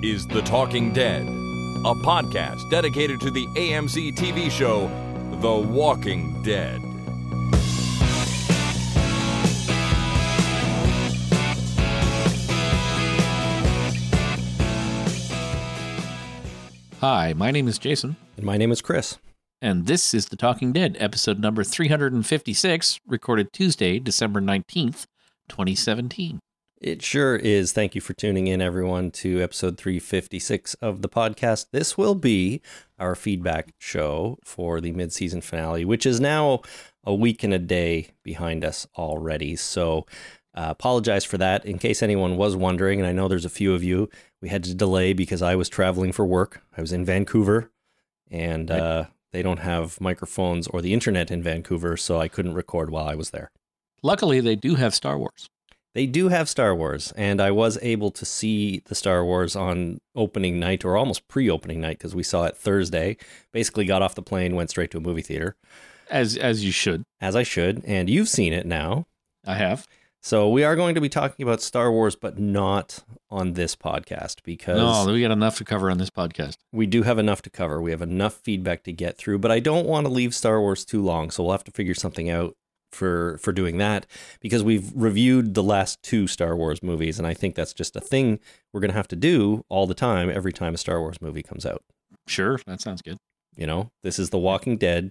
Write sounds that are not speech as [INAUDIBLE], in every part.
This is The Talking Dead, a podcast dedicated to the AMC TV show The Walking Dead. Hi, my name is Jason, And my name is Chris. and this is The Talking Dead, episode number 356, recorded Tuesday, December 19th, 2017. It sure is. Thank you for tuning in, everyone, to episode 356 of the podcast. This will be our feedback show for the mid season finale, which is now a week and a day behind us already. So, uh, apologize for that. In case anyone was wondering, and I know there's a few of you, we had to delay because I was traveling for work. I was in Vancouver, and uh, they don't have microphones or the internet in Vancouver, so I couldn't record while I was there. Luckily, they do have Star Wars. They do have Star Wars, and I was able to see the Star Wars on opening night or almost pre opening night because we saw it Thursday. Basically, got off the plane, went straight to a movie theater, As as you should. as I should. And you've seen it now. I have. So we are going to be talking about Star Wars, but not on this podcast because No, we got enough to cover on this podcast. we do have enough to cover. We have enough feedback to get through, but I don't want to leave Star Wars too long, so we'll have to figure something out for for doing that because we've reviewed the last two Star Wars movies and I think that's just a thing we're going to have to do all the time every time a Star Wars movie comes out. Sure, that sounds good. You know, this is the Walking Dead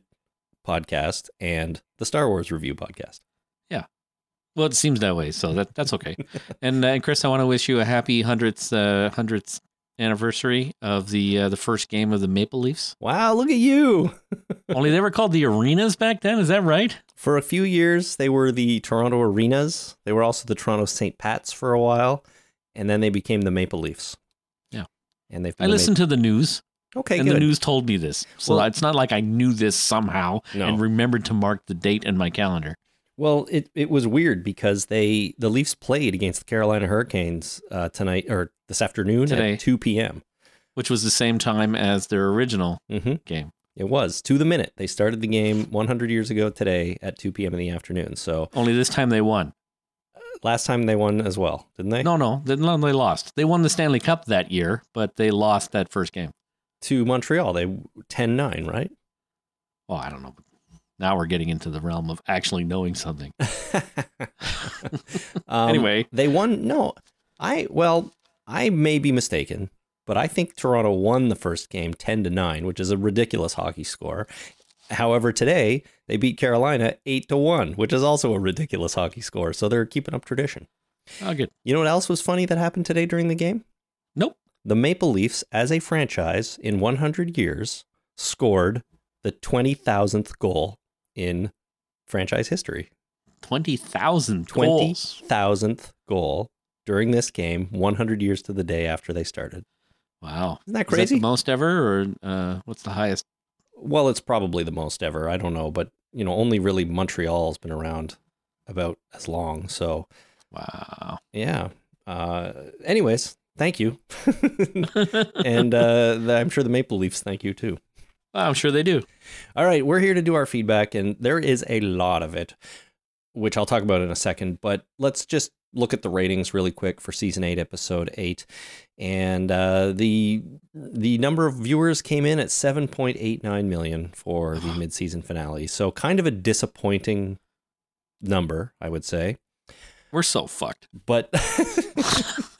podcast and the Star Wars review podcast. Yeah. Well, it seems that way, so that that's okay. [LAUGHS] and, uh, Chris, I want to wish you a happy hundredth uh, hundredth anniversary of the uh, the first game of the Maple Leafs. Wow, look at you. [LAUGHS] Only they were called the Arenas back then. Is that right? For a few years they were the Toronto Arenas. They were also the Toronto St. Pats for a while, and then they became the Maple Leafs. Yeah. And they've I listened to the news. Okay, and good. the news told me this. So Well- it's not like I knew this somehow No. and remembered to mark the date in my calendar. Well, it, it was weird because they the Leafs played against the Carolina Hurricanes uh, tonight or this afternoon Today. at two p.m. which was the same time as their original hmm game. It was to the minute. They started the game 100 years ago today at 2 p.m. in the afternoon. So Only this time they won. last time they won as well, didn't they? No, no, they, no, they lost. They won the Stanley Cup that year, but they lost that first game. To Montreal, they 10-9, right? Well, I don't know. Now we're getting into the realm of actually knowing something. [LAUGHS] Um, Anyway. they won. No, I well, I may be mistaken, but I think Toronto won the first game ten to nine, which is a ridiculous hockey score. However, today they beat Carolina eight to one, which is also a ridiculous hockey score. So they're keeping up tradition. Oh, good. You know what else was funny that happened today during the game? Nope. The Maple Leafs, as a franchise in 100 years, scored the 20,000th goal in franchise history. 20,000 goals. 20,000th goal during this game, 100 years to the day after they started. Wow. Isn't that crazy? the most ever, or uh, what's the highest? well, it's probably the most ever. I don't know, but you know, only really Montreal's been around about as long. So, Wow. yeah. Uh, anyways, thank you. [LAUGHS] [LAUGHS] and uh, the, I'm sure the Maple Leafs thank you too. I'm sure they do. All right, we're here to do our feedback, and there is a lot of it, which I'll talk about in a second. But let's just look at the ratings really quick for season eight, episode eight, and uh, the the number of viewers came in at seven point eight nine million for the mid season finale. So kind of a disappointing number, I would say. We're so fucked. But [LAUGHS] [LAUGHS]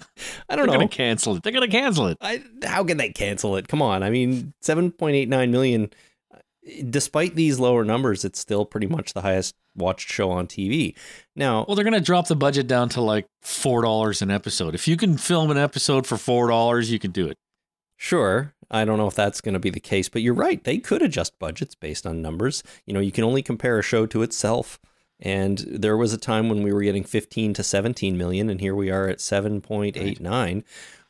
I don't know. They're going to cancel it. They're going to cancel it. I, how can they cancel it? Come on. I mean, 7.89 million. Uh, despite these lower numbers, it's still pretty much the highest watched show on TV. Now, Well, they're going to drop the budget down to like $4 an episode. If you can film an episode for $4, you can do it. sure, I don't know if that's going to be the case, but you're right. They could adjust budgets based on numbers. You know, you can only compare a show to itself. And there was a time when we were getting 15 to 17 million, and here we are at 7.89,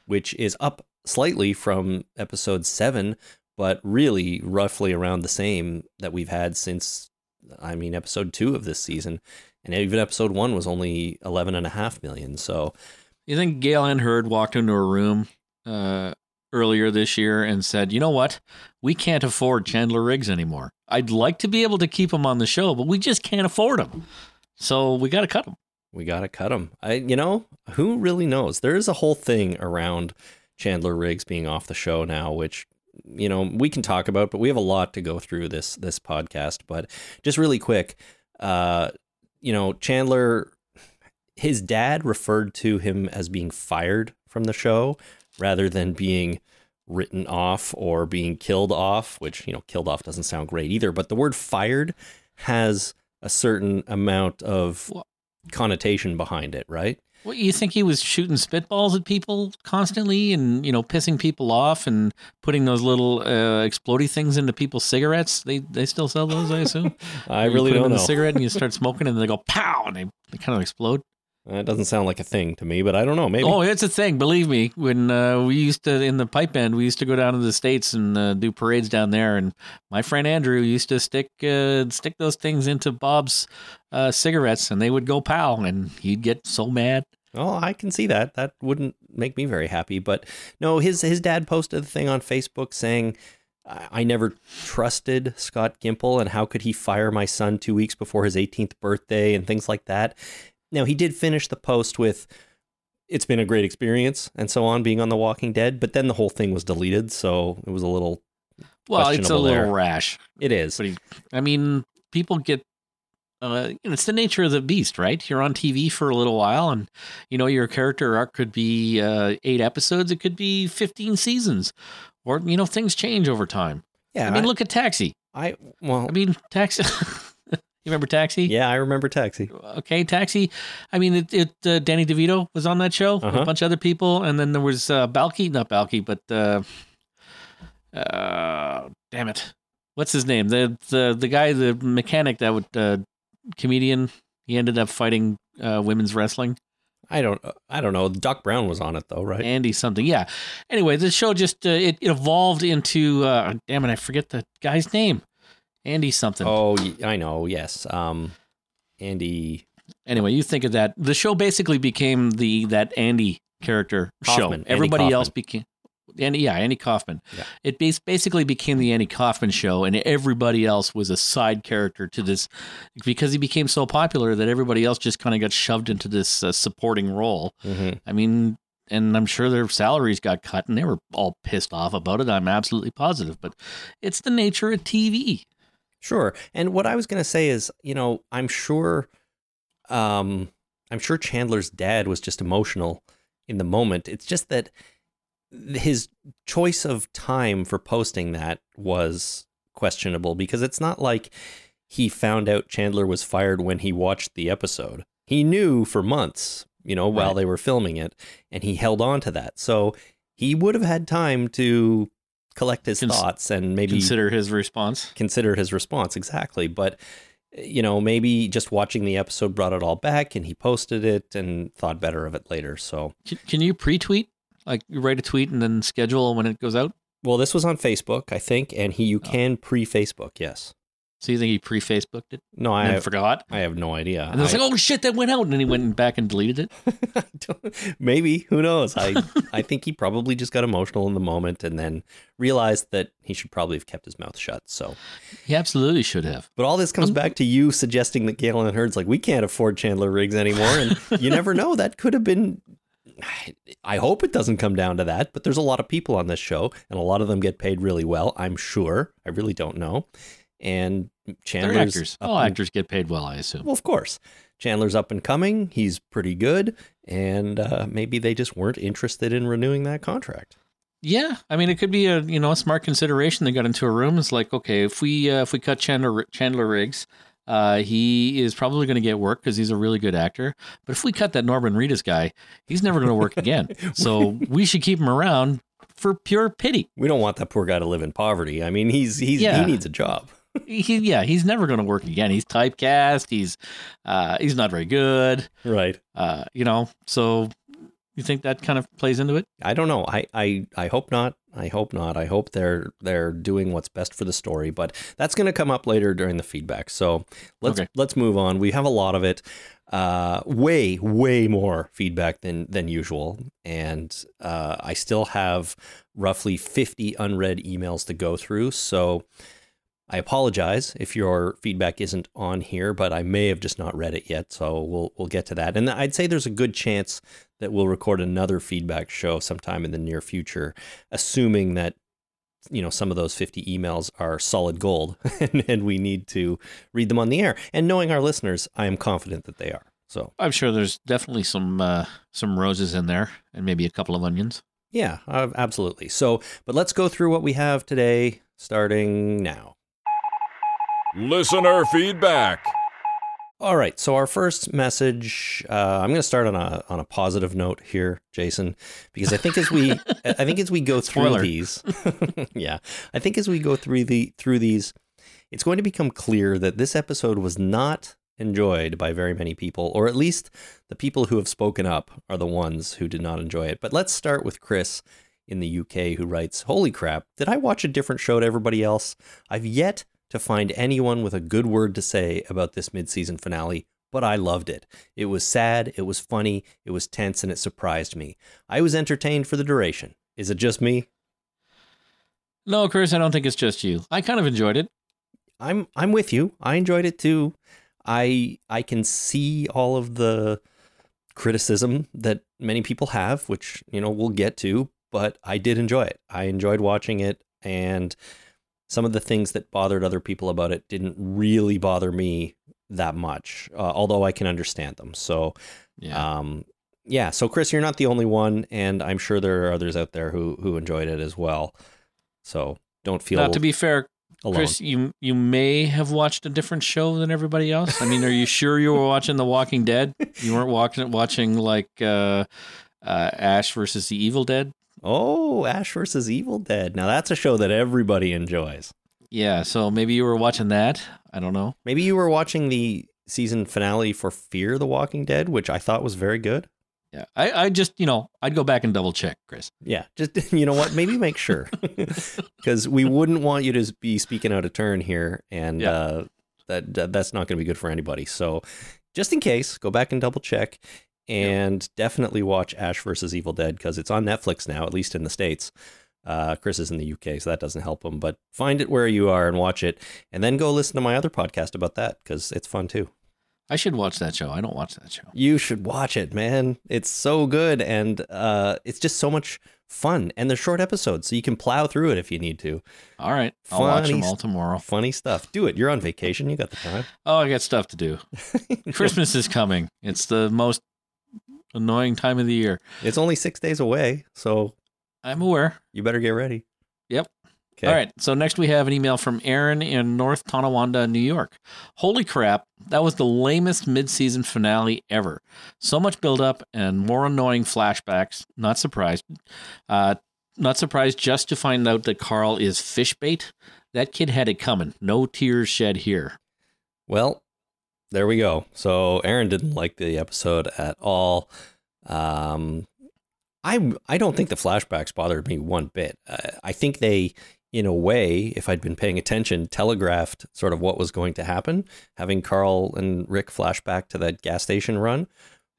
which is up slightly from episode seven, but really roughly around the same that we've had since, I mean, episode two of this season. And even episode one was only 11 and a half million. So, You think Gale Anne Hurd walked into a room uh, earlier this year and said, you know what? We can't afford Chandler Riggs anymore. I'd like to be able to keep him on the show, but we just can't afford him. So we got to cut him. We got to cut him. I, you know, who really knows? There is a whole thing around Chandler Riggs being off the show now, which you know we can talk about, but we have a lot to go through this this podcast. But just really quick, uh, you know, Chandler, his dad referred to him as being fired from the show rather than being written off or being killed off, which, you know, killed off doesn't sound great either. But the word fired has a certain amount of connotation behind it, right? What you think he was shooting spitballs at people constantly, and you know, pissing people off, and putting those little uh, explodey things into people's cigarettes? They they still sell those, I assume. [LAUGHS] I You really put don't in know. the cigarette, and you [LAUGHS] start smoking, and they go pow, and they, they kind of explode. That doesn't sound like a thing to me, but I don't know. Maybe. Oh, it's a thing. Believe me, when uh, we used to in the pipe band, we used to go down to the states and uh, do parades down there. And my friend Andrew used to stick uh, stick those things into Bob's uh, cigarettes, and they would go pow, and he'd get so mad. Oh, I can see that. That wouldn't make me very happy. But no, his his dad posted a thing on Facebook saying, "I I never trusted Scott Gimple, and how could he fire my son two weeks before his 18th birthday and things like that." Now he did finish the post with, "It's been a great experience" and so on, being on The Walking Dead. But then the whole thing was deleted, so it was a little. Well, it's a little rash, It is. but he, I mean, people get. Uh, you know, it's the nature of the beast, right? You're on TV for a little while, and you know your character arc could be uh, eight episodes. It could be fifteen seasons, or you know things change over time. yeah. I mean, look at Taxi. I well. I mean, Taxi. [LAUGHS] you remember Taxi? yeah, I remember Taxi. Okay, Taxi. I mean, it. it uh, Danny DeVito was on that show. Uh-huh. A bunch of other people, and then there was uh, Balki, not Balki, but uh, uh, damn it, what's his name? The the the guy, the mechanic that would uh, comedian. He ended up fighting uh, women's wrestling. I don't. I don't know. Doc Brown was on it though, right? Andy something. Yeah. Anyway, the show just uh, it, it evolved into. Uh, damn it, I forget the guy's name. Andy something. Oh, I know. Yes. Um, Andy anyway, you think of that. The show basically became the that Andy character Kaufman, show. Andy Everybody Kaufman. else became Andy. Yeah, Andy Kaufman. Yeah. It bas- basically became the Andy Kaufman show, and everybody else was a side character to this because he became so popular that everybody else just kind of got shoved into this uh, supporting role. Mhm. I mean. And I'm sure their salaries got cut, and they were all pissed off about it. I'm absolutely positive, but it's the nature of TV. Sure. And what I was going to say is, you know, I'm sure, um, I'm sure Chandler's dad was just emotional in the moment. It's just that his choice of time for posting that was questionable because it's not like he found out Chandler was fired when he watched the episode. He knew for months, you know, while Right. they were filming it, and he held on to that. So he would have had time to collect his Cons- thoughts and maybe Consider his response. consider his response exactly but you know maybe just watching the episode brought it all back and he posted it and thought better of it later so Can, can you pre-tweet? Like you write a tweet and then schedule when it goes out? well this was on facebook i think and he you oh. can pre-facebook yes So you think he pre-Facebooked it no i then forgot? i have no idea And I- like, oh shit, that went out, and then he went back and deleted it. [LAUGHS] Maybe who knows i i think he probably just got emotional in the moment and then realized that he should probably have kept his mouth shut so He absolutely should have. But all this comes um, back to you suggesting that Gale Anne Hurd's like, we can't afford Chandler Riggs anymore. And [LAUGHS] you never know. That could have been. I hope it doesn't come down to that, but there's a lot of people on this show, and a lot of them get paid really well, I'm sure. I really don't know. And They're Chandler's. actors. All and- actors get paid well, I assume. Well, of course. Chandler's up and coming. He's pretty good. And uh, maybe they just weren't interested in renewing that contract. Yeah, I mean, it could be a you know a smart consideration. They got into a room. It's like, okay, if we uh, if we cut Chandler Chandler Riggs, uh, he is probably going to get work because he's a really good actor. But if we cut that Norman Reedus guy, he's never going to work again. [LAUGHS] so we should keep him around for pure pity. We don't want that poor guy to live in poverty. I mean, he's he's Yeah. he needs a job. He, yeah, he's never going to work again. He's typecast. He's uh, he's not very good. Right. Uh, you know, so you think that kind of plays into it? I don't know. I, I, I hope not. I hope not. I hope they're they're doing what's best for the story, but that's going to come up later during the feedback. So let's Okay. let's move on. We have a lot of it, uh, way way more feedback than than usual, and uh, I still have roughly fifty unread emails to go through. So I apologize if your feedback isn't on here, but I may have just not read it yet, so we'll we'll get to that. And I'd say there's a good chance that we'll record another feedback show sometime in the near future, assuming that you know some of those 50 emails are solid gold [LAUGHS] and, and we need to read them on the air. And knowing our listeners, I am confident that they are. So I'm sure there's definitely some uh, some roses in there, and maybe a couple of onions. Yeah, uh, absolutely. So, but let's go through what we have today, starting now. Listener feedback. All right. So our first message, uh, I'm going to start on a on a positive note here, Jason, because I think as we I think as we go through Spoiler. these, [LAUGHS] yeah, I think as we go through the through these, it's going to become clear that this episode was not enjoyed by very many people, or at least the people who have spoken up are the ones who did not enjoy it. But let's start with Chris in the UK who writes, "Holy crap! Did I watch a different show to everybody else? I've yet to find anyone with a good word to say about this mid-season finale." But I loved it. It was sad, it was funny, it was tense, and it surprised me. I was entertained for the duration. Is it just me? No, Chris, I don't think it's just you. I kind of enjoyed it. I'm I'm with you. I enjoyed it too. I I can see all of the criticism that many people have, which you know we'll get to, but I did enjoy it. I enjoyed watching it and some of the things that bothered other people about it didn't really bother me that much, uh, although I can understand them. So, Yeah. um, yeah. So, Chris, you're not the only one, and I'm sure there are others out there who who enjoyed it as well. So, don't feel Now, to be fair, alone. Chris, you you may have watched a different show than everybody else. I mean, are you sure you were watching The Walking Dead? You weren't watching watching like uh, uh, Ash versus the Evil Dead. Oh, Ash versus Evil Dead. Now that's a show that everybody enjoys. Yeah, so maybe you were watching that. I don't know. Maybe you were watching the season finale for Fear the Walking Dead, which I thought was very good. Yeah, I, I just you know I'd go back and double check, Chris. Yeah, just [LAUGHS] you know what? Maybe make sure [LAUGHS] [LAUGHS] because we wouldn't want you to be speaking out of turn here, and Yeah. uh, that, that that's not going to be good for anybody. So, just in case, go back and double check, and definitely watch Ash versus Evil Dead because it's on Netflix now, at least in the states. Uh, Chris is in the UK, so that doesn't help him. But find it where you are and watch it, and then go listen to my other podcast about that because it's fun too. I should watch that show. I don't watch that show. You should watch it, man. It's so good, and uh, it's just so much fun. And they're short episodes, so you can plow through it if you need to. All right, I'll watch them all tomorrow. Funny stuff. Do it. You're on vacation. You got the time. Oh, I got stuff to do. [LAUGHS] Christmas is coming. It's the most annoying time of the year. It's only six days away, so I'm aware. you better get ready. Yep. Okay. All right. So next we have an email from Aaron in North Tonawanda, New York. Holy crap, that was the lamest mid-season finale ever. So much build-up and more annoying flashbacks. Not surprised. Uh, not surprised just to find out that Carl is fish bait. That kid had it coming. No tears shed here. Well, there we go. So Aaron didn't like the episode at all. Um, I I don't think the flashbacks bothered me one bit. Uh, I think they, in a way, if I'd been paying attention, telegraphed sort of what was going to happen, having Carl and Rick flashback to that gas station run.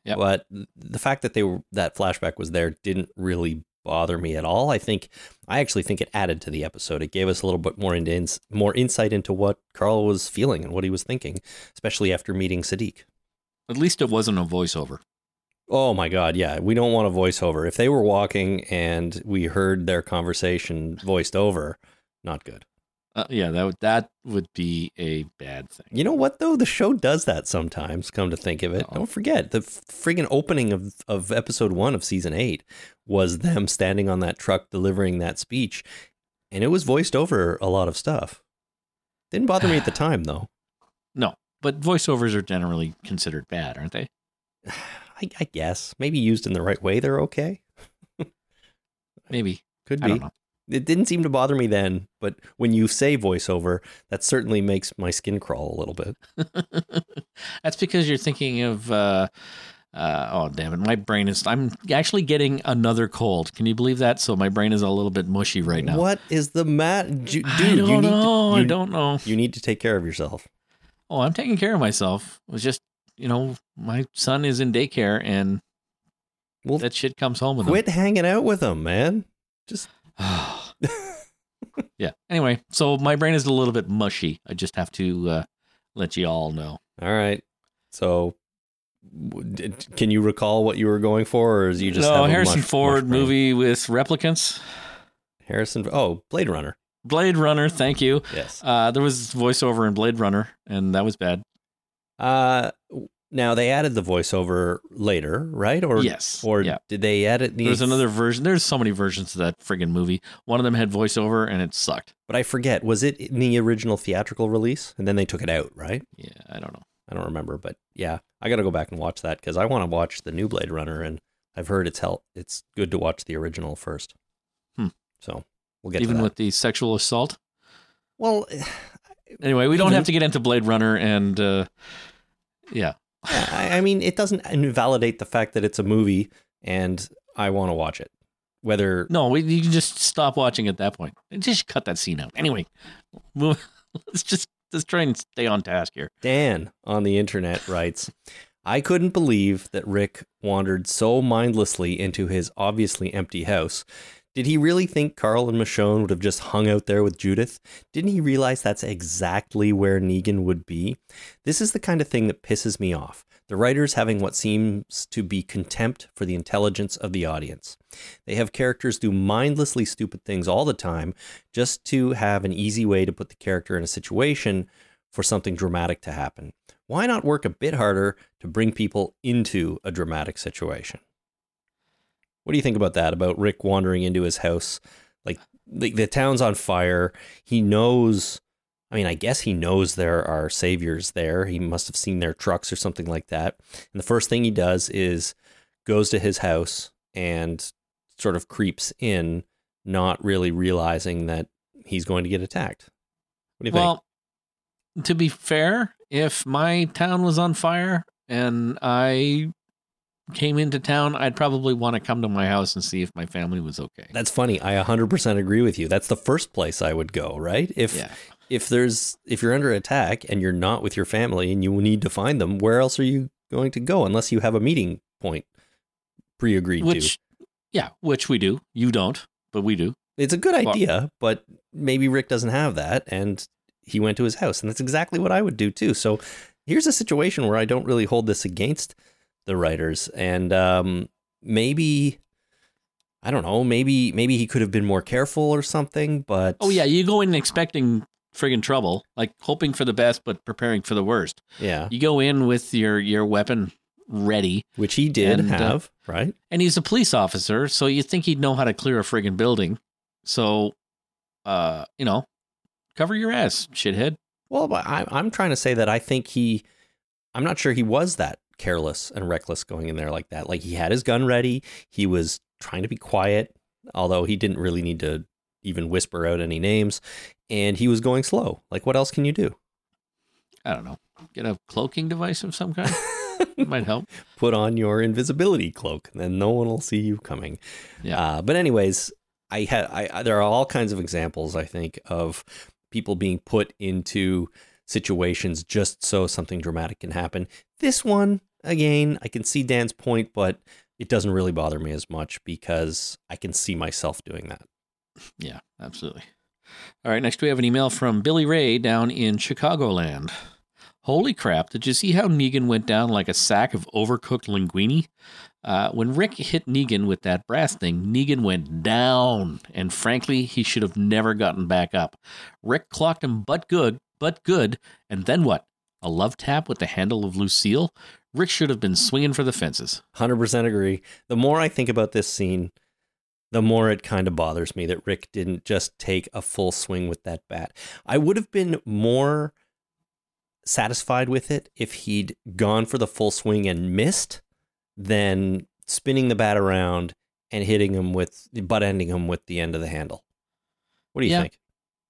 Yep. But the fact that they were that flashback was there didn't really bother me at all. I think I actually think it added to the episode. It gave us a little bit more into ins- more insight into what Carl was feeling and what he was thinking, especially after meeting Siddiq. At least it wasn't a voiceover. Oh my God, yeah. We don't want a voiceover. If they were walking and we heard their conversation voiced over, not good. Uh, yeah, that would, that would be a bad thing. You know what though? The show does that sometimes. Come to think of it, Oh. don't forget the friggin' opening of of episode one of season eight was them standing on that truck delivering that speech, and it was voiced over a lot of stuff. Didn't bother me at the [SIGHS] time though. No, but voiceovers are generally considered bad, aren't they? [SIGHS] I, I guess maybe used in the right way, they're okay. [LAUGHS] Maybe. Could I be. It didn't seem to bother me then, but when you say voiceover, that certainly makes my skin crawl a little bit. [LAUGHS] That's because you're thinking of. Uh, uh, oh damn it! My brain is. I'm actually getting another cold. Can you believe that? So my brain is a little bit mushy right now. What is the mat, dude? I don't you know. To, you, I don't know. You need to take care of yourself. Oh, I'm taking care of myself. It was just you know my son is in daycare and Well, that shit comes home with Quit hanging out with him, man. Just [SIGHS] [SIGHS] [SIGHS] him. [LAUGHS] yeah. Anyway, so my brain is a little bit mushy. I just have to uh, let you all know. All right. So, w- did- can you recall what you were going for, or is you just no Harrison mush- Ford mush movie with replicants. Harrison. Oh, Blade Runner. Blade Runner. Thank you. Yes. Uh, there was voiceover in Blade Runner, and that was bad. Uh, now they added the voiceover later, right? Or yes. or yeah. did they edit the? There's another version. There's so many versions of that friggin' movie. One of them had voiceover, and it sucked. But I forget. Was it in the original theatrical release, and then they took it out, right? Yeah, I don't know. I don't remember, but yeah, I got to go back and watch that because I want to watch the new Blade Runner, and I've heard it's hell. It's good to watch the original first. Hmm. So we'll get Even to that. with the sexual assault. well, [SIGHS] Anyway, we don't have to get into Blade Runner, and uh, yeah, I, I mean, it doesn't invalidate the fact that it's a movie, and I want to watch it. Whether no, we, you can just stop watching at that point. Just cut that scene out. Anyway, [LAUGHS] let's just let's try and stay on task here. Dan on the internet writes, I couldn't believe that Rick wandered so mindlessly into his obviously empty house. Did he really think Carl and Michonne would have just hung out there with Judith? Didn't he realize that's exactly where Negan would be? This is the kind of thing that pisses me off. The writers having what seems to be contempt for the intelligence of the audience. They have characters do mindlessly stupid things all the time just to have an easy way to put the character in a situation for something dramatic to happen. Why not work a bit harder to bring people into a dramatic situation? What do you think about that? About Rick wandering into his house? Like the, the town's on fire. He knows, I mean, I guess he knows there are saviors there. He must have seen their trucks or something like that. And the first thing he does is goes to his house and sort of creeps in, not really realizing that he's going to get attacked. What do you think? Well, to be fair, if my town was on fire and I came into town, I'd probably want to come to my house and see if my family was okay. That's funny. I 100% agree with you. That's the first place I would go, right? If yeah. if there's if you're under attack and you're not with your family and you need to find them, where else are you going to go unless you have a meeting point pre-agreed to? Which, yeah, which we do. You don't, but we do. It's a good idea, but maybe Rick doesn't have that and he went to his house and that's exactly what I would do too. So here's a situation where I don't really hold this against the writers and um, maybe I don't know, maybe maybe he could have been more careful or something, but Oh yeah, you go in expecting friggin' trouble, like hoping for the best but preparing for the worst. Yeah, You go in with your your weapon ready, which he did And, uh, have, right? and he's a police officer, so you think he'd know how to clear a friggin' building. So, uh, you know, cover your ass, shithead. Well, but I, I'm trying to say that I think he, I'm not sure he was that careless and reckless going in there like that. Like he had his gun ready. He was trying to be quiet, although he didn't really need to even whisper out any names. And he was going slow. Like, what else can you do? I don't know. Get a cloaking device of some kind. [LAUGHS] Might help. Put on your invisibility cloak, and then no one will see you coming. Yeah. Uh, but anyways, I had I I- there are all kinds of examples I think of people being put into situations just so something dramatic can happen. This one again, I can see Dan's point, but it doesn't really bother me as much because I can see myself doing that. Yeah, absolutely. All right, next we have an email from Billy Ray down in Chicagoland. Holy crap, did you see how Negan went down like a sack of overcooked linguine? Uh, when Rick hit Negan with that brass thing, Negan went down, and frankly, he should have never gotten back up. Rick clocked him but good, but good, and then what? A love tap with the handle of Lucille? Rick should have been hmm. swinging for the fences. 100% agree. The more I think about this scene, the more it kind of bothers me that Rick didn't just take a full swing with that bat. I would have been more satisfied with it if he'd gone for the full swing and missed than spinning the bat around and hitting him with butt ending him with the end of the handle. What do you Yeah. think?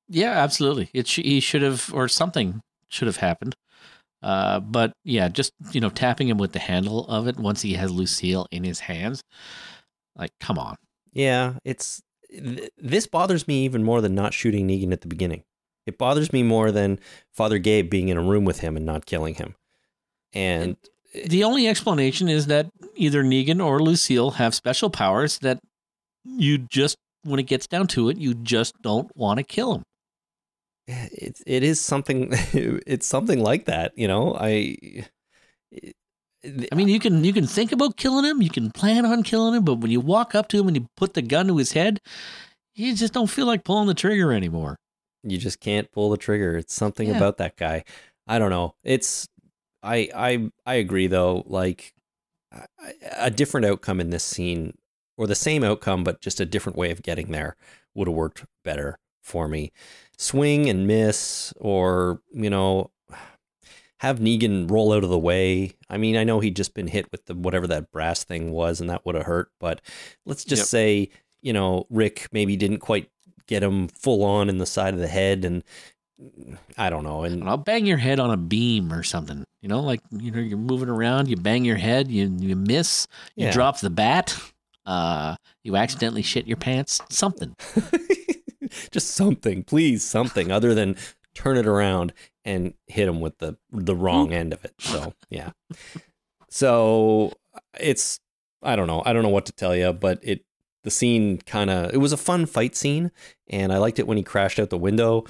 Yeah, absolutely. It sh- he should have, or something should have happened. Uh, but yeah, just you know, tapping him with the handle of it once he has Lucille in his hands. Like, come on. Yeah, it's th- this bothers me even more than not shooting Negan at the beginning. It bothers me more than Father Gabe being in a room with him and not killing him. And The only explanation is that either Negan or Lucille have special powers that you just when it gets down to it, you just don't want to kill him. It it is something. [LAUGHS] It's something like that. You know, I. I mean, you can you can think about killing him, you can plan on killing him, but when you walk up to him and you put the gun to his head, you just don't feel like pulling the trigger anymore. You just can't pull the trigger. It's something Yeah. about that guy. I don't know. It's I I I agree though. Like a different outcome in this scene, or the same outcome but just a different way of getting there, would have worked better for me. Swing and miss, or you know, have Negan roll out of the way. I mean, I know he'd just been hit with the whatever that brass thing was, and that would have hurt. But let's just Yep. say, you know, Rick maybe didn't quite get him full on in the side of the head, and I don't know. And I'll bang your head on a beam or something. You know, like you know, you're moving around, you bang your head, you you miss, you Yeah. drop the bat, uh, you accidentally shit your pants, something. [LAUGHS] [LAUGHS] just something, please, something other than turn it around and hit him with the the wrong end of it. So yeah. So it's I don't know. I don't know what to tell you, but it the scene kind of it was a fun fight scene, and I liked it when he crashed out the window,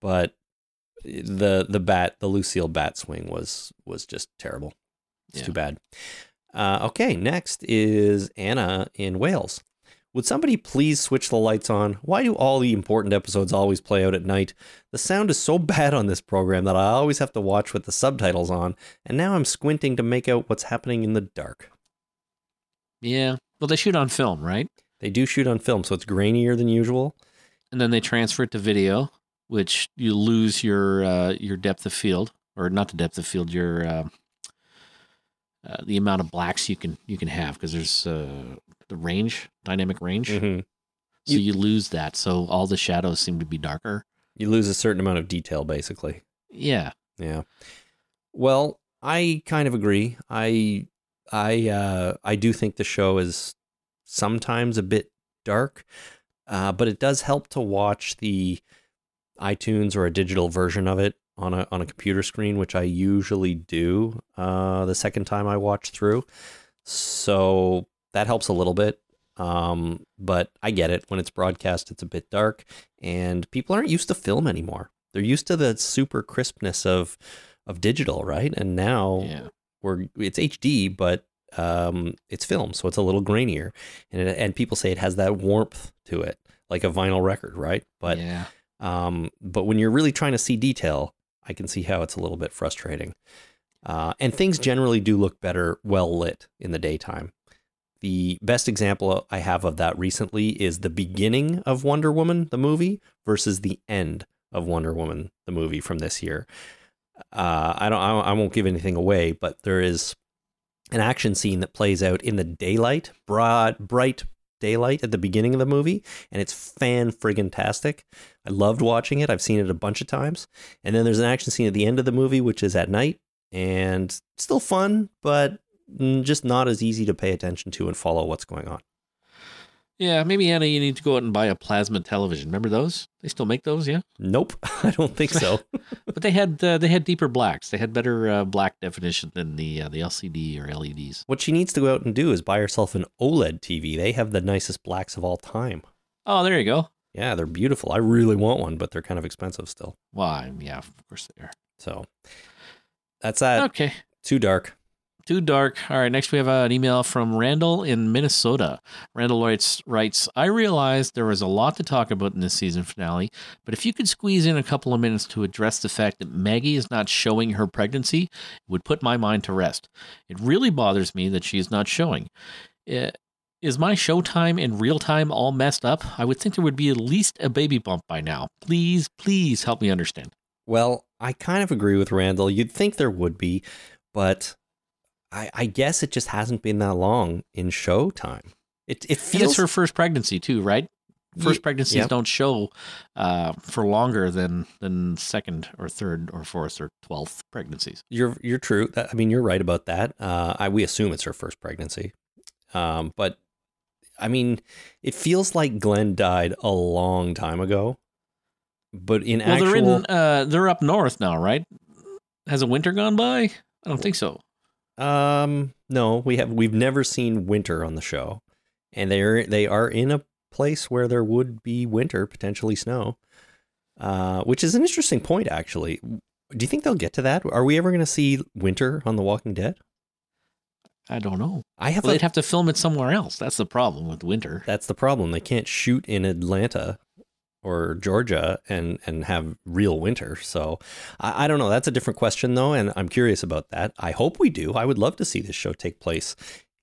but the the bat the Lucille bat swing was was just terrible. It's Yeah. too bad. Uh, okay, next is Anna in Wales. Would somebody please switch the lights on? Why do all the important episodes always play out at night? The sound is so [LAUGHS] bad on this program that I always have to watch with the subtitles on, and now I'm squinting to make out what's happening in the dark. Yeah. Well, they shoot on film, right? They do shoot on film, so it's grainier than usual. And then they transfer it to video, which you lose your uh, your depth of field, or not the depth of field, your uh, uh, the amount of blacks you can you can have because there's uh, the range, dynamic range. Mhm. So you, lose that. So all the shadows seem to be darker. You lose a certain amount of detail, basically. Yeah. Yeah. Well, I kind of agree. I I uh I do think the show is sometimes a bit dark, uh, but it does help to watch the iTunes or a digital version of it on a on a computer screen, which I usually do uh, the second time I watch through. So that helps a little bit. Um, but I get it. When it's broadcast, it's a bit dark, and people aren't used to film anymore. They're used to the super crispness of of digital, right? And now Yeah. we're it's HD, but um, it's film, so it's a little grainier, and it, and people say it has that warmth to it, like a vinyl record, right? But yeah. um, but when you're really trying to see detail, I can see how it's a little bit frustrating. Uh, and things generally do look better well lit in the daytime. The best example I have of that recently is the beginning of Wonder Woman, the movie, versus the end of Wonder Woman, the movie from this year. Uh, I don't, I won't give anything away, but there is an action scene that plays out in the daylight, broad, bright daylight at the beginning of the movie, and it's fan friggin' tastic. I loved watching it. I've seen it a bunch of times. And then there's an action scene at the end of the movie, which is at night, and still fun, but just not as easy to pay attention to and follow what's going on. Yeah. Maybe Anna, you need to go out and buy a plasma television. Remember those? They still make those, yeah. Nope, [LAUGHS] I don't think so. [LAUGHS] But they had uh, they had deeper blacks. They had better uh, black definition than the uh, the LCD or LEDs. what she needs to go out and do is buy herself an OLED TV. They have the nicest blacks of all time. Oh, there you go. Yeah, they're beautiful. I really want one, but they're kind of expensive still. Why? Yeah, of course they are. So that's that. Okay. Too dark. Too dark. All right. Next, we have uh, an email from Randall in Minnesota. Randall writes, writes, I realized there was a lot to talk about in this season finale, but if you could squeeze in a couple of minutes to address the fact that Maggie is not showing her pregnancy, it would put my mind to rest. It really bothers me that she is not showing. Eh, Is my showtime in real time all messed up? I would think there would be at least a baby bump by now. Please, please help me understand. Well, I kind of agree with Randall. You'd think there would be, but I, I guess it just hasn't been that long in Showtime. It it And feels it's her first pregnancy too, right? First pregnancies yep. don't show uh, for longer than than second or third or fourth or twelfth pregnancies. you're you're true. I mean, you're right about that. Uh, I we assume it's her first pregnancy, um, but I mean, it feels like Glenn died a long time ago. But in Well, actual, they're in uh, they're up north now, right? Has a winter gone by? I don't think so. Um, no, we have we've never seen winter on the show, and they're they are in a place where there would be winter, potentially snow. Uh, which is an interesting point, actually. Do you think they'll get to that? Are we ever going to see winter on The Walking Dead? I don't know. I have Well, a- they'd have to film it somewhere else. That's the problem with winter. that's the problem. They can't shoot in Atlanta or Georgia and and have real winter. So I, I don't know. That's a different question though, and I'm curious about that. I hope we do. I would love to see this show take place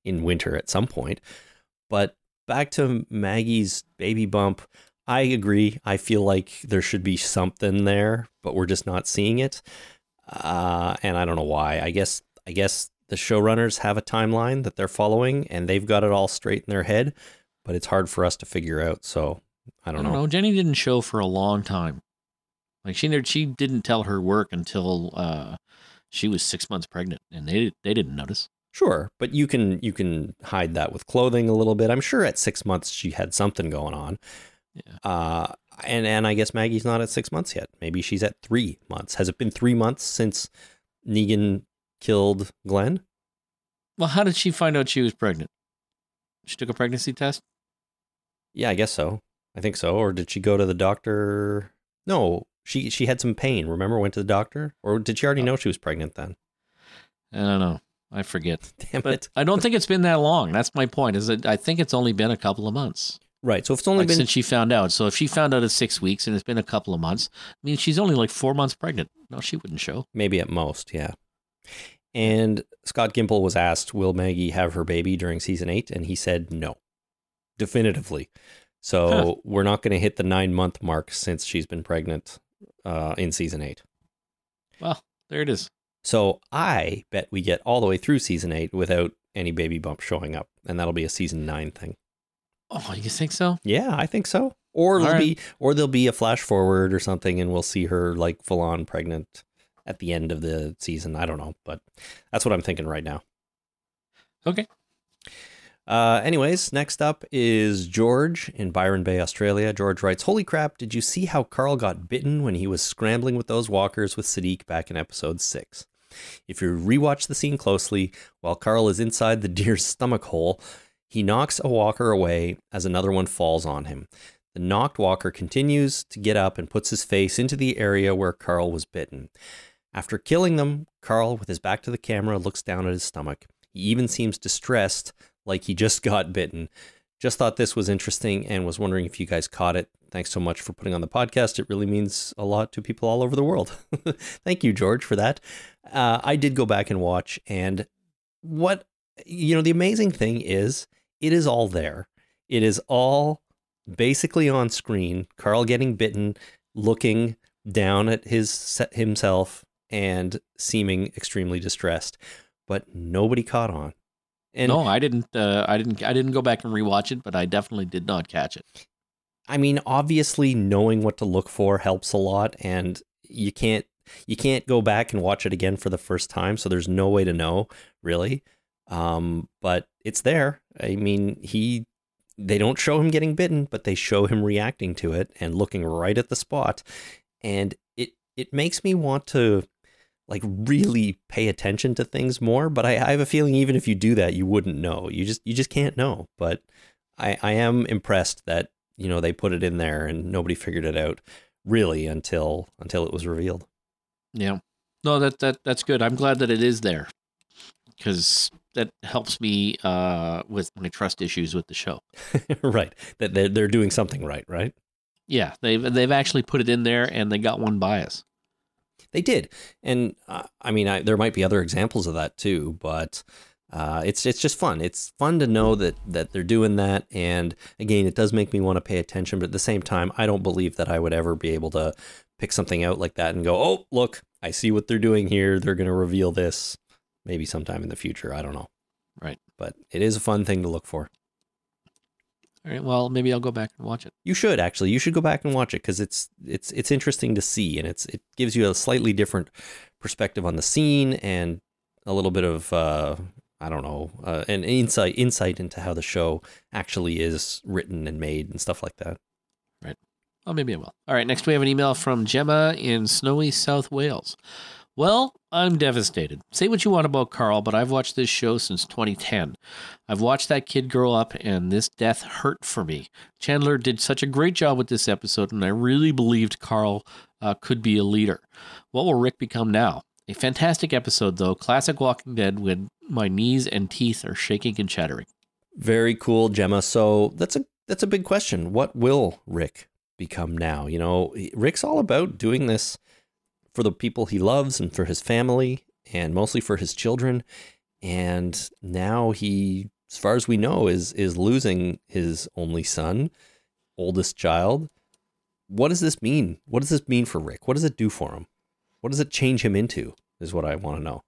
in winter at some point. But back to Maggie's baby bump. I agree. I feel like there should be something there, but we're just not seeing it. Uh, and I don't know why. I guess I guess the showrunners have a timeline that they're following, and they've got it all straight in their head. But it's hard for us to figure out. So I don't, know. Jenny didn't show for a long time. Like she never, she didn't tell her work until uh, she was six months pregnant, and they they didn't notice. Sure, but you can you can hide that with clothing a little bit. I'm sure at six months she had something going on. Yeah. Uh, and and I guess Maggie's not at six months yet. Maybe she's at three months. Has it been three months since Negan killed Glenn? Well, how did she find out she was pregnant? She took a pregnancy test. Yeah, I guess so. I think so. Or did she go to the doctor? No, she she had some pain. Remember, went to the doctor, or did she already oh. know she was pregnant then? I don't know. I forget. [LAUGHS] Damn But it! I don't think it's been that long. That's my point. Is that I think it's only been a couple of months Right. So if it's only like been since she found out. So if she found out at six weeks and it's been a couple of months, I mean, she's only like four months pregnant. No, she wouldn't show. maybe at most, yeah. And Scott Gimple was asked, "Will Maggie have her baby during season eight? And he said no, definitively. So Huh. we're not going to hit the nine month mark since she's been pregnant uh, in season eight. Well, there it is. So I bet we get all the way through season eight without any baby bump showing up, and that'll be a season nine thing. Oh, you think so? Yeah, I think so. Or it'll All be, or there'll be a flash forward or something, and we'll see her like full on pregnant at the end of the season. I don't know, but that's what I'm thinking right now. Okay. Uh, anyways, next up is George in Byron Bay, Australia. George writes, "Holy crap! Did you see how Carl got bitten when he was scrambling with those walkers with Siddiq back in episode six? If you rewatch the scene closely, while Carl is inside the deer's stomach hole, he knocks a walker away as another one falls on him. The knocked walker continues to get up and puts his face into the area where Carl was bitten. After killing them, Carl, with his back to the camera, looks down at his stomach. He even seems distressed, like he just got bitten. Just thought this was interesting and was wondering if you guys caught it. Thanks so much for putting on the podcast. It really means a lot to people all over the world. [LAUGHS] Thank you, George, for that. Uh, I did go back and watch, and what, you know, the amazing thing is it is all there. It is all basically on screen. Carl getting bitten, looking down at his himself, and seeming extremely distressed, but nobody caught on. And no, I didn't. Uh, I didn't. I didn't go back and rewatch it, but I definitely did not catch it. I mean, obviously knowing what to look for helps a lot and you can't you can't go back and watch it again for the first time, so there's no way to know, really. Um, but it's there. I mean, he they don't show him getting bitten, but they show him reacting to it and looking right at the spot. And it it makes me want to like really pay attention to things more, but I, I have a feeling even if you do that, you wouldn't know. You just you just can't know. But I, I am impressed that you know they put it in there and nobody figured it out really until until it was revealed. Yeah. No, that that that's good. I'm glad that it is there because that helps me uh, with my trust issues with the show. [LAUGHS] right. That they're they're doing something right, right? Yeah, they've they've actually put it in there, and they got one bias. They did, and uh, I mean, I, there might be other examples of that too, but uh, it's it's just fun. It's fun to know that that they're doing that, and again, it does make me want to pay attention. But at the same time, I don't believe that I would ever be able to pick something out like that and go, "Oh, look, I see what they're doing here. They're going to reveal this." Maybe sometime in the future. I don't know. Right. But it is a fun thing to look for. All right. Well, maybe I'll go back and watch it. You should actually. You should go back and watch it because it's it's it's interesting to see, and it's it gives you a slightly different perspective on the scene and a little bit of uh, I don't know uh, an insight insight into how the show actually is written and made and stuff like that. Right. Well, maybe I will. All right. Next, we have an email from Gemma in snowy South Wales. Well, I'm devastated. Say what you want about Carl, but I've watched this show since 2010. I've watched that kid grow up, and this death hurt for me. Chandler did such a great job with this episode, and I really believed Carl uh, could be a leader. What will Rick become now? A fantastic episode, though. Classic Walking Dead when my knees and teeth are shaking and chattering. Very cool, Gemma. So that's a that's a big question. What will Rick become now? You know, Rick's all about doing this for the people he loves and for his family and mostly for his children. And now he, as far as we know, is is losing his only son, oldest child. What does this mean? What does this mean for Rick? What does it do for him? What does it change him into? Is what I want to know.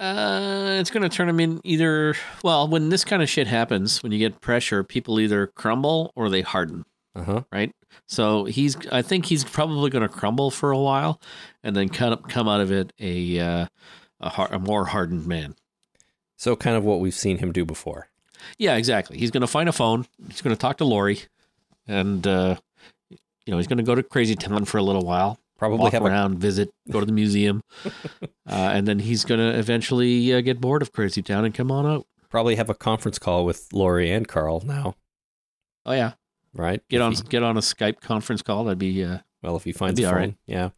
Uh, it's going to turn him in either. Well, when this kind of shit happens, when you get pressure, people either crumble or they harden. Uh huh. right? So he's, I think he's probably going to crumble for a while, and then come come out of it a uh, a, har- a more hardened man. So kind of what we've seen him do before. Yeah, exactly. He's going to find a phone. He's going to talk to Lori, and uh, you know he's going to go to Crazy Town for a little while, Probably walk have a around, visit, go to the museum, [LAUGHS] uh, and then he's going to eventually uh, get bored of Crazy Town and come on out. probably have a conference call with Lori and Carl now, Oh yeah, right? get If on he- get on a Skype conference call. That'd be uh, well, if he finds a phone, right. yeah.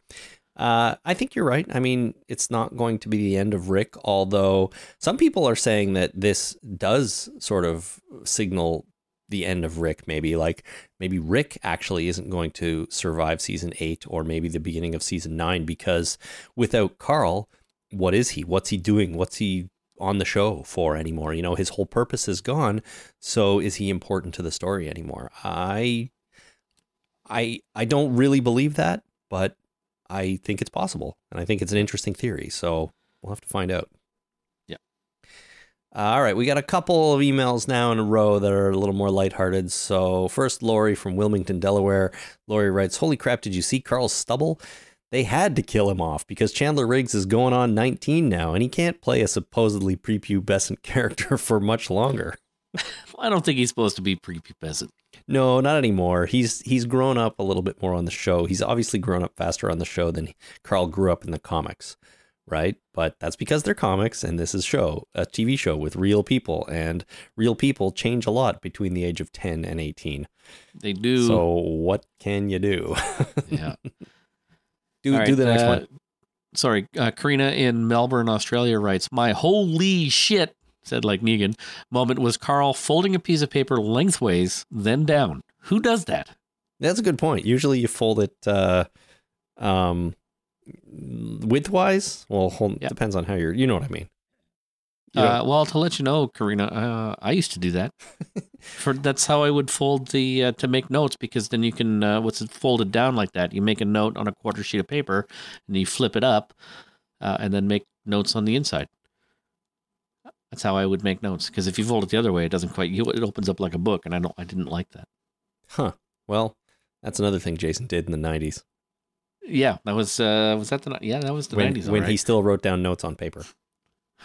Uh, I think you're right. I mean, it's not going to be the end of Rick, although some people are saying that this does sort of signal the end of Rick. Maybe like maybe Rick actually isn't going to survive season eight, or maybe the beginning of season nine, because without Carl, what is he? What's he doing? What's he on the show for anymore? You know, his whole purpose is gone. So is he important to the story anymore? I I I don't really believe that, but I think it's possible, and I think it's an interesting theory. So we'll have to find out. Yeah. All right, we got a couple of emails now in a row that are a little more lighthearted. So first, Lori from Wilmington, Delaware. Lori writes, "Holy crap! Did you see Carl stubble? They had to kill him off because Chandler Riggs is going on 19 now, and he can't play a supposedly prepubescent [LAUGHS] character for much longer." I don't think he's supposed to be prepubescent. No, not anymore. He's he's grown up a little bit more on the show. He's obviously grown up faster on the show than Carl grew up in the comics, right? But that's because they're comics and this is show, a TV show with real people and real people change a lot between the age of 10 and 18. They do. So what can you do? [LAUGHS] yeah. Do All right, do the next uh, one. Sorry, uh, Karina in Melbourne, Australia writes, "My holy shit," said like Negan. Moment was Carl folding a piece of paper lengthways, then down. Who does that? That's a good point. Usually you fold it uh um widthwise. Well, hold, Yeah. depends on how you're, you know what I mean. Know- Uh, well, to let you know, Karina, uh, I used to do that. [LAUGHS] For that's how I would fold the uh, to make notes because then you can uh, what's it folded down like that. You make a note on a quarter sheet of paper and you flip it up, uh, and then make notes on the inside. That's how I would make notes because if you fold it the other way, it doesn't quite. you- It opens up like a book, and I don't. I didn't like that. Huh. Well, that's another thing Jason did in the 90s Yeah, that was uh was that the yeah that was the when, nineties. when he still wrote down notes on paper.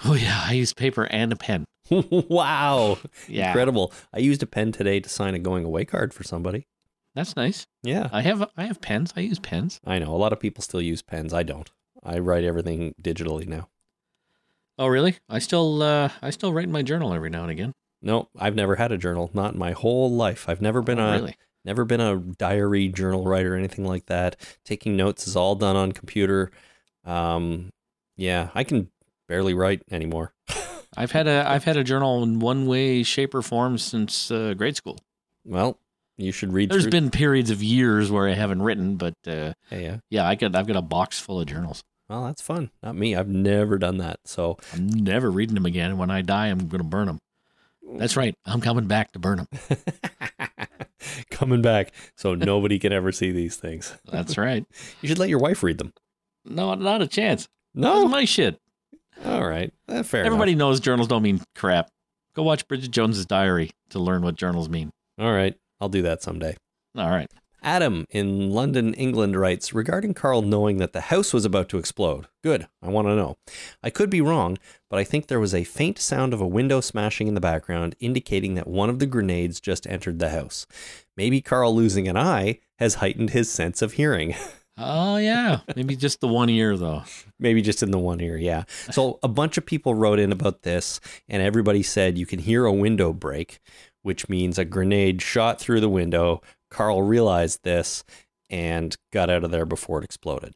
Oh yeah, I used paper and a pen. [LAUGHS] wow. Yeah, Incredible. I used a pen today to sign a going away card for somebody. that's nice. Yeah. I have I have pens. I use pens. I know. A lot of people still use pens. I don't. I write everything digitally now. Oh really? I still uh I still write in my journal every now and again. No, I've never had a journal. Not in my whole life. I've never been Oh, a really. never been a diary journal writer or anything like that. Taking notes is all done on computer. Um, yeah, I can barely write anymore. I've had a I've had a journal in one way, shape, or form since uh, grade school. Well, you should read. There's through- been periods of years where I haven't written, but uh, Hey, yeah. yeah, I got I've got a box full of journals. Well, that's fun. Not me. I've never done that. So I'm never reading them again. And when I die, I'm going to burn them. That's right. I'm coming back to burn them. [LAUGHS] coming back, so nobody can ever see these things. That's right. [LAUGHS] You should let your wife read them. No, not a chance. That's No. my shit. All right. Eh, fair. enough. Everybody knows journals don't mean crap. Go watch Bridget Jones's Diary to learn what journals mean. All right. I'll do that someday. All right. Adam in London, England writes regarding Carl knowing that the house was about to explode. Good. I want to know. I could be wrong, but I think there was a faint sound of a window smashing in the background, indicating that one of the grenades just entered the house. Maybe Carl losing an eye has heightened his sense of hearing. [LAUGHS] Oh yeah, maybe just the one ear though. [LAUGHS] Maybe just in the one ear, yeah. So a bunch of people wrote in about this, and everybody said you can hear a window break, which means a grenade shot through the window. Carl realized this and got out of there before it exploded.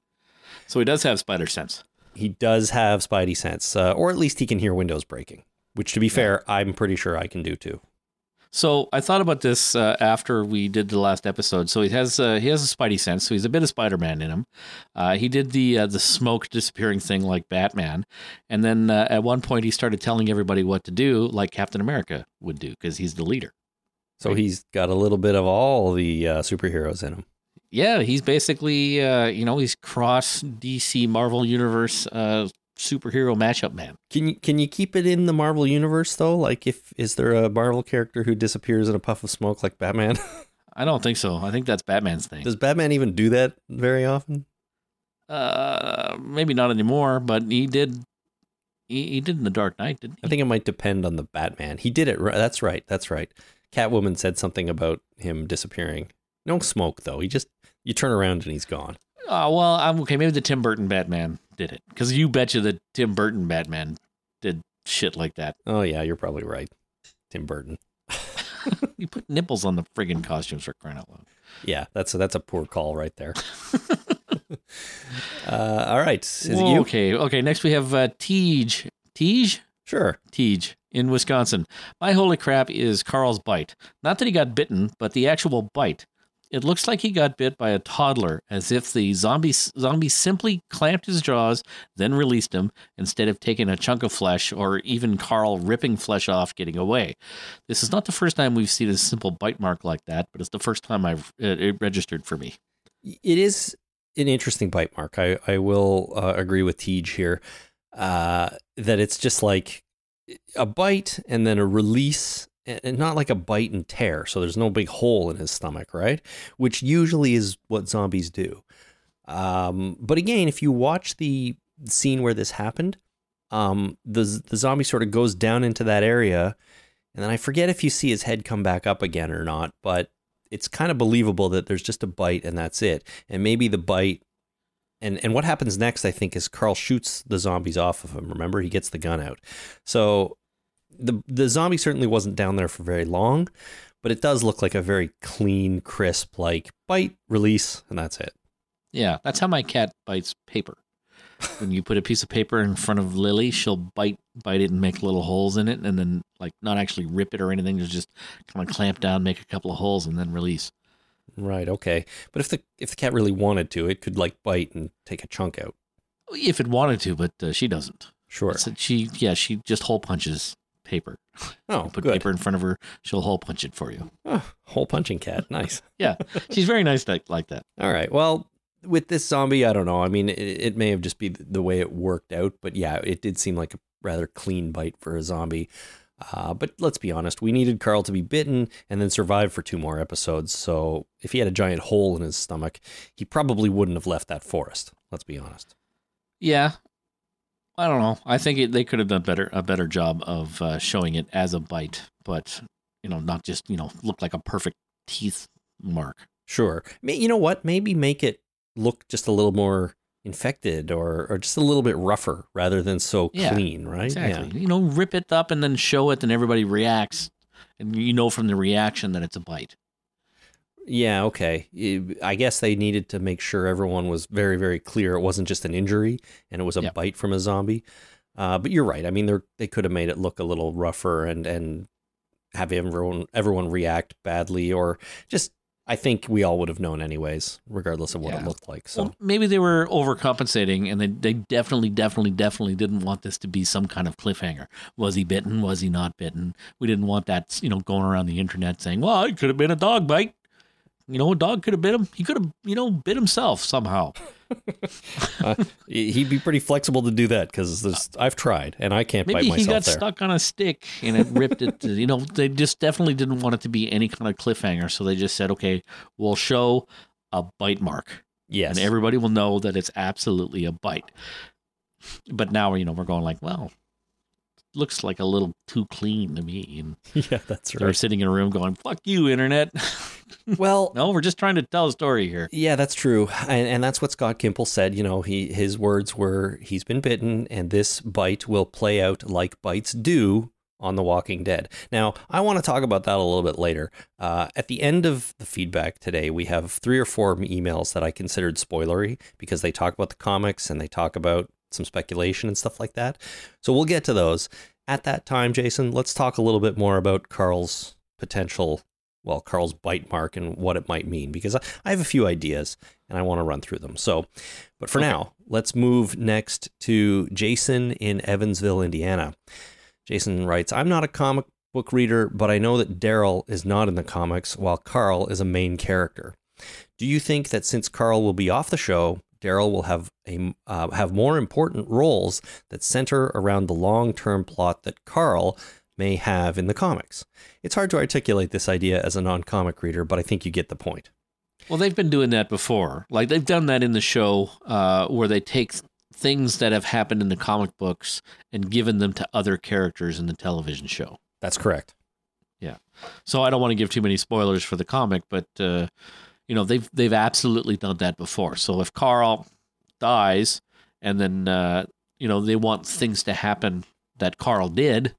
So he does have spider sense. He does have spidey sense, uh, or at least he can hear windows breaking, which, to be fair, I'm pretty sure I can do too. So I thought about this uh, after we did the last episode. So he has uh, he has a spidey sense, so he's a bit of Spider Man in him. Uh, he did the uh, the smoke disappearing thing like Batman, and then uh, at one point he started telling everybody what to do, like Captain America would do, because he's the leader. So he's got a little bit of all the uh, superheroes in him. Yeah, he's basically uh, you know he's cross DC Marvel universe uh, superhero matchup man. Can you can you keep it in the Marvel universe though? Like, if is there a Marvel character who disappears in a puff of smoke like Batman? [LAUGHS] I don't think so. I think that's Batman's thing. Does Batman even do that very often? Uh, maybe not anymore, but he did. He, he did in the Dark Knight, didn't he? I think it might depend on the Batman. He did it. ri- That's right. That's right. Catwoman said something about him disappearing. No smoke though. He just you turn around and he's gone. Oh well, I'm okay. Maybe the Tim Burton Batman did it because you betcha the Tim Burton Batman did shit like that. Oh yeah, you're probably right. Tim Burton. [LAUGHS] You put nipples on the friggin' costumes for crying out loud. Yeah, that's a, that's a poor call right there. [LAUGHS] uh, all right, Whoa, you? Okay, okay. Next we have uh, Tej. Tej? Sure. Tej in Wisconsin. My holy crap is Carl's bite. Not that he got bitten, but the actual bite. It looks like he got bit by a toddler, as if the zombie zombie simply clamped his jaws, then released him, instead of taking a chunk of flesh or even Carl ripping flesh off, getting away. This is not the first time we've seen a simple bite mark like that, but it's the first time I've it, registered for me. It is an interesting bite mark. I I will uh, agree with Tej here uh, that it's just like a bite and then a release, and not like a bite and tear. So there's no big hole in his stomach, right? Which usually is what zombies do. Um, but again, if you watch the scene where this happened, um, the the zombie sort of goes down into that area, and then I forget if you see his head come back up again or not, but it's kind of believable that there's just a bite and that's it. And maybe the bite and and what happens next I think is Carl shoots the zombies off of him. Remember, he gets the gun out. So the the zombie certainly wasn't down there for very long, but it does look like a very clean, crisp like bite, release, and that's it. Yeah, that's how my cat bites paper. when you put a piece of paper in front of Lily, she'll bite bite it and make little holes in it, and then like not actually rip it or anything. Just kind of clamp down, make a couple of holes, and then release. Right, okay. But if the if the cat really wanted to, it could like bite and take a chunk out. If it wanted to, but uh, she doesn't. Sure. So she, yeah, she just hole punches paper. Oh, put good. paper in front of her, she'll hole punch it for you. Oh, hole punching cat. Nice. [LAUGHS] Yeah, she's very nice like, like that. All right. Well, with this zombie, I don't know. I mean, it, it may have just be the way it worked out, but yeah, it did seem like a rather clean bite for a zombie. Uh, but let's be honest, we needed Carl to be bitten and then survive for two more episodes. So if he had a giant hole in his stomach, he probably wouldn't have left that forest. Let's be honest. Yeah, I don't know. I think it, they could have done better a better job of uh, showing it as a bite, but you know, not just you know look like a perfect teeth mark. Sure. You know what? Maybe make it look just a little more infected or, or just a little bit rougher rather than so Yeah, clean, right? Exactly. You know, rip it up and then show it, and everybody reacts, and you know from the reaction that it's a bite. Yeah, okay. I guess they needed to make sure everyone was very, very clear it wasn't just an injury and it was a Yep. bite from a zombie. Uh, but you're right. I mean, they they could have made it look a little rougher and and have everyone everyone react badly, or just I think we all would have known anyways, regardless of what it looked like. So Well, maybe they were overcompensating, and they they definitely, definitely, definitely didn't want this to be some kind of cliffhanger. Was he bitten? Was he not bitten? We didn't want that, you know, going around the internet saying, "Well, it could have been a dog bite." You know, a dog could have bit him. He could have, you know, bit himself somehow. [LAUGHS] uh, he'd be pretty flexible to do that because I've tried and I can't bite myself. Maybe he got there. stuck on a stick and it ripped it. You know, they just definitely didn't want it to be any kind of cliffhanger, so they just said, "Okay, we'll show a bite mark." Yes, and everybody will know that it's absolutely a bite. But now, you know, we're going like, well, looks like a little too clean to me. And [LAUGHS] yeah, that's right. they're sitting in a room going, "Fuck you, internet." [LAUGHS] Well, no, we're just trying to tell a story here. Yeah, that's true, and, and that's what Scott Gimple said. You know, he his words were, "He's been bitten, and this bite will play out like bites do on The Walking Dead." Now, I want to talk about that a little bit later. Uh, at the end of the feedback today, we have three or four emails that I considered spoilery because they talk about the comics and they talk about some speculation and stuff like that. So we'll get to those at that time. Jason, let's talk a little bit more about Carl's potential well, Carl's bite mark and what it might mean because I, have a few ideas and I want to run through them. So, but for Okay. now, let's move next to Jason in Evansville, Indiana. Jason writes, I'm not a comic book reader, but I know that Daryl is not in the comics while Carl is a main character. Do you think that since Carl will be off the show, Daryl will have a uh, have more important roles that center around the long term plot that Carl may have in the comics? It's hard to articulate this idea as a non comic reader, but I think you get the point. Well, they've been doing that before. Like they've done that in the show uh, where they take things that have happened in the comic books and given them to other characters in the television show. That's correct. Yeah. So I don't want to give too many spoilers for the comic, but uh, you know they've they've absolutely done that before. So if Carl dies, and then uh, you know they want things to happen that Carl did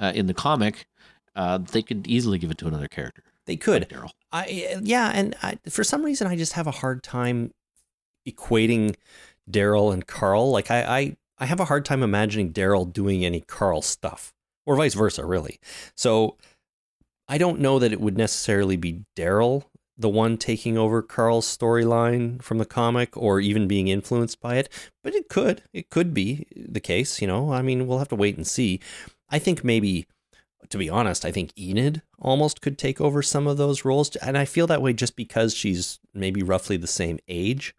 uh, in the comic, uh, they could easily give it to another character. They could. like Daryl. I yeah, and I, for some reason I just have a hard time equating Daryl and Carl. Like I, I I have a hard time imagining Daryl doing any Carl stuff, or vice versa, really. So I don't know that it would necessarily be Daryl the one taking over Carl's storyline from the comic, or even being influenced by it. But it could, it could be the case. You know, I mean, we'll have to wait and see. I think maybe to be honest, I think Enid almost could take over some of those roles. And I feel that way just because she's maybe roughly the same age.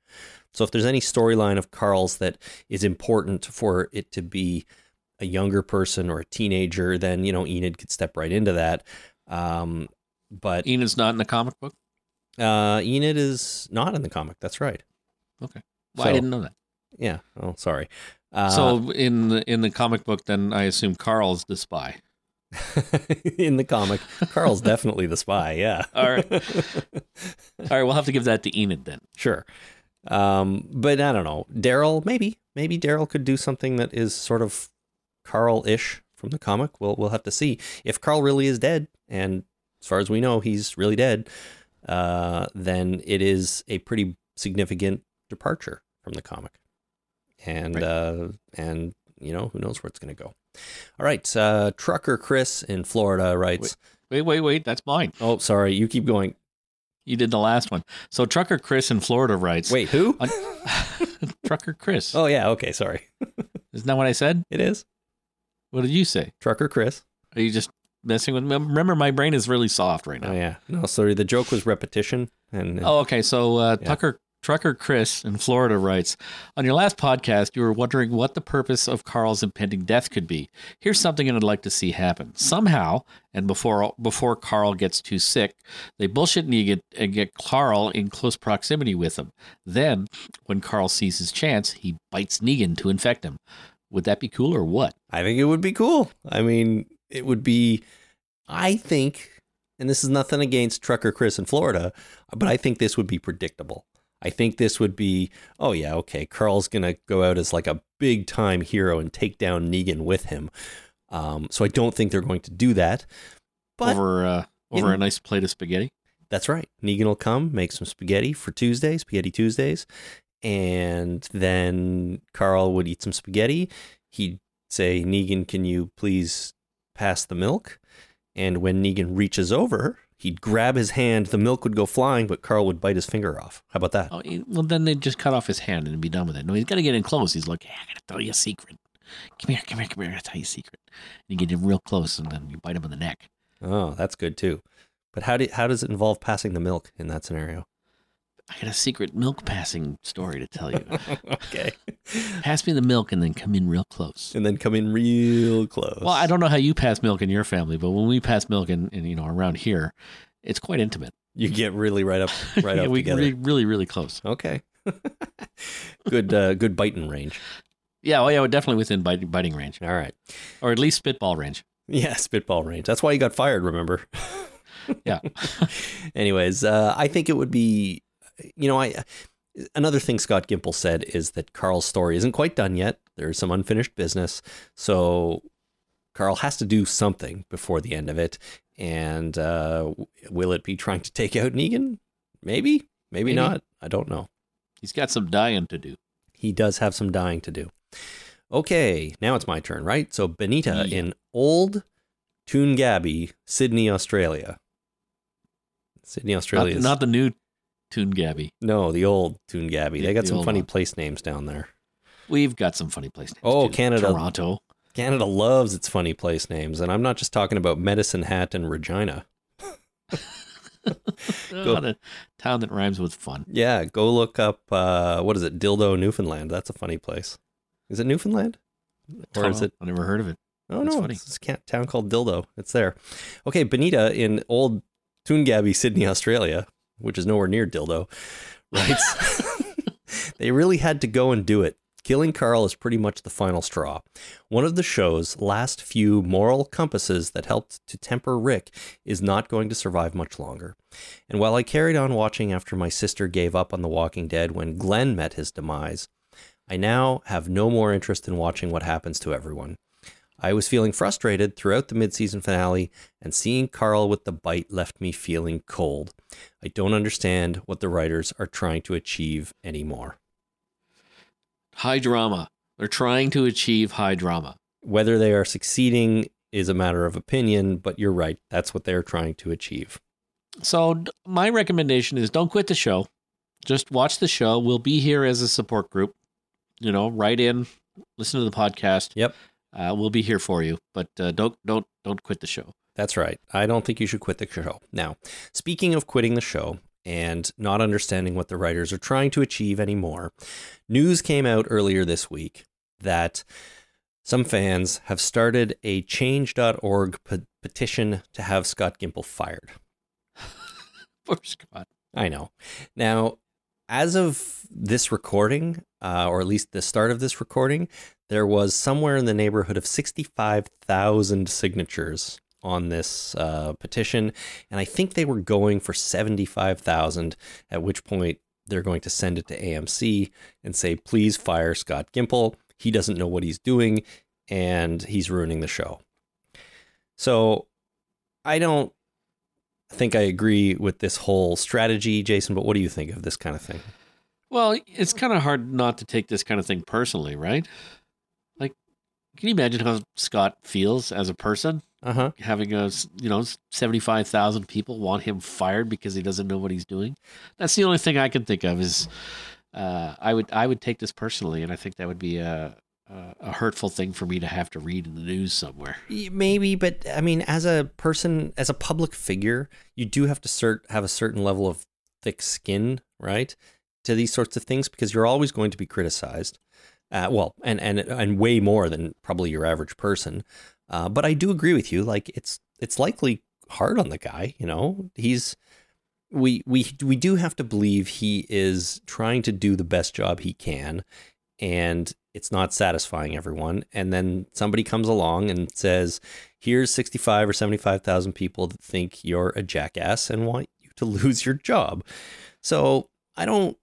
So if there's any storyline of Carl's that is important for it to be a younger person or a teenager, then, you know, Enid could step right into that. Um, but Enid's not in the comic book. Uh, Enid is not in the comic. That's right. Well, So- I didn't know that. Yeah. Oh, sorry. Uh, so in the in the comic book, then I assume Carl's the spy. [LAUGHS] in the comic, Carl's definitely the spy. Yeah. All right. [LAUGHS] All right, we'll have to give that to Enid then. Sure. Um, but I don't know. Daryl, maybe, maybe Daryl could do something that is sort of Carl-ish from the comic. We'll we'll have to see if Carl really is dead, and as far as we know, he's really dead. Uh, then it is a pretty significant departure from the comic, and Right. uh, and you know who knows where it's going to go. All right, uh, trucker Chris in Florida writes. Wait, wait, wait. That's mine. Oh, sorry, you keep going. You did the last one. So Trucker Chris in Florida writes. Wait, who? On- [LAUGHS] Trucker Chris. Oh yeah, okay, sorry. [LAUGHS] Isn't that what I said? It is What did you say? trucker Chris. Are you just messing with me? Remember, my brain is really soft right now. Oh yeah, no. Sorry, the joke was repetition, and Oh, okay. So uh, Yeah. Tucker Trucker Chris in Florida writes On your last podcast, you were wondering what the purpose of Carl's impending death could be. Here's something I'd like to see happen. Somehow, and before before Carl gets too sick, they bullshit Negan and get Carl in close proximity with him. Then, when Carl sees his chance, he bites Negan to infect him. Would that be cool or what? I think it would be cool. I mean, it would be. I think, and this is nothing against trucker Chris in Florida, but I think this would be predictable. I think this would be, oh yeah, okay, Carl's gonna go out as like a big time hero and take down Negan with him. Um, so I don't think they're going to do that. But over uh, over in- a nice plate of spaghetti? That's right. Negan will come, make some spaghetti for Tuesday, spaghetti Tuesdays, and then Carl would eat some spaghetti. He'd say, Negan, can you please pass the milk? And when Negan reaches over, he'd grab his hand, the milk would go flying, but Carl would bite his finger off. How about that? Oh, well, then they'd just cut off his hand and be done with it. No, he's got to get in close. He's like, hey, I got to tell you a secret. Come here, come here, come here. I got to tell you a secret. And you get in real close and then you bite him in the neck. Oh, that's good too. But how do how does it involve passing the milk in that scenario? I got a secret milk passing story to tell you. [LAUGHS] okay. Pass me the milk and then come in real close. And then come in real close. Well, I don't know how you pass milk in your family, but when we pass milk in, you know, around here, it's quite intimate. You get really right up [LAUGHS] right Yeah, up we together. really, really, really close. Okay. [LAUGHS] good uh, good biting range. Yeah, well, yeah, definitely within biting, biting range, All right. or at least spitball range. Yeah, spitball range. That's why you got fired, remember? Yeah. Anyways, uh, I think it would be, you know, I another thing Scott Gimple said is that Carl's story isn't quite done yet. There's some unfinished business, so Carl has to do something before the end of it. And uh, will it be trying to take out Negan? Maybe, maybe, Maybe. not. I don't know. He's got some dying to do. He does have some dying to do. Okay, now it's my turn, right? So Benita Yeah. in Old Toongabbie, Sydney, Australia. Sydney, Australia. Not, is- not the new Toongabbie. No, the old Toongabbie. The- They got the some funny one. place names down there. We've got some funny place names. Oh, too. Canada. Toronto. Canada loves its funny place names, and I'm not just talking about Medicine Hat and Regina. [LAUGHS] Go. The town that rhymes with fun. Yeah, go look up uh, what is it, Dildo, Newfoundland. That's a funny place. Is it Newfoundland? Or is it? I never heard of it. Oh That's no, funny. it's this town called Dildo. It's there. Okay, Benita in old Toongabbie, Sydney, Australia, which is nowhere near Dildo, [LAUGHS] writes, [LAUGHS] they really had to go and do it. Killing Carl is pretty much the final straw. One of the show's last few moral compasses that helped to temper Rick is not going to survive much longer. And while I carried on watching after my sister gave up on The Walking Dead when Glenn met his demise, I now have no more interest in watching what happens to everyone. I was feeling frustrated throughout the midseason finale, and seeing Carl with the bite left me feeling cold. I don't understand what the writers are trying to achieve anymore. High drama. They're trying to achieve high drama. Whether they are succeeding is a matter of opinion, but you're right. That's what they're trying to achieve. So my recommendation is don't quit the show. Just watch the show. We'll be here as a support group. You know, write in, listen to the podcast. Yep. Uh, we'll be here for you, but uh, don't don't don't quit the show. That's right. I don't think you should quit the show. Now, speaking of quitting the show and not understanding what the writers are trying to achieve anymore, news came out earlier this week that some fans have started a change.org pe- petition to have Scott Gimple fired. [LAUGHS] Poor Scott. I know. Now, as of this recording, uh, or at least the start of this recording, there was somewhere in the neighborhood of 65,000 signatures on this uh, petition. And I think they were going for 75,000, at which point they're going to send it to AMC and say, please fire Scott Gimple. He doesn't know what he's doing and he's ruining the show. So I don't think I agree with this whole strategy, Jason, but what do you think of this kind of thing? Well, it's kind of hard not to take this kind of thing personally, right? Can you imagine how Scott feels as a person Uh huh. having a you know seventy five thousand people want him fired because he doesn't know what he's doing? That's the only thing I can think of is uh, I would I would take this personally, and I think that would be a a, a hurtful thing for me to have to read in the news somewhere. Maybe, but I mean, as a person, as a public figure, you do have to cert- have a certain level of thick skin, right, to these sorts of things because you're always going to be criticized. Uh, well, and and and way more than probably your average person. Uh, but I do agree with you. Like it's it's likely hard on the guy. You know, he's we we we do have to believe he is trying to do the best job he can, and it's not satisfying everyone. And then somebody comes along and says, "Here's sixty-five or seventy-five thousand people that think you're a jackass and want you to [LAUGHS] lose your job." So I don't,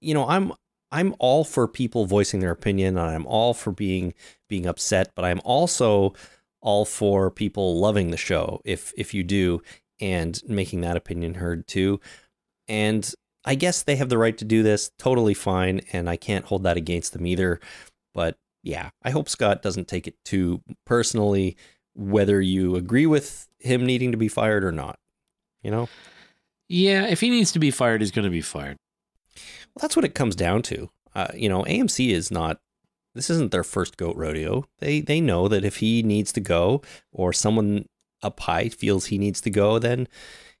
you know, I'm I'm all for people voicing their opinion, and I'm all for being being upset, but I'm also all for people loving the show if if you do and making that opinion heard too. And I guess they have the right to do this, totally fine, and I can't hold that against them either. But yeah, I hope Scott doesn't take it too personally, whether you agree with him needing to be fired or not. You know, Yeah, if he needs to be fired, he's going to be fired. That's what it comes down to. Uh, you know, AMC is not. This isn't their first goat rodeo. They they know that if he needs to go, or someone up high feels he needs to go, then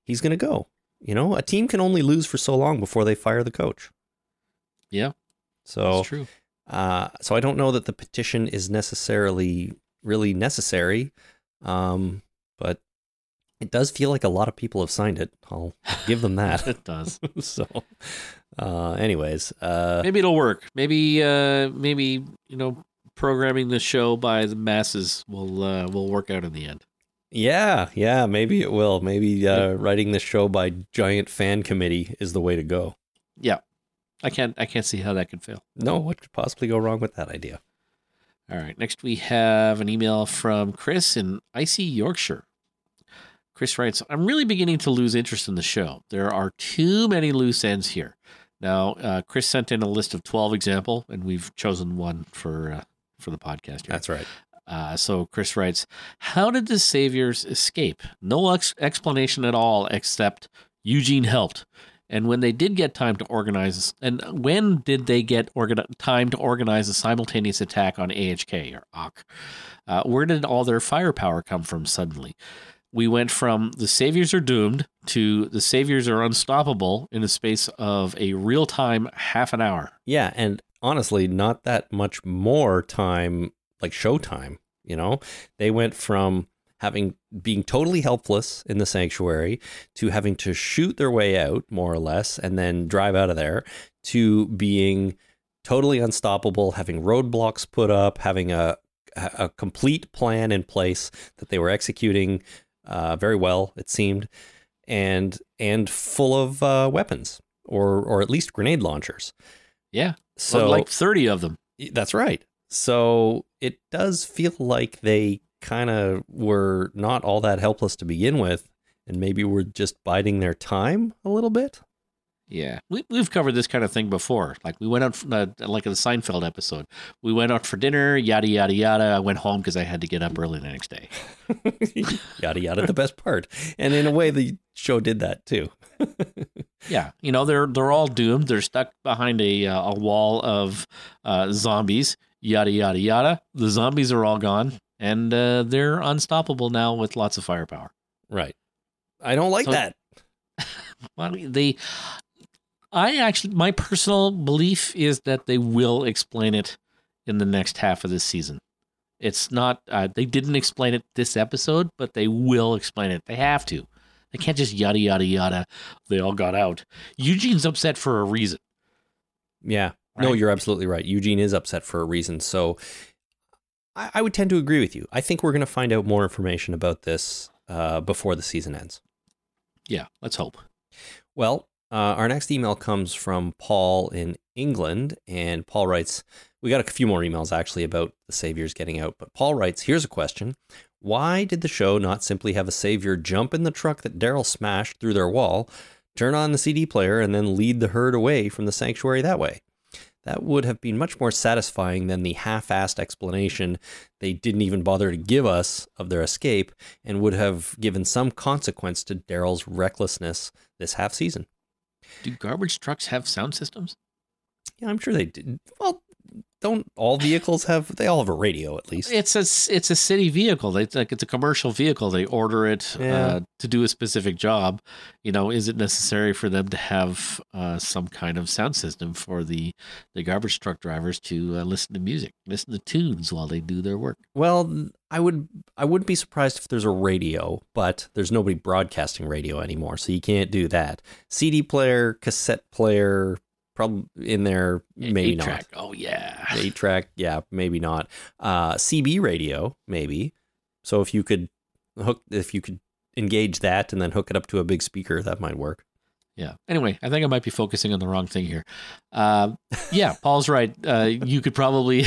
he's going to go. You know, a team can only lose for so long before they fire the coach. Yeah, So that's true. Uh, so I don't know that the petition is necessarily really necessary. Um, but It does feel like a lot of people have signed it. I'll give them that. [LAUGHS] it does. [LAUGHS] so, uh, anyways, uh, Maybe it'll work. Maybe, uh, maybe you know, programming the show by the masses will uh, will work out in the end. yeah, yeah, maybe it will. Maybe uh, writing the show by giant fan committee is the way to go. Yeah, I can't I can't see how that could fail. No, what could possibly go wrong with that idea? All right. Next, we have an email from Chris in icy Yorkshire. Chris writes, I'm really beginning to lose interest in the show. There are too many loose ends here. Now, uh, Chris sent in a list of 12 example, and we've chosen one for uh, for the podcast here. That's right. Uh, so Chris writes, How did the Saviors escape? No ex- explanation at all except Eugene helped. And when they did get time to organize, and when did they get organ- time to organize a simultaneous attack on AHK or AK? Uh, where did all their firepower come from suddenly? We went from the Saviors are doomed to the Saviors are unstoppable in the space of a real time half an hour. Yeah, and honestly, not that much more time, like showtime. You know, they went from having being totally helpless in the sanctuary to having to shoot their way out, more or less, and then drive out of there, to being totally unstoppable, having roadblocks put up, having a a complete plan in place that they were executing uh, very well, it seemed, and and full of uh, weapons or or at least grenade launchers. Yeah. So like 30 of them. that's right. So it does feel like they kind of were not all that helpless to begin with, and maybe were just biding their time a little bit. Yeah, we, we've covered this kind of thing before. Like we went out, uh, like in the Seinfeld episode, we went out for dinner, yada yada yada. I went home because I had to get up early the next day. [LAUGHS] yada yada, the best part. And in a way, the show did that too. [LAUGHS] Yeah, you know they're they're all doomed. They're stuck behind a uh, a wall of uh, zombies. Yada yada yada. The zombies are all gone, and uh, they're unstoppable now with lots of firepower. right. I don't like So- that. [LAUGHS] Well, they, I actually, my personal belief is that they will explain it in the next half of this season. It's not, uh, they didn't explain it this episode, but they will explain it. They have to. They can't just yada, yada, yada. They all got out. Eugene's upset for a reason. Yeah. No, you're absolutely right. Eugene is upset for a reason. So I, I would tend to agree with you. I think we're going to find out more information about this uh, before the season ends. Yeah, let's hope. Well, uh, our next email comes from Paul in England, and Paul writes, We got a few more emails actually about the Saviors getting out, but Paul writes, Here's a question. Why did the show not simply have a Savior jump in the truck that Daryl smashed through their wall, turn on the CD player, and then lead the herd away from the sanctuary that way? That would have been much more satisfying than the half assed explanation they didn't even bother to give us of their escape and would have given some consequence to Daryl's recklessness this half season. Do garbage trucks have sound systems? Yeah, I'm sure they did. Well, don't all vehicles have? They all have a radio at least. It's a it's a city vehicle. They like it's a commercial vehicle. They order it Yeah. uh, to do a specific job. You know, is it necessary for them to have uh, some kind of sound system for the the garbage truck drivers to uh, listen to music, listen to tunes while they do their work? Well, I would I wouldn't be surprised if there's a radio, but there's nobody broadcasting radio anymore, so you can't do that. CD player, cassette player, probably in there, maybe not. Eight-track. Oh yeah. Eight track, yeah, maybe not. Uh, CB radio, maybe. So if you could hook, if you could engage that and then hook it up to a big speaker, that might work. Yeah. Anyway, I think I might be focusing on the wrong thing here. Uh, yeah, [LAUGHS] Paul's right. Uh, you could probably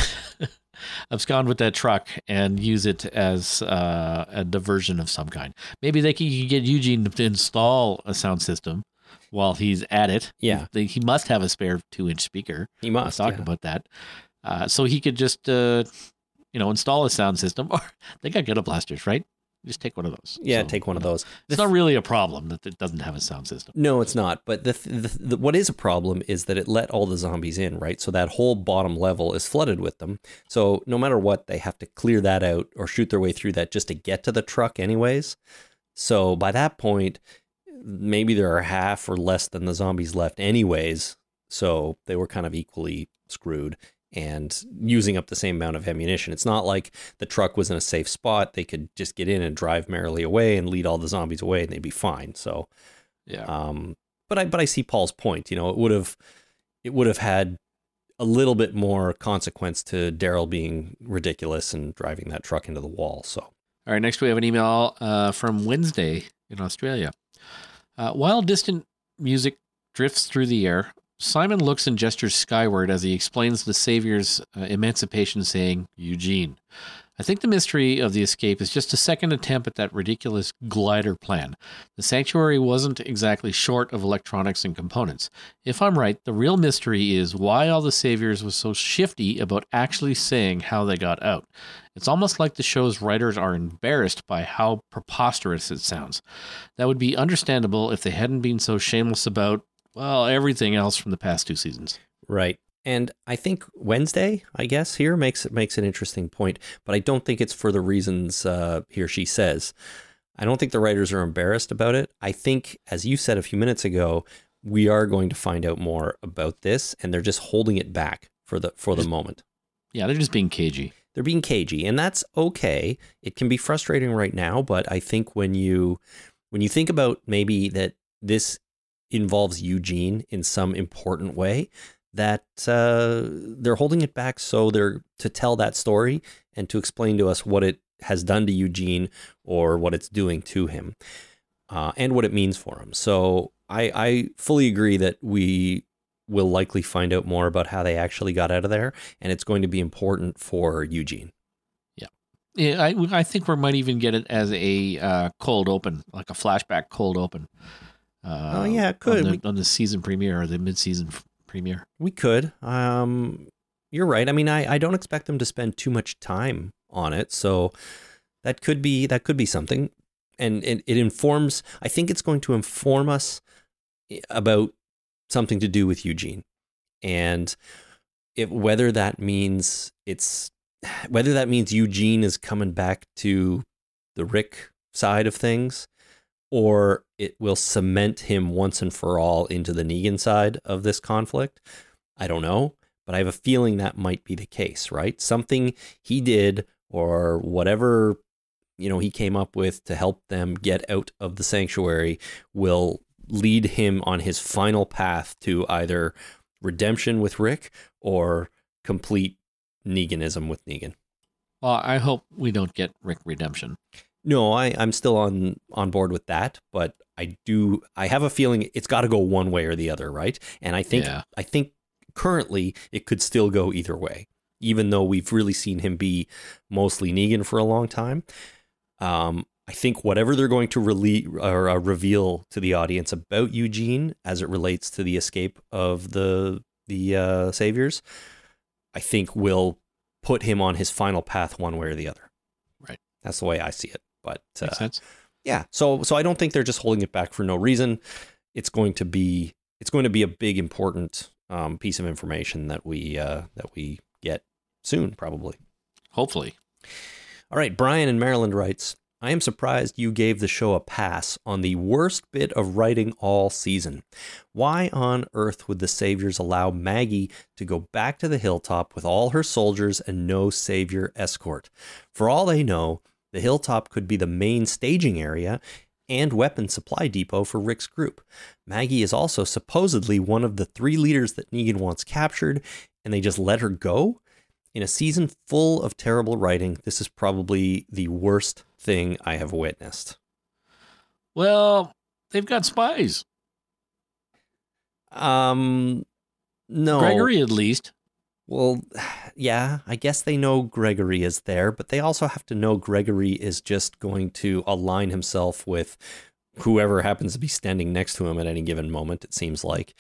[LAUGHS] abscond with that truck and use it as uh, a diversion of some kind. Maybe they could get Eugene to install a sound system while he's at it. Yeah. He, he must have a spare two inch speaker. He must. talk yeah. about that. Uh, so he could just, uh, you know, install a sound system. Or they got ghetto blasters, right? Just take one of those. Yeah, So, take one of you know, those. It's not really a problem that it doesn't have a sound system. No, it's not. But the, the, the what is a problem is that it let all the zombies in, right? So that whole bottom level is flooded with them. So no matter what, they have to clear that out or shoot their way through that just to get to the truck, anyways. So by that point, maybe there are half or less than the zombies left, anyways. So they were kind of equally screwed. and using up the same amount of ammunition. It's not like the truck was in a safe spot. They could just get in and drive merrily away and lead all the zombies away and they'd be fine. So, Yeah. um, but I but I see Paul's point. You know, it would have it would have had a little bit more consequence to Daryl being ridiculous and driving that truck into the wall. So All right, next we have an email uh, from Wednesday in Australia. Uh, while distant music drifts through the air, Simon looks and gestures skyward as he explains the Savior's uh, emancipation, saying, Eugene. I think the mystery of the escape is just a second attempt at that ridiculous glider plan. The sanctuary wasn't exactly short of electronics and components. If I'm right, the real mystery is why all the Saviors was so shifty about actually saying how they got out. It's almost like the show's writers are embarrassed by how preposterous it sounds. That would be understandable if they hadn't been so shameless about, well, everything else from the past two seasons. Right. And I think Wednesday, I guess, here makes makes an interesting point, but I don't think it's for the reasons uh, he or she says. I don't think the writers are embarrassed about it. I think, as you said a few minutes ago, we are going to find out more about this, and they're just holding it back for the for the moment. Yeah, they're just being cagey. They're being cagey, and that's okay. It can be frustrating right now, but I think when you when you think about maybe that this involves Eugene in some important way, that uh, they're holding it back so they're to tell that story and to explain to us what it has done to Eugene or what it's doing to him uh, and what it means for him. So I, I fully agree that we will likely find out more about how they actually got out of there, and it's going to be important for Eugene. Yeah, I, I think we might even get it as a uh, cold open, like a flashback cold open. Uh, Oh, yeah, it could. On the, We- on the season premiere or the mid-season premiere. We could. Um, you're right. I mean, I, I don't expect them to spend too much time on it, so that could be that could be something, and it, it informs. I think it's going to inform us about something to do with Eugene, and if whether that means it's [SIGHS] whether that means Eugene is coming back to the Rick side of things, or it will cement him once and for all into the Negan side of this conflict. I don't know, but I have a feeling that might be the case, right? Something he did or whatever you know he came up with to help them get out of the sanctuary will lead him on his final path to either redemption with Rick or complete Neganism with Negan. Well, I hope we don't get Rick redemption. No, I, I'm still on on board with that, but I do I have a feeling it's got to go one way or the other, right? And I think Yeah. I think currently it could still go either way, even though we've really seen him be mostly Negan for a long time. Um, I think whatever they're going to rele- or uh, reveal to the audience about Eugene as it relates to the escape of the the uh, saviors, I think will put him on his final path one way or the other. Right. That's the way I see it. But uh, sense. yeah, so so I don't think they're just holding it back for no reason. It's going to be it's going to be a big important um, piece of information that we uh, that we get soon, probably. Hopefully. All right, Brian in Maryland writes, I am surprised you gave the show a pass on the worst bit of writing all season. Why on earth would the Saviors allow Maggie to go back to the hilltop with all her soldiers and no Savior escort? For all they know, the hilltop could be the main staging area and weapon supply depot for Rick's group. Maggie is also supposedly one of the three leaders that Negan wants captured, and they just let her go? In a season full of terrible writing, this is probably the worst thing I have witnessed. Well, they've got spies. Um, no. Gregory, at least. Well, [SIGHS] yeah, I guess they know Gregory is there, but they also have to know Gregory is just going to align himself with whoever happens to be standing next to him at any given moment, it seems like.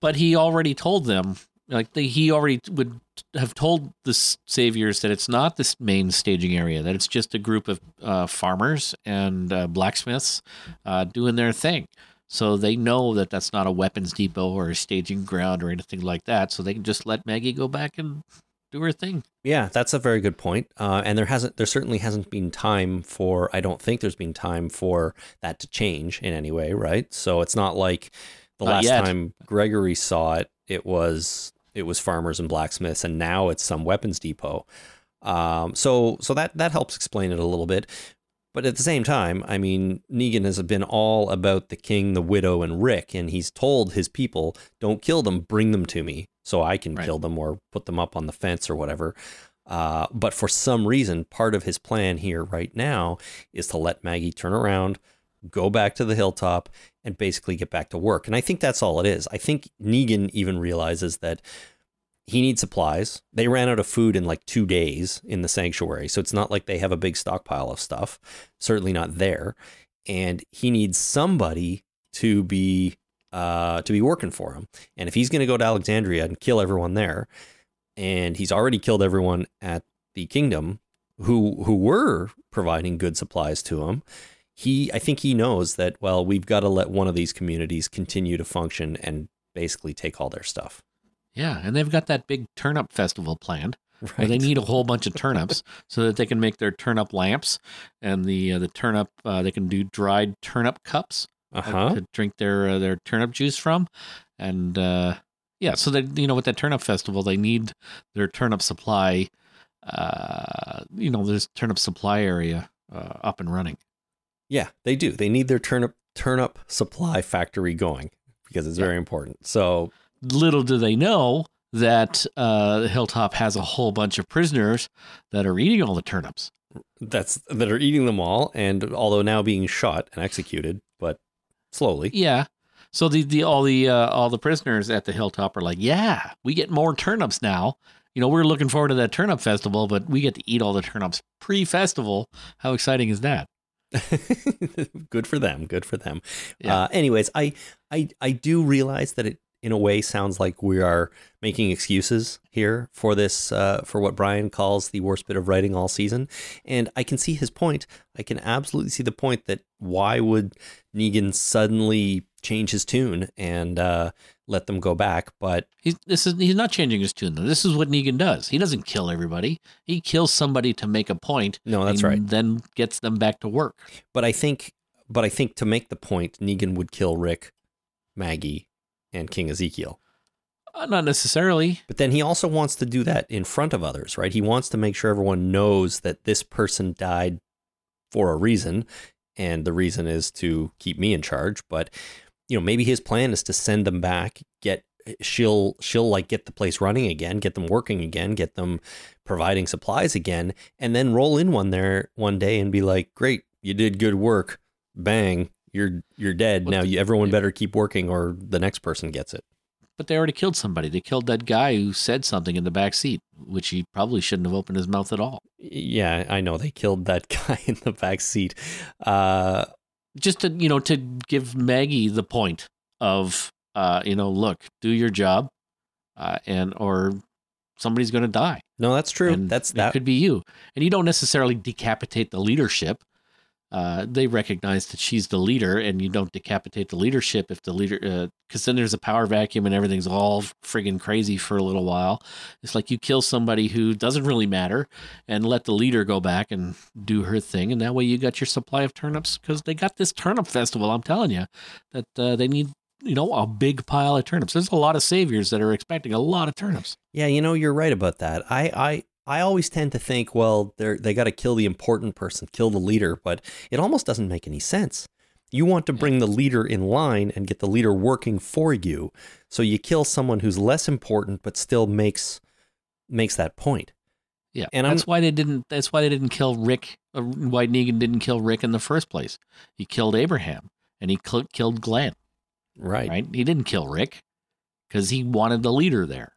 But he already told them, like he already would have told the saviors that it's not this main staging area; that it's just a group of uh, farmers and uh, blacksmiths uh, doing their thing. So they know that that's not a weapons depot or a staging ground or anything like that. So they can just let Maggie go back and do her thing. Yeah, that's a very good point. Uh, and there hasn't, there certainly hasn't been time for. I don't think there's been time for that to change in any way, right? So it's not like the Not last yet. time Gregory saw it, it was it was farmers and blacksmiths, and now it's some weapons depot. Um, so so that that helps explain it a little bit. But at the same time, I mean, Negan has been all about the king, the widow, and Rick, and he's told his people, "Don't kill them, bring them to me, so I can Right. kill them or put them up on the fence or whatever." Uh, but for some reason, part of his plan here right now is to let Maggie turn around, go back to the hilltop, and basically get back to work. And I think that's all it is. I think Negan even realizes that he needs supplies. They ran out of food in like two days in the sanctuary. So it's not like they have a big stockpile of stuff, certainly not there. And he needs somebody to be uh, to be working for him. And if he's going to go to Alexandria and kill everyone there, and he's already killed everyone at the kingdom who who were providing good supplies to him, he I think he knows that well we've got to let one of these communities continue to function and basically take all their stuff. Yeah, and they've got that big turnip festival planned. Right. where they need a whole bunch of turnips [LAUGHS] so that they can make their turnip lamps and the uh, the turnip uh, they can do dried turnip cups uh uh, huh. to drink their uh, their turnip juice from and uh, yeah so that you know with that turnip festival they need their turnip supply uh, you know this turnip supply area uh, up and running Yeah, they do. They need their turnip turnip supply factory going because it's very important. So little do they know that uh, hilltop has a whole bunch of prisoners that are eating all the turnips that's that are eating them all, and although now being shot and executed, but slowly. Yeah. So the, the all the uh, all the prisoners at the hilltop are like, yeah, we get more turnips now. You know, we're looking forward to that turnip festival, but we get to eat all the turnips pre-festival. How exciting is that? [LAUGHS] good for them. Good for them. Yeah. Uh, anyways, I, I I do realize that it in a way sounds like we are making excuses here for this uh, for what Brian calls the worst bit of writing all season, and I can see his point. I can absolutely see the point that why would Negan suddenly change his tune and uh, let them go back? But He's this is he's not changing his tune though. This is what Negan does. He doesn't kill everybody. He kills somebody to make a point. no, that's right. Then gets them back to work. But I think, but I think to make the point, Negan would kill Rick, Maggie, and King Ezekiel. Uh, not necessarily. But then he also wants to do that in front of others, right? He wants to make sure everyone knows that this person died for a reason, and the reason is to keep me in charge. But you know, maybe his plan is to send them back, get she'll she'll like get the place running again, get them working again, get them providing supplies again, and then roll in one there one day and be like, "Great, you did good work. Bang, you're you're dead. Well, now you, everyone better keep working, or the next person gets it." But they already killed somebody. They killed that guy who said something in the back seat, which he probably shouldn't have opened his mouth at all. Yeah, I know they killed that [LAUGHS] guy in the back seat. Uh, just to you know to give Maggie the point of uh you know look do your job uh and or somebody's going to die no, that's true. and that's it that. could be you and you don't necessarily decapitate the leadership uh they recognize that she's the leader and you don't decapitate the leadership if the leader because then there's a power vacuum and everything's all friggin' crazy for a little while. It's like you kill somebody who doesn't really matter and let the leader go back and do her thing and that way you got your supply of turnips because they got this turnip festival i'm telling you that uh, they need you know a big pile of turnips. There's a lot of saviors that are expecting a lot of turnips. Yeah, you know, you're right about that. I, I, I always tend to think, well, they're they got to kill the important person, kill the leader, but it almost doesn't make any sense. You want to bring the leader in line and get the leader working for you, so you kill someone who's less important but still makes makes that point. yeah And I'm- that's why they didn't that's why they didn't kill rick uh, why negan didn't kill rick in the first place he killed abraham and he cl- killed glenn Right. right he didn't kill rick because he wanted the leader there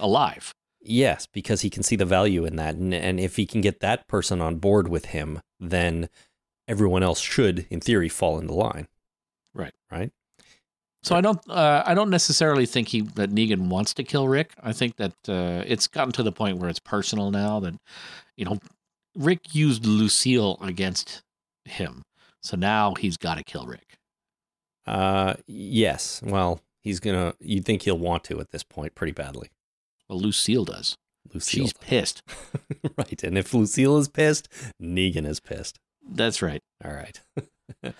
alive Yes, because he can see the value in that, and and if he can get that person on board with him, then everyone else should, in theory, fall into line. Right. Right. So I don't, uh, I don't necessarily think he that Negan wants to kill Rick. I think that uh, it's gotten to the point where it's personal now. That you know, Rick used Lucille against him, so now he's got to kill Rick. Uh, yes. Well, he's gonna. You'd think he'll want to at this point, pretty badly. Well, Lucille does. Lucille, She's pissed. [LAUGHS] right? And if Lucille is pissed, Negan is pissed. That's right. All right. [LAUGHS] uh,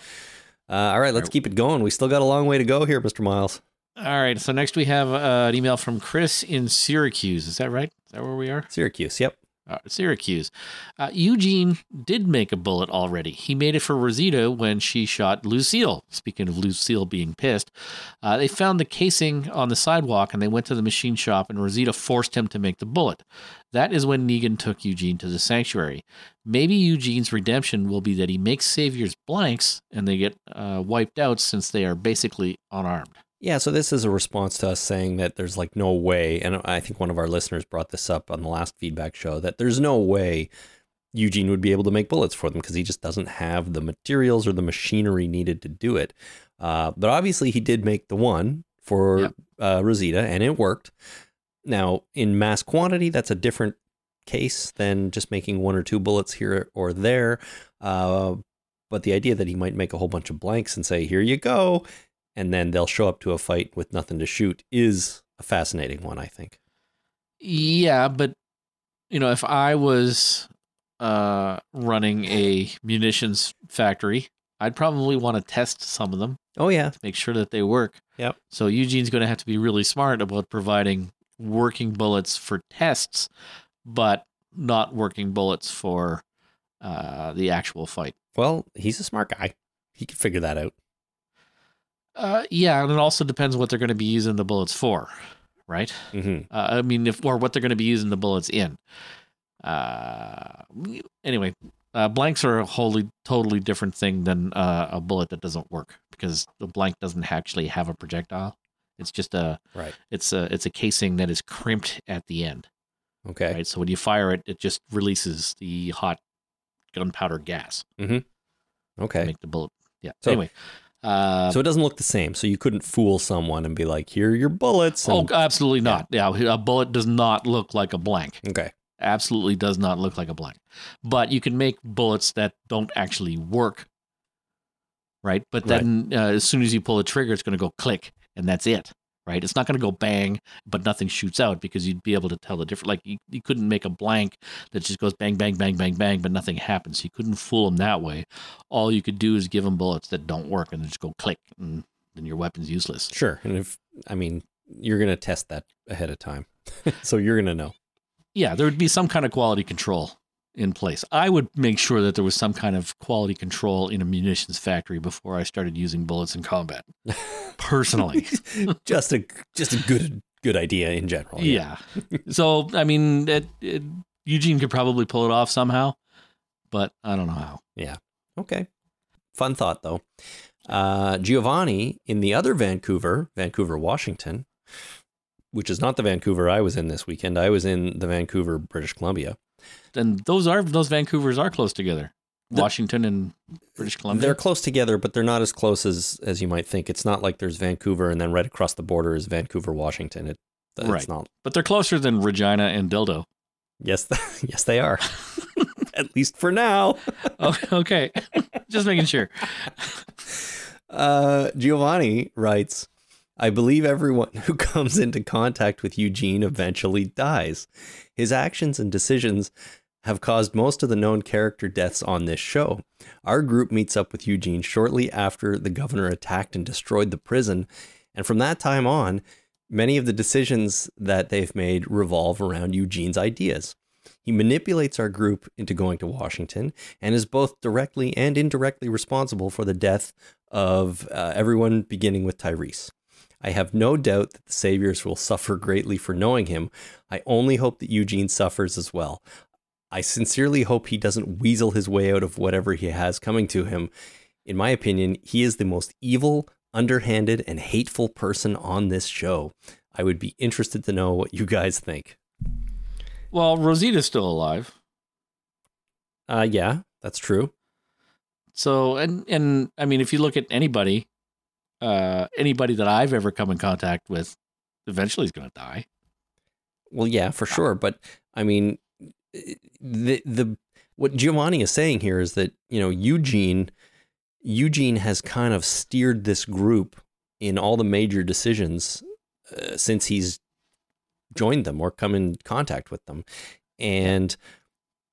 all right. Let's Right. keep it going. We still got a long way to go here, Mister Miles. All right. So next we have uh, an email from Chris in Syracuse. Is that right? Is that where we are? Syracuse. Yep. Uh, Syracuse. Uh, Eugene did make a bullet already. He made it for Rosita when she shot Lucille. Speaking of Lucille being pissed, uh, they found the casing on the sidewalk and they went to the machine shop and Rosita forced him to make the bullet. That is when Negan took Eugene to the sanctuary. Maybe Eugene's redemption will be that he makes Savior's blanks and they get uh, wiped out since they are basically unarmed. Yeah, so this is a response to us saying that there's like no way, and I think one of our listeners brought this up on the last feedback show that there's no way Eugene would be able to make bullets for them because he just doesn't have the materials or the machinery needed to do it. Uh, but obviously, he did make the one for Yep. uh, Rosita, and it worked. Now, in mass quantity, that's a different case than just making one or two bullets here or there. Uh, but the idea that he might make a whole bunch of blanks and say, "Here you go," and then they'll show up to a fight with nothing to shoot is a fascinating one, I think. Yeah, but you know, if I was uh, running a munitions factory, I'd probably want to test some of them Oh yeah, make sure that they work. Yep. So Eugene's going to have to be really smart about providing working bullets for tests, but not working bullets for uh, the actual fight. well, he's a smart guy. He can figure that out. Uh, yeah, and it also depends what they're going to be using the bullets for, right? hmm Uh, I mean, if or what they're going to be using the bullets in. Uh, anyway, uh, blanks are a wholly, totally different thing than uh, a bullet that doesn't work because the blank doesn't actually have a projectile. It's just a, Right. it's a, it's a casing that is crimped at the end, Okay. right? So when you fire it, it just releases the hot gunpowder gas to Okay. make the bullet. Yeah. So- anyway, uh, so it doesn't look the same. So you couldn't fool someone and be like, "Here are your bullets." oh, absolutely not. Yeah, a bullet does not look like a blank. okay. absolutely does not look like a blank. But you can make bullets that don't actually work, right? But then Uh, as soon as you pull the trigger, it's going to go click, and that's it, right? It's not going to go bang, but nothing shoots out because you'd be able to tell the difference. Like you, you couldn't make a blank that just goes bang, bang, bang, bang, bang, but nothing happens. You couldn't fool them that way. All you could do is give them bullets that don't work, and they just go click, and then your weapon's useless. Sure. And if I mean, you're gonna test that ahead of time, [LAUGHS] so you're gonna know. yeah, there would be some kind of quality control in place. I would make sure that there was some kind of quality control in a munitions factory before I started using bullets in combat. [LAUGHS] Personally. [LAUGHS] just a just a good good idea in general. yeah. So, I mean, it, it, Eugene could probably pull it off somehow, but I don't know how. Yeah. Okay. Fun thought though. Uh, Giovanni in the other Vancouver, Vancouver, Washington, which is not the Vancouver I was in this weekend. I was in the Vancouver, British Columbia. And those are those Vancouvers are close together. The- Washington and British Columbia. They're close together, but they're not as close as as you might think. It's not like there's Vancouver and then right across the border is Vancouver, Washington. It, it's Right. not. but they're closer than Regina and Dildo. Yes, [LAUGHS] yes, they are. [LAUGHS] At least for now. [LAUGHS] Oh, okay. Just making sure. Uh, Giovanni writes, I believe everyone [LAUGHS] who comes into contact with Eugene eventually dies. His actions and decisions have caused most of the known character deaths on this show. Our group meets up with Eugene shortly after the governor attacked and destroyed the prison, and from that time on, many of the decisions that they've made revolve around Eugene's ideas. He manipulates our group into going to Washington and is both directly and indirectly responsible for the death of uh, everyone beginning with Tyrese. I have no doubt that the Saviors will suffer greatly for knowing him. I only hope that Eugene suffers as well. I sincerely hope he doesn't weasel his way out of whatever he has coming to him. In my opinion, he is the most evil, underhanded, and hateful person on this show. I would be interested to know what you guys think. Well, Rosita's still alive. Uh, yeah, that's true. So and and I mean, if you look at anybody, uh, anybody that I've ever come in contact with, eventually is going to die. Well, yeah, for sure. But I mean, the the what Giovanni is saying here is that you know Eugene Eugene has kind of steered this group in all the major decisions uh, since he's joined them or come in contact with them, and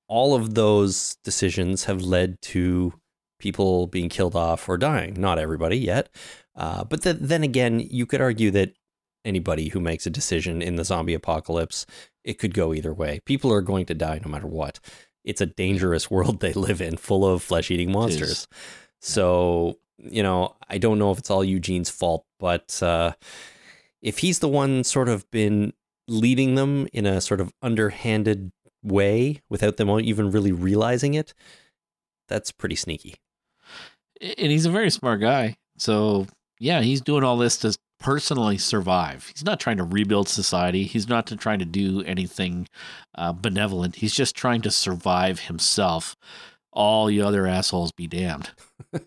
all of those decisions have led to people being killed off or dying. Not everybody yet. Uh, but th- then again, you could argue that anybody who makes a decision in the zombie apocalypse, it could go either way. People are going to die no matter what. It's a dangerous [LAUGHS] world they live in, full of flesh eating monsters. So, you know, I don't know if it's all Eugene's fault, but uh, if he's the one sort of been leading them in a sort of underhanded way without them even really realizing it, that's pretty sneaky. And he's a very smart guy. So, yeah, he's doing all this to personally survive. He's not trying to rebuild society. He's not trying to do anything uh, benevolent. He's just trying to survive himself. All the other assholes be damned.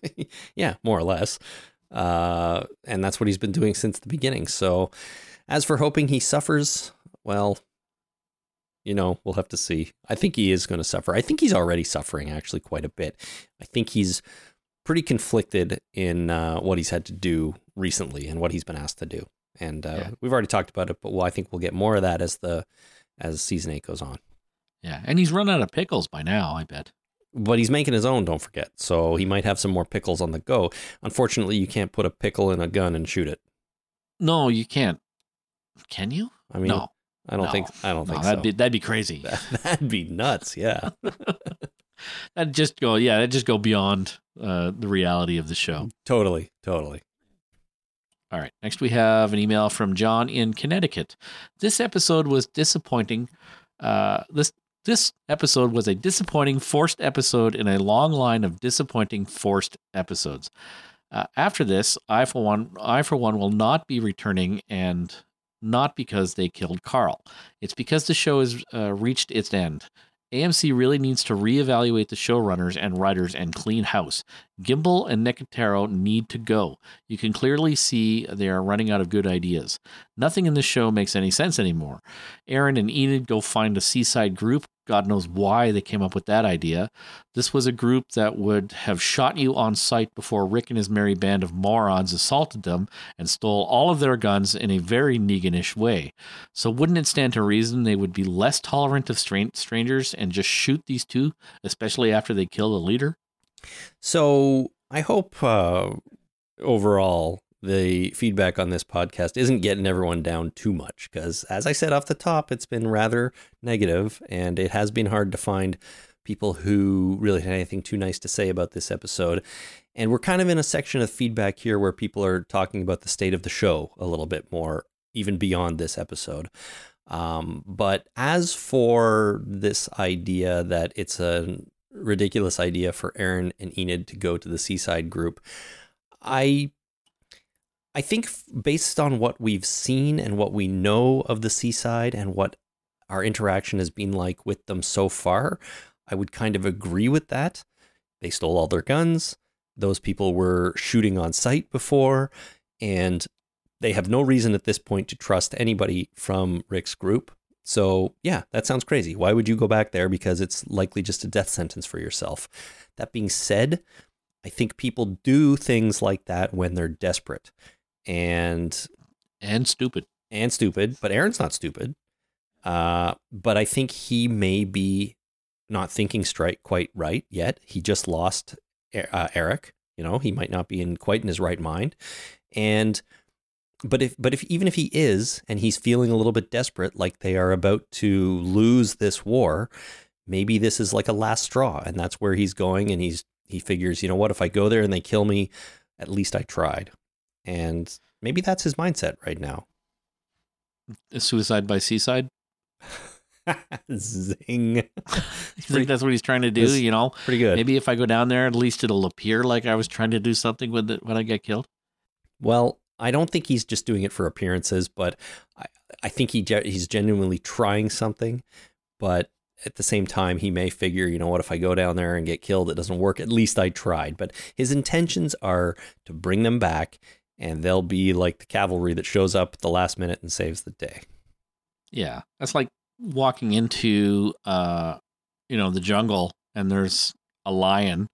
[LAUGHS] yeah, more or less. Uh, and that's what he's been doing since the beginning. So, as for hoping he suffers, well, you know, we'll have to see. I think he is going to suffer. I think he's already suffering actually quite a bit. I think he's pretty conflicted in uh, what he's had to do recently and what he's been asked to do. And uh, yeah. we've already talked about it, but well, I think we'll get more of that as the as season eight goes on. Yeah, and he's run out of pickles by now. I bet. But he's making his own. Don't forget. So he might have some more pickles on the go. Unfortunately, you can't put a pickle in a gun and shoot it. No, you can't. Can you? I mean, no. I don't no. think. I don't no, think that'd so. Be, that'd be crazy. [LAUGHS] that'd be nuts. Yeah. [LAUGHS] [LAUGHS] that'd just go. Yeah, that'd just go beyond uh, the reality of the show. Totally. Totally. All right. Next, we have an email from John in Connecticut. This episode was disappointing. Uh, this this episode was a disappointing forced episode in a long line of disappointing forced episodes. Uh, after this, I for one, I for one will not be returning, and not because they killed Carl. It's because the show has uh, reached its end. AMC really needs to reevaluate the showrunners and writers and clean house. Gimple and Nicotero need to go. You can clearly see they are running out of good ideas. Nothing in this show makes any sense anymore. Aaron and Enid go find a seaside group God knows why they came up with that idea. This was a group that would have shot you on sight before Rick and his merry band of morons assaulted them and stole all of their guns in a very Neganish way. So, wouldn't it stand to reason they would be less tolerant of strangers and just shoot these two, especially after they kill the leader? So, I hope uh, overall the feedback on this podcast isn't getting everyone down too much because, as I said off the top, it's been rather negative and it has been hard to find people who really had anything too nice to say about this episode. And we're kind of in a section of feedback here where people are talking about the state of the show a little bit more, even beyond this episode. Um, but as for this idea that it's a ridiculous idea for Aaron and Enid to go to the seaside group, I I think based on what we've seen and what we know of the seaside and what our interaction has been like with them so far, I would kind of agree with that. They stole all their guns. Those people were shooting on sight before, and they have no reason at this point to trust anybody from Rick's group. So, yeah, that sounds crazy. Why would you go back there? Because it's likely just a death sentence for yourself. That being said, I think people do things like that when they're desperate and and stupid and stupid. But Aaron's not stupid. Uh, but I think he may be not thinking straight quite right yet. He just lost uh, Eric. You know, he might not be in quite in his right mind. And but if but if even if he is and he's feeling a little bit desperate, like they are about to lose this war, maybe this is like a last straw, and that's where he's going. And he's he figures, you know what, if I go there and they kill me, at least I tried. And maybe that's his mindset right now. Suicide by seaside? [LAUGHS] Zing. [LAUGHS] I think that's what he's trying to do, you know? Pretty good. Maybe if I go down there, at least it'll appear like I was trying to do something with it when I get killed. Well, I don't think he's just doing it for appearances, but I, I think he he's genuinely trying something. But at the same time, he may figure, you know what, if I go down there and get killed, it doesn't work. At least I tried. But his intentions are to bring them back and they'll be like the cavalry that shows up at the last minute and saves the day. Yeah, that's like walking into uh, you know, the jungle and there's a lion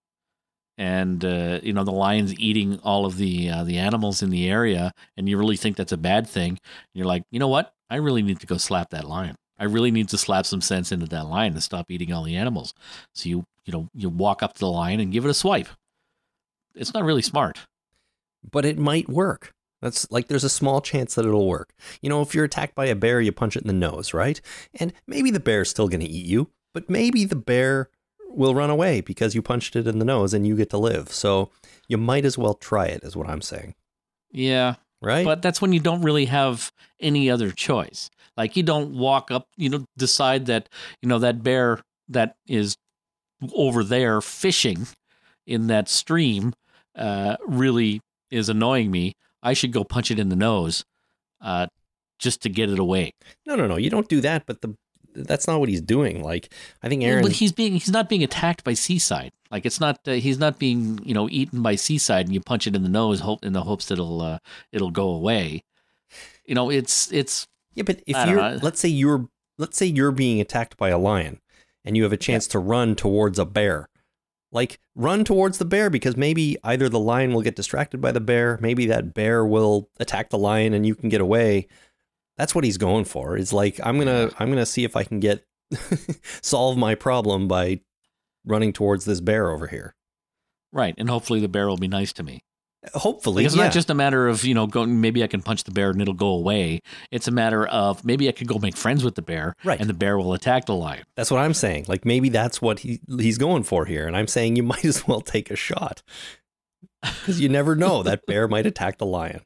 and uh, you know the lion's eating all of the uh, the animals in the area and you really think that's a bad thing and you're like you know what i really need to go slap that lion i really need to slap some sense into that lion to stop eating all the animals so you you know you walk up to the lion and give it a swipe it's not really smart. but it might work. That's like there's a small chance that it'll work. You know, if you're attacked by a bear, you punch it in the nose, right? And maybe the bear's still going to eat you, but maybe the bear will run away because you punched it in the nose and you get to live. So you might as well try it, is what I'm saying, Yeah, right? but that's when you don't really have any other choice. Like you don't walk up, you know, decide that you know that bear that is over there fishing in that stream uh, really is annoying me. I should go punch it in the nose uh, just to get it away. no, no, no, you don't do that. But the that's not what he's doing. Like I think Aaron. But he's being he's not being attacked by seaside. Like it's not uh, he's not being you know eaten by seaside and you punch it in the nose hope in the hopes that it'll uh, it'll go away. You know it's it's Yeah, but if I you're let's say you're let's say you're being attacked by a lion and you have a chance to run towards a bear. Like run towards the bear because maybe either the lion will get distracted by the bear, maybe that bear will attack the lion and you can get away. That's what he's going for. It's like I'm going to I'm to see if I can get [LAUGHS] solve my problem by running towards this bear over here. right, and hopefully the bear will be nice to me. Hopefully, Like it's yeah. not just a matter of you know going maybe I can punch the bear and it'll go away. It's a matter of maybe I could go make friends with the bear, Right. And the bear will attack the lion. That's what I'm saying. Like maybe that's what he he's going for here, and I'm saying you [LAUGHS] might as well take a shot because you never know that bear might attack the lion.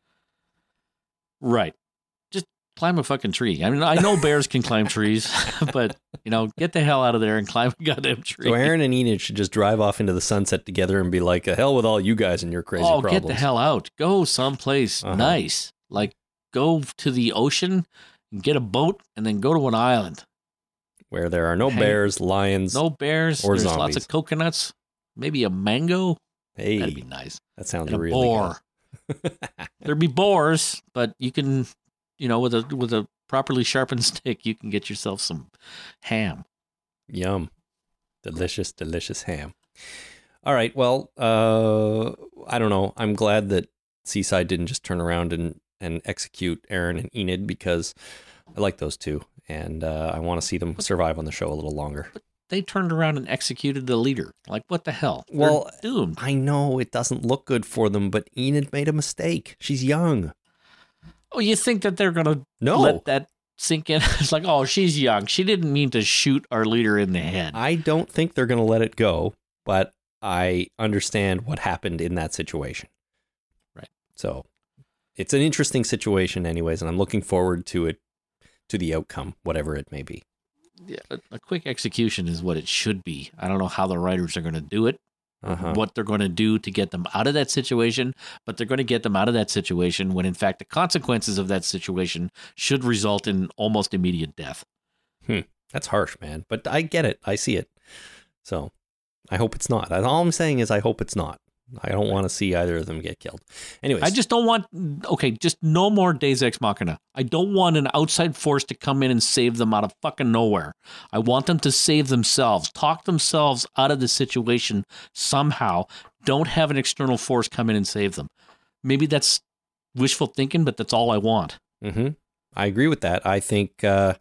Right. Climb a fucking tree. I mean, I know bears can climb trees, [LAUGHS] but you know, get the hell out of there and climb a goddamn tree. So Aaron and Enid should just drive off into the sunset together and be like, "The hell with all you guys and your crazy oh, problems." get the hell out. Go someplace Uh-huh. nice. Like go to the ocean, and get a boat, and then go to an island. Where there are no bears, lions. No bears. Or There's lots of coconuts. Maybe a mango. hey, That'd be nice. that sounds And a really boar. [LAUGHS] There'd be boars, but you can, you know, with a with a properly sharpened [LAUGHS] stick, you can get yourself some ham. Yum, delicious, delicious ham. All right, well, uh, I don't know. I'm glad that Seaside didn't just turn around and and execute Aaron and Enid because I like those two, and uh, I want to see them survive on the show a little longer. But They turned around and executed the leader. Like what the hell? They're Well, doomed. I know it doesn't look good for them, but Enid made a mistake. She's young. Oh, you think that they're gonna No, let that sink in? [LAUGHS] It's like, oh, she's young. She didn't mean to shoot our leader in the head. I don't think they're going to let it go, but I understand what happened in that situation. Right. So it's an interesting situation, anyways, and I'm looking forward to it, to the outcome, whatever it may be. Yeah, a, a quick execution is what it should be. I don't know how the writers are going to do it, Uh-huh. what they're going to do to get them out of that situation, but they're going to get them out of that situation when, in fact, the consequences of that situation should result in almost immediate death. That's harsh, man, but I get it. I see it. So I hope it's not. All I'm saying is I hope it's not. I don't want to see either of them get killed. Anyways, I just don't want, okay, just no more Deus Ex Machina. I don't want an outside force to come in and save them out of fucking nowhere. I want them to save themselves, talk themselves out of the situation somehow. Don't have an external force come in and save them. Maybe that's wishful thinking, but that's all I want. hmm I agree with that. I think uh,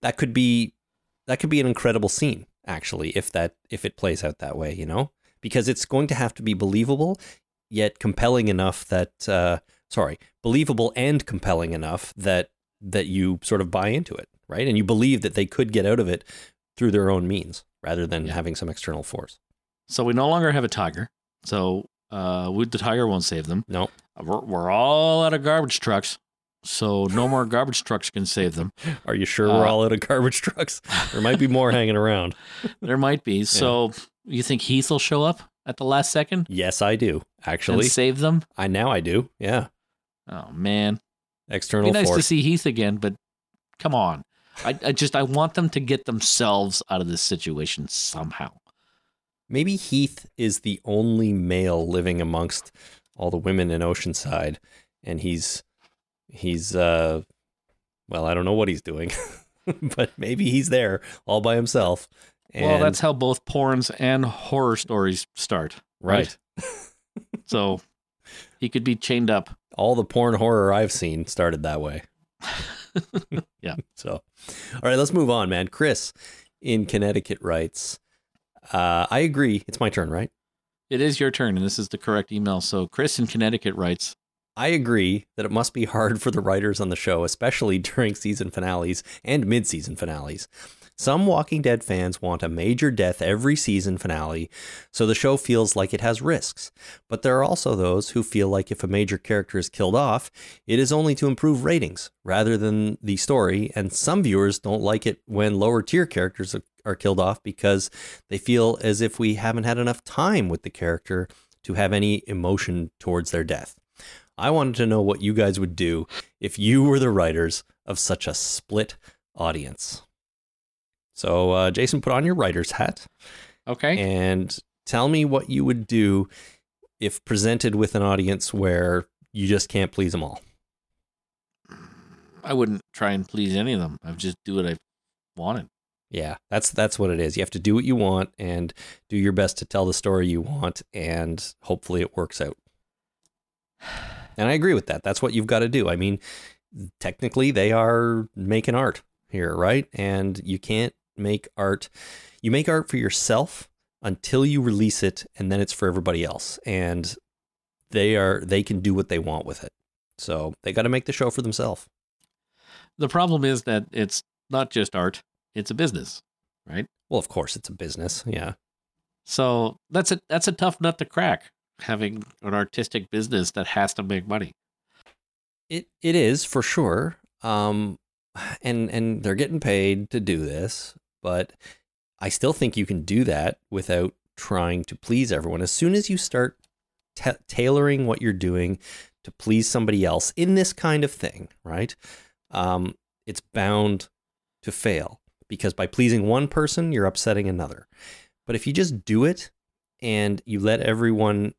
that could be that could be an incredible scene, actually, if that if it plays out that way, you know, because it's going to have to be believable yet compelling enough that uh, sorry, believable and compelling enough that that you sort of buy into it, right? And you believe that they could get out of it through their own means rather than Yeah. having some external force. So we no longer have a tiger. So uh, we, the tiger won't save them. No, We're, we're all out of garbage trucks. So no more garbage trucks can save them. are you sure we're Uh, all out of garbage trucks? There might be more [LAUGHS] hanging around. There might be. So you think Heath will show up at the last second Yes, I do. Actually, and save them? I now I do. Yeah, Oh man, external be nice force. to see Heath again, but come on. I, I just I want them to get themselves out of this situation somehow. Maybe Heath is the only male living amongst all the women in Oceanside, and he's he's uh well, I don't know what he's doing, [LAUGHS] but maybe he's there all by himself. And, well, that's how both porns and horror stories start. right. [LAUGHS] [LAUGHS] So he could be chained up. All the porn horror I've seen started that way. [LAUGHS] Yeah. So, all right, let's move on, man. Chris in Connecticut writes, uh, I agree. It's my turn, right? It is your turn, and this is the correct email. So Chris in Connecticut writes, I agree that it must be hard for the writers on the show, especially during season finales and mid season finales. Some Walking Dead fans want a major death every season finale, so the show feels like it has risks. But there are also those who feel like if a major character is killed off, it is only to improve ratings rather than the story, and some viewers don't like it when lower tier characters are killed off because they feel as if we haven't had enough time with the character to have any emotion towards their death. I wanted to know what you guys would do if you were the writers of such a split audience. So, uh, Jason, put on your writer's hat. Okay. And tell me what you would do if presented with an audience where you just can't please them all. I wouldn't try and please any of them. I would just do what I wanted. Yeah, that's that's what it is. You have to do what you want and do your best to tell the story you want, and hopefully it works out. And I agree with that. That's what you've got to do. I mean, technically, they are making art here, right? And you can't make art. You make art for yourself until you release it, and then it's for everybody else. And they are they can do what they want with it. So they got to make the show for themselves. The problem is that it's not just art; it's a business, right? Well, of course, it's a business. Yeah. So that's a that's a tough nut to crack. Having an artistic business that has to make money. It it is for sure. Um, and and they're getting paid to do this, but I still think you can do that without trying to please everyone. As soon as you start t- tailoring what you're doing to please somebody else in this kind of thing, right? Um, it's bound to fail because by pleasing one person, you're upsetting another. But if you just do it and you let everyone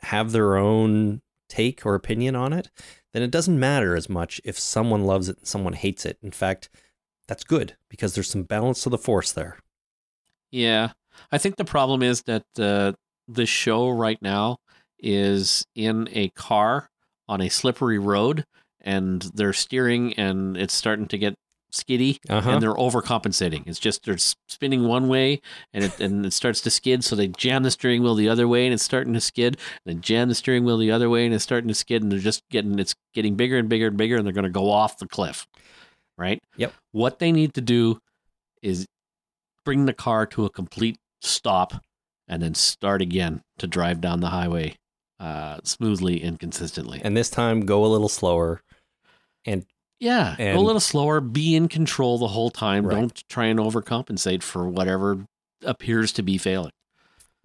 have their own take or opinion on it, then it doesn't matter as much if someone loves it and someone hates it. In fact, that's good because there's some balance to the force there. Yeah. I think the problem is that uh, the show right now is in a car on a slippery road and they're steering and it's starting to get skiddy Uh-huh. and they're overcompensating. It's just they're spinning one way and it and it starts to skid, so they jam the steering wheel the other way and it's starting to skid. And then jam the steering wheel the other way and it's starting to skid, and they're just getting it's getting bigger and bigger and bigger, and they're going to go off the cliff. Right. Yep. What they need to do is bring the car to a complete stop and then start again to drive down the highway uh, smoothly and consistently. And this time, go a little slower. And Yeah, And- go a little slower. Be in control the whole time. Right. Don't try and overcompensate for whatever appears to be failing.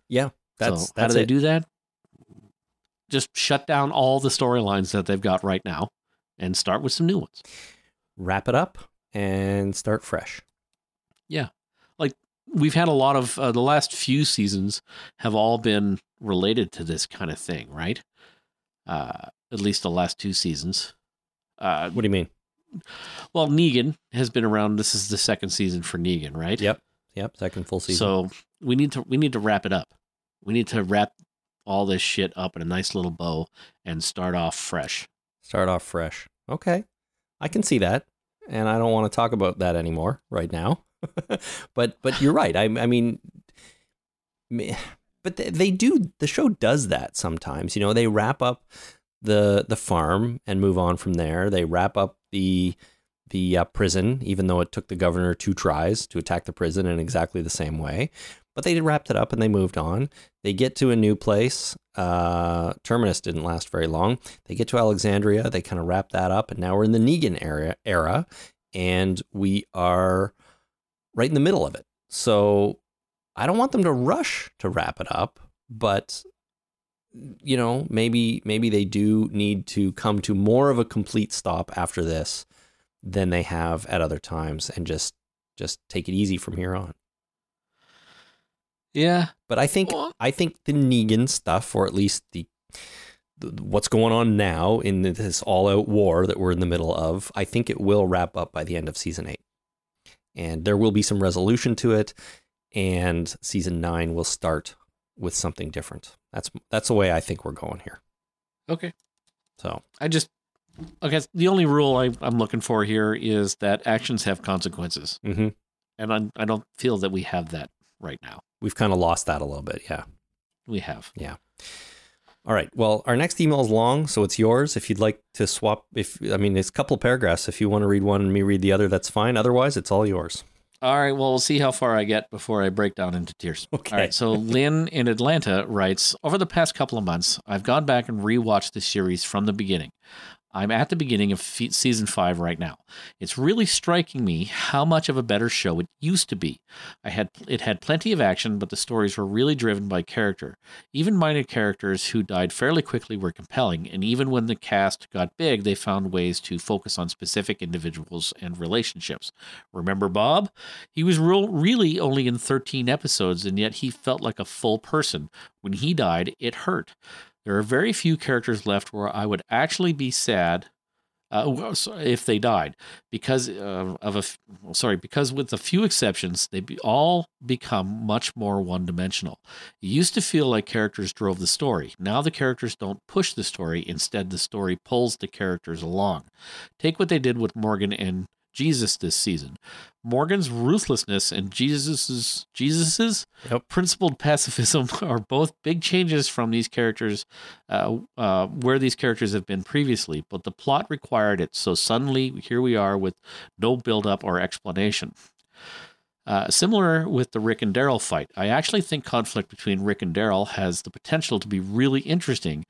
yeah, that's so how that's do they it. do that? Just shut down all the storylines that they've got right now, and start with some new ones. Wrap it up and start fresh. Yeah. Like we've had a lot of uh, the last few seasons have all been related to this kind of thing, right? Uh, at least the last two seasons. Uh, What do you mean? well, Negan has been around. This is the second season for Negan, right? Yep, yep. Second full season. So we need to we need to wrap it up. We need to wrap all this shit up in a nice little bow and start off fresh. start off fresh. Okay, I can see that, and I don't want to talk about that anymore right now. [LAUGHS] but but you're right. I I mean, but they, they do. The show does that sometimes. You know, they wrap up the the farm and move on from there. They wrap up the the uh, prison, even though it took the governor two tries to attack the prison in exactly the same way. But they wrapped it up and they moved on. They get to a new place. Uh, Terminus didn't last very long. They get to Alexandria. They kind of wrap that up, and now we're in the Negan era, era, and we are right in the middle of it. So I don't want them to rush to wrap it up, but you know, maybe maybe they do need to come to more of a complete stop after this than they have at other times, and just just take it easy from here on. Yeah, But I think Well- I think the Negan stuff, or at least the, the what's going on now in this all-out war that we're in the middle of, I think it will wrap up by the end of season eight, and there will be some resolution to it, and season nine will start with something different. That's that's the way I think we're going here. okay. So I just okay. The only rule I, I'm looking for here is that actions have consequences, mhm. and I I don't feel that we have that right now. We've kind of lost that a little bit, yeah. we have. Yeah. All right. Well, our next email is long, so it's yours. If you'd like to swap, if I mean, it's a couple of paragraphs. If you want to read one and me read the other, that's fine. Otherwise, it's all yours. All right. Well, we'll see how far I get before I break down into tears. Okay. All right. So [LAUGHS] Lynn in Atlanta writes Over the past couple of months, I've gone back and rewatched the series from the beginning. I'm at the beginning of fe- season five right now. It's really striking me how much of a better show it used to be. I had it had plenty of action, but the stories were really driven by character. Even minor characters who died fairly quickly were compelling, and even when the cast got big, they found ways to focus on specific individuals and relationships. Remember Bob? He was real, really only in 13 episodes, and yet he felt like a full person. When he died, it hurt. There are very few characters left where I would actually be sad uh, if they died, because uh, of a sorry, because with a few exceptions, they be, all become much more one-dimensional. It used to feel like characters drove the story. Now the characters don't push the story; instead, the story pulls the characters along. Take what they did with Morgan and Jesus this season. Morgan's ruthlessness and Jesus's Jesus's Yep. principled pacifism [LAUGHS] are both big changes from these characters, uh, uh, where these characters have been previously. But the plot required it, so suddenly here we are with no build-up or explanation. Uh, similar with the Rick and Daryl fight, I actually think conflict between Rick and Daryl has the potential to be really interesting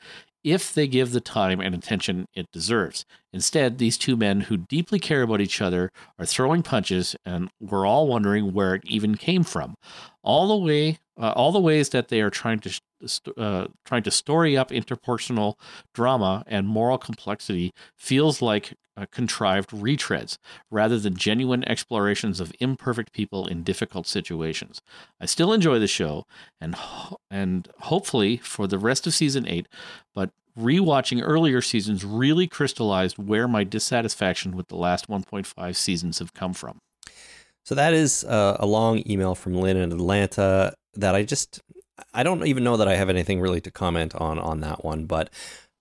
if they give the time and attention it deserves. Instead, these two men who deeply care about each other are throwing punches, and we're all wondering where it even came from. All the way, uh, all the ways that they are trying to uh, trying to story up interpersonal drama and moral complexity feels like uh, contrived retreads rather than genuine explorations of imperfect people in difficult situations. I still enjoy the show, and and hopefully for the rest of season eight, but rewatching earlier seasons really crystallized where my dissatisfaction with the last 1.5 seasons have come from. So that is uh, a long email from Lynn in Atlanta that I just I don't even know that I have anything really to comment on on that one, but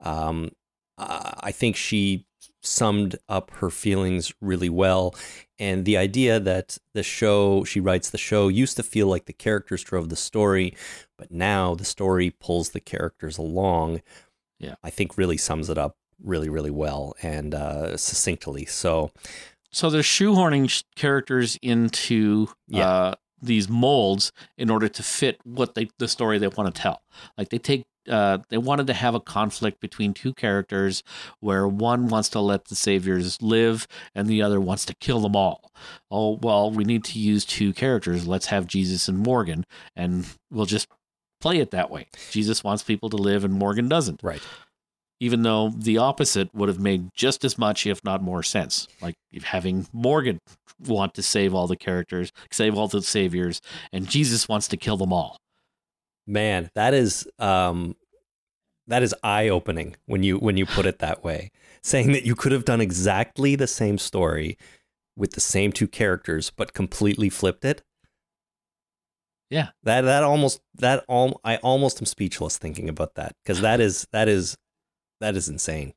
um, I think she summed up her feelings really well. And the idea that the show, she writes, the show used to feel like the characters drove the story, but now the story pulls the characters along. Yeah. I think really sums it up really, really well and uh, succinctly. So, So they're shoehorning sh- characters into Yeah. uh, these molds in order to fit what they the story they want to tell. Like they take uh, they wanted to have a conflict between two characters where one wants to let the saviors live and the other wants to kill them all. Oh well, we need to use two characters. Let's have Jesus and Morgan, and we'll just play it that way. Jesus wants people to live, and Morgan doesn't right. even though the opposite would have made just as much, if not more sense. Like having Morgan want to save all the characters, save all the saviors, and Jesus wants to kill them all. Man, that is um that is eye-opening when you when you put it that way. Saying that you could have done exactly the same story with the same two characters but completely flipped it. Yeah. That that almost that all I almost am speechless thinking about that because that is that is that is insane.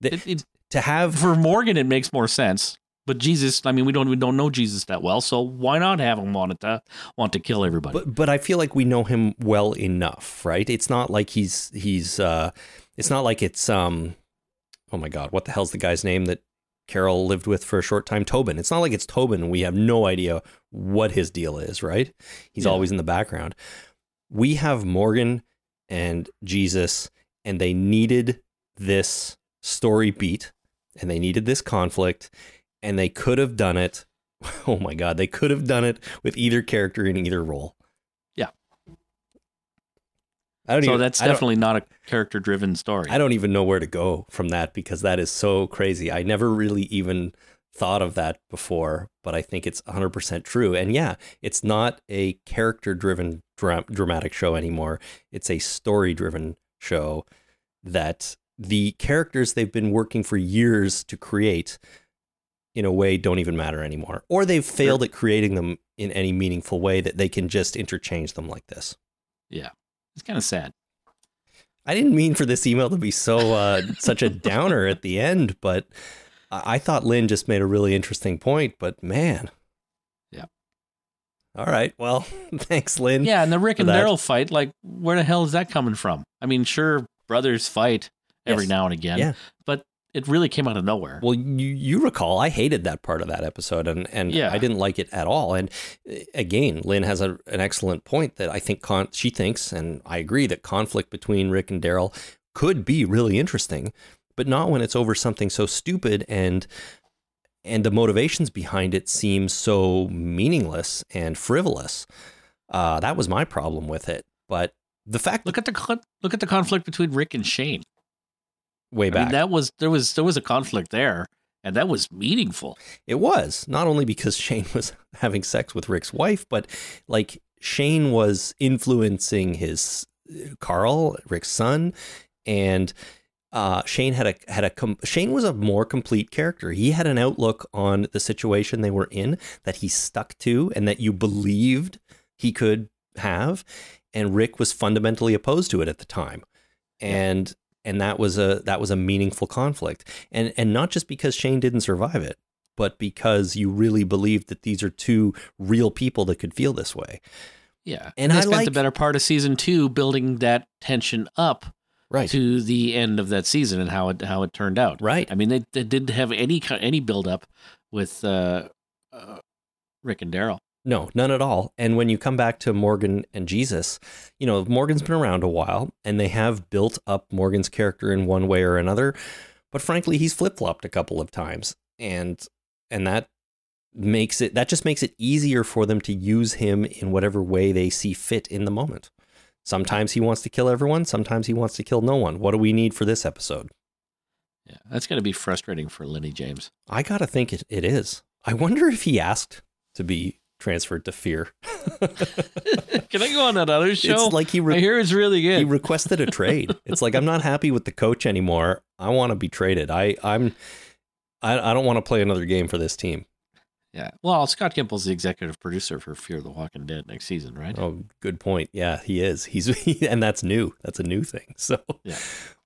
The- It, it, to have for Morgan, it makes more sense. But Jesus, I mean, we don't we don't know Jesus that well, so why not have him want to want to kill everybody? But but I feel like we know him well enough, right? It's not like he's he's uh it's not like it's um oh my god, what the hell's the guy's name that Carol lived with for a short time? Tobin. It's not like it's Tobin and we have no idea what his deal is, right? He's Yeah. always in the background. We have Morgan and Jesus and they needed this story beat and they needed this conflict and they could have done it [LAUGHS] oh my god they could have done it with either character in either role Yeah. i don't so even, that's definitely not a character driven story. I don't even know where to go from that because that is so crazy i never really even thought of that before but i think it's 100% true and yeah it's not a character driven dra- dramatic show anymore it's a story driven show that the characters they've been working for years to create in a way don't even matter anymore or they've failed at creating them in any meaningful way that they can just interchange them like this Yeah, It's kind of sad. I didn't mean for this email to be so uh, such a downer at the end, but I-, I thought Lynn just made a really interesting point. But man, Yeah. All right. Well, [LAUGHS] thanks, Lynn. Yeah, and the Rick and that. Daryl fight, like, where the hell is that coming from? I mean, sure, brothers fight every Yes. now and again, Yeah. but it really came out of nowhere. Well, you you recall I hated that part of that episode, and and Yeah. I didn't like it at all. And uh, again, Lynn has a, an excellent point that I think con- she thinks, and I agree that conflict between Rick and Daryl could be really interesting, but not when it's over something so stupid and and the motivations behind it seem so meaningless and frivolous. Uh, that was my problem with it. But the fact look at the con- look at the conflict between Rick and Shane. Way I back, mean, that was there was there was a conflict there, and that was meaningful. It was not only because [LAUGHS] Shane was having sex with Rick's wife, but like Shane was influencing his uh, Carl, Rick's son, and uh, Shane had a had a com- Shane was a more complete character. He had an outlook on the situation they were in that he stuck to and that you believed he could have, and Rick was fundamentally opposed to it at the time, and and that was a that was a meaningful conflict, and and not just because Shane didn't survive it but because you really believed that these are two real people that could feel this way. Yeah, And they I spent the better part of season two building that tension up Right. to the end of that season and how it how it turned out. Right. I mean, they, they didn't have any any build up with uh, uh, Rick and Daryl. No, none at all. And when you come back to Morgan and Jesus, you know, Morgan's been around a while and they have built up Morgan's character in one way or another. But frankly, he's flip flopped a couple of times. And and that makes it that just makes it easier for them to use him in whatever way they see fit in the moment. Sometimes he wants to kill everyone, sometimes he wants to kill no one. What do we need for this episode? Yeah, that's going to be frustrating for Lennie James. I gotta think it, it is. I wonder if he asked to be transferred to Fear. [LAUGHS] Can I go on that other show? It's like he I re- hear it's really he requested a trade. It's like I'm not happy with the coach anymore. I want to be traded. I I'm I, I don't want to play another game for this team. yeah. Well, Scott Gimple's the executive producer for Fear the Walking Dead next season, right? Oh, good point. Yeah, he is. He's [LAUGHS] and that's new. That's a new thing. So Yeah.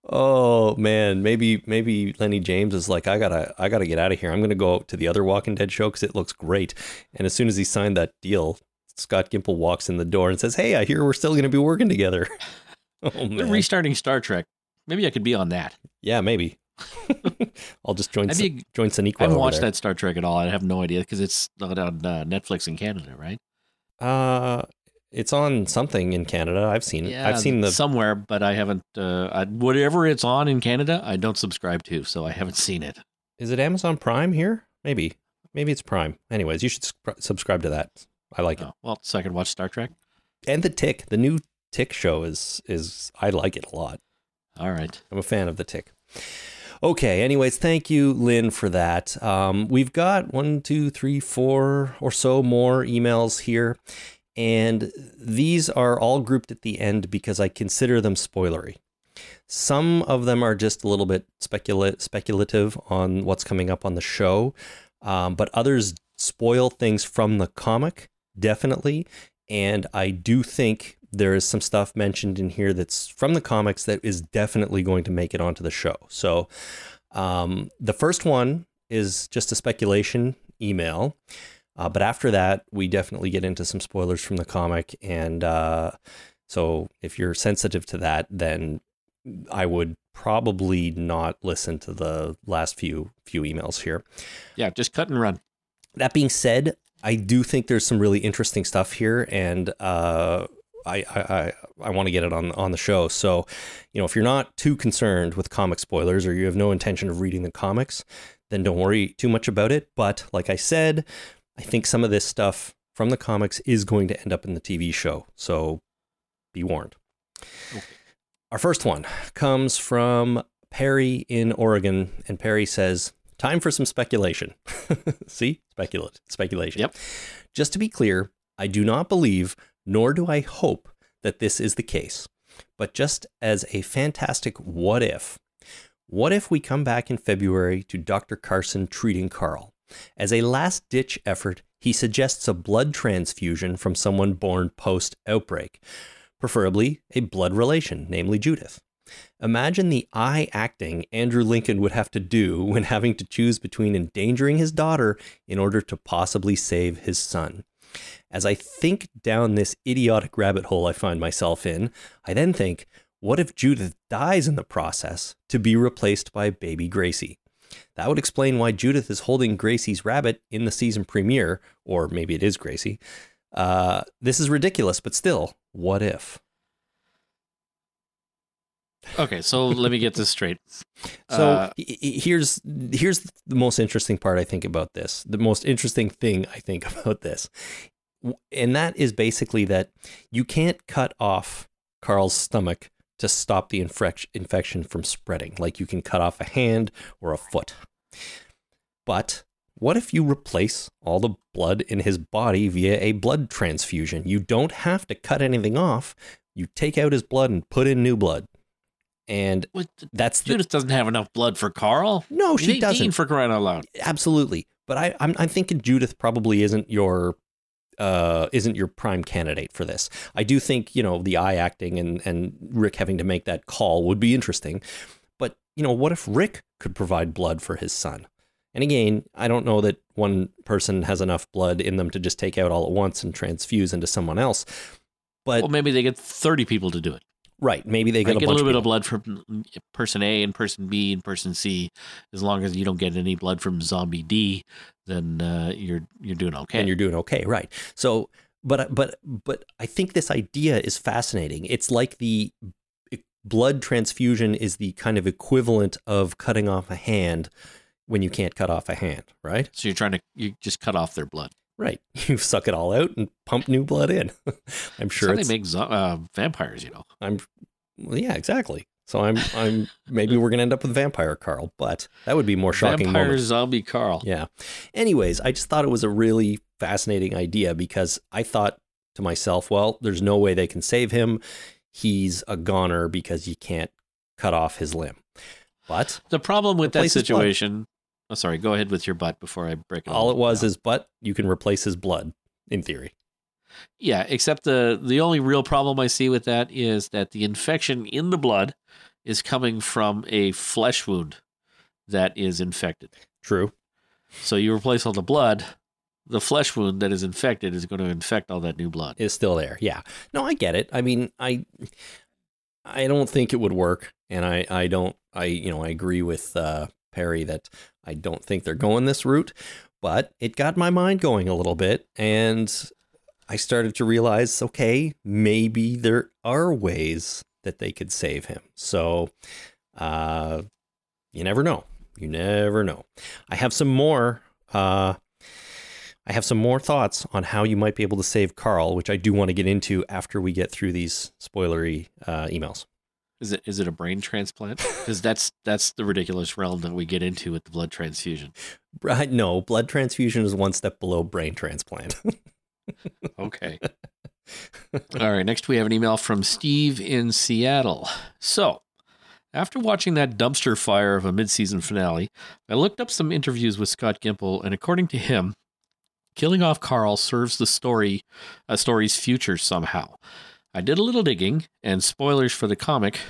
Oh man, maybe maybe Lennie James is like I gotta I gotta get out of here. I'm gonna go to the other Walking Dead show because it looks great. And as soon as he signed that deal, Scott Gimple walks in the door and says, "Hey, I hear we're still gonna be working together." [LAUGHS] oh They're man, restarting Star Trek. Maybe I could be on that. yeah, maybe. [LAUGHS] I'll just join be- join Sonequa I haven't watched there. that Star Trek at all. I have no idea because it's not on uh, Netflix in Canada, right? Uh, it's on something in Canada. I've seen it. I've seen the. somewhere, but I haven't. Uh, I, whatever it's on in Canada, I don't subscribe to, so I haven't seen it. Is it Amazon Prime here? Maybe. Maybe it's Prime. Anyways, you should sc- subscribe to that. I like it. Oh, well, so I can watch Star Trek. And the Tick, the new Tick show is is I like it a lot. All right. I'm a fan of the Tick. Okay. Anyways, thank you, Lynn, for that. Um, we've got one, two, three, four or so more emails here, and these are all grouped at the end because I consider them spoilery. Some of them are just a little bit specula- speculative on what's coming up on the show, um, but others spoil things from the comic, definitely. And I do think there is some stuff mentioned in here that's from the comics that is definitely going to make it onto the show. So um, the first one is just a speculation email. Uh, but after that, we definitely get into some spoilers from the comic. And uh, so if you're sensitive to that, then I would probably not listen to the last few few emails here. Yeah, just cut and run. That being said, I do think there's some really interesting stuff here, and uh, I I, I, I want to get it on on the show. So, you know, if you're not too concerned with comic spoilers or you have no intention of reading the comics, then don't worry too much about it. But like I said, I think some of this stuff from the comics is going to end up in the TV show. So, be warned. Our first one comes from Perry in Oregon, and Perry says, "Time for some speculation." [LAUGHS] See, speculate, speculation. Yep. Just to be clear, I do not believe, nor do I hope that this is the case. But just as a fantastic what if, what if we come back in February to Dr. Carson treating Carl? As a last ditch effort, he suggests a blood transfusion from someone born post outbreak, preferably a blood relation, namely Judith. Imagine the eye acting Andrew Lincoln would have to do when having to choose between endangering his daughter in order to possibly save his son. As I think down this idiotic rabbit hole I find myself in, I then think, what if Judith dies in the process to be replaced by baby Gracie? That would explain why Judith is holding Gracie's rabbit in the season premiere, or maybe it is Gracie. Uh, this is ridiculous, but still, what if? Okay, so [LAUGHS] let me get this straight. So Uh, here's here's the most interesting part I think about this. The most interesting thing I think [LAUGHS] about this, and that is basically that you can't cut off Carl's stomach to stop the infec- infection from spreading, like you can cut off a hand or a foot. But what if you replace all the blood in his body via a blood transfusion? You don't have to cut anything off. You take out his blood and put in new blood. And what- that's the, Judith doesn't have enough blood for Carl. no, she 18 doesn't. for crying out loud. Absolutely, but I, I'm I'm thinking Judith probably isn't your uh isn't your prime candidate for this. I do think you know the eye acting and and Rick having to make that call would be interesting, but you know what if Rick could provide blood for his son? And again, I don't know that one person has enough blood in them to just take out all at once and transfuse into someone else. But Well, maybe they get 30 people to do it. Right, maybe they get get, a a bunch little bit of of blood from person A and person B and person C. As long as you don't get any blood from zombie D, then uh, you're you're doing okay. and you're doing okay, right? So, but but but I think this idea is fascinating. It's like the blood transfusion is the kind of equivalent of cutting off a hand when you can't cut off a hand, right? so you're trying to you just cut off their blood. Right. [LAUGHS] You suck it all out and pump new blood in. [LAUGHS] I'm sure they make zo- uh, vampires. You know, I'm. Well, yeah, exactly. So I'm. I'm. Maybe we're gonna end up with vampire Carl, but that would be more shocking. vampire moment. zombie Carl. Yeah. Anyways, I just thought it was a really fascinating idea because I thought to myself, well, there's no way they can save him. He's a goner because you can't cut off his limb. But The problem with that Replace his blood. situation. Oh, sorry. Go ahead with your butt before I break it. all it was down. is, butt. you can replace his blood in theory. Yeah, except the the only real problem I see with that is that the infection in the blood is coming from a flesh wound that is infected. True. So you replace all the blood, the flesh wound that is infected is going to infect all that new blood. Is still there. Yeah. No, I get it. I mean, I I don't think it would work. And I, I don't I you know, I agree with uh Perry that I don't think they're going this route, but it got my mind going a little bit and I started to realize, okay, maybe there are ways that they could save him. So uh you never know. You never know. I have some more uh I have some more thoughts on how you might be able to save Carl, which I do want to get into after we get through these spoilery uh, emails. Is it is it a brain transplant? Because that's that's the ridiculous realm that we get into with the blood transfusion. Right, no, blood transfusion is one step below brain transplant. [LAUGHS] Okay. All right. Next, we have an email from Steve in Seattle. So, after watching that dumpster fire of a mid-season finale, I looked up some interviews with Scott Gimple, and according to him, killing off Carl serves the story, a story's future somehow. I did a little digging, and spoilers for the comic.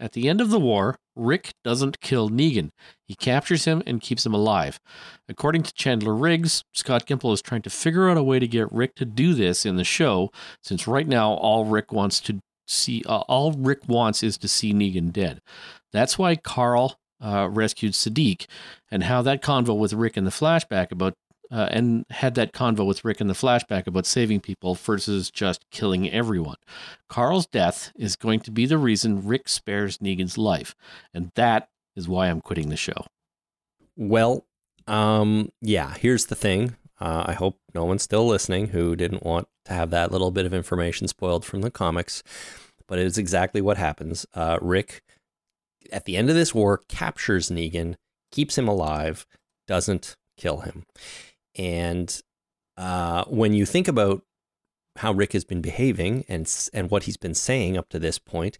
At the end of the war, Rick doesn't kill Negan. He captures him and keeps him alive. According to Chandler Riggs, Scott Gimple is trying to figure out a way to get Rick to do this in the show, since right now all Rick wants to see, uh, all Rick wants is to see Negan dead. That's why Carl uh, rescued Siddiq, and how that convo with Rick in the flashback about, uh, and had that convo with Rick in the flashback about saving people versus just killing everyone. Carl's death is going to be the reason Rick spares Negan's life, and that is why I'm quitting the show. well, um, yeah, here's the thing. Uh, I hope no one's still listening who didn't want to have that little bit of information spoiled from the comics, but it is exactly what happens. Uh, Rick, at the end of this war, captures Negan, keeps him alive, doesn't kill him. And uh, when you think about how Rick has been behaving and and what he's been saying up to this point,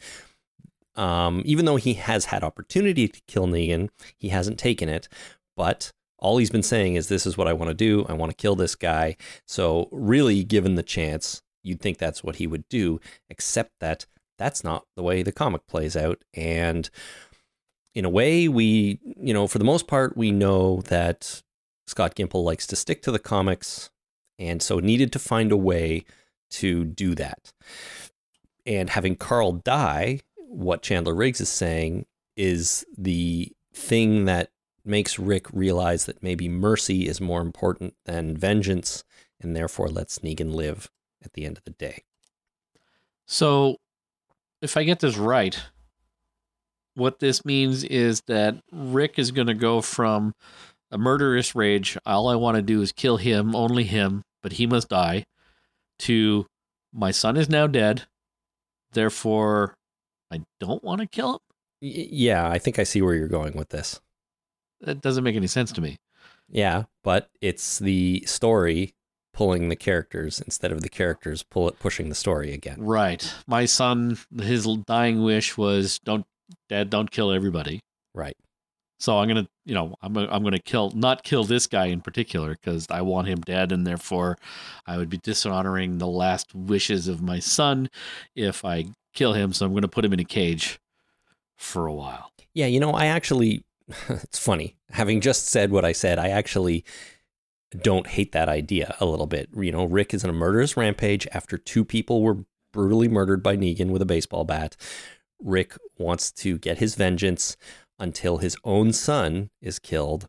um, even though he has had opportunity to kill Negan, he hasn't taken it. But all he's been saying is, "This is what I want to do. I want to kill this guy." So, really, given the chance, you'd think that's what he would do. Except that that's not the way the comic plays out, and in a way, we, you know, for the most part, we know that Scott Gimple likes to stick to the comics And so needed to find a way to do that. And having Carl die, what Chandler Riggs is saying is the thing that makes Rick realize that maybe mercy is more important than vengeance and therefore lets Negan live at the end of the day. So, if I get this right, what this means is that Rick is going to go from a murderous rage, all I want to do is kill him, only him, but he must die, to my son is now dead, therefore I don't want to kill him. Yeah, I think I see where you're going with this. That doesn't make any sense to me. Yeah, but it's the story pulling the characters instead of the characters pull it pushing the story again. Right. My son, his dying wish was don't dad don't kill everybody. Right. So I'm gonna, you know, I'm I'm gonna kill, not kill this guy in particular because I want him dead, and therefore I would be dishonoring the last wishes of my son if I kill him. So I'm gonna put him in a cage for a while. Yeah, you know, I actually [LAUGHS] it's funny. Having just said what I said, I actually don't hate that idea a little bit. You know, Rick is in a murderous rampage after two people were brutally murdered by Negan with a baseball bat. Rick wants to get his vengeance until his own son is killed.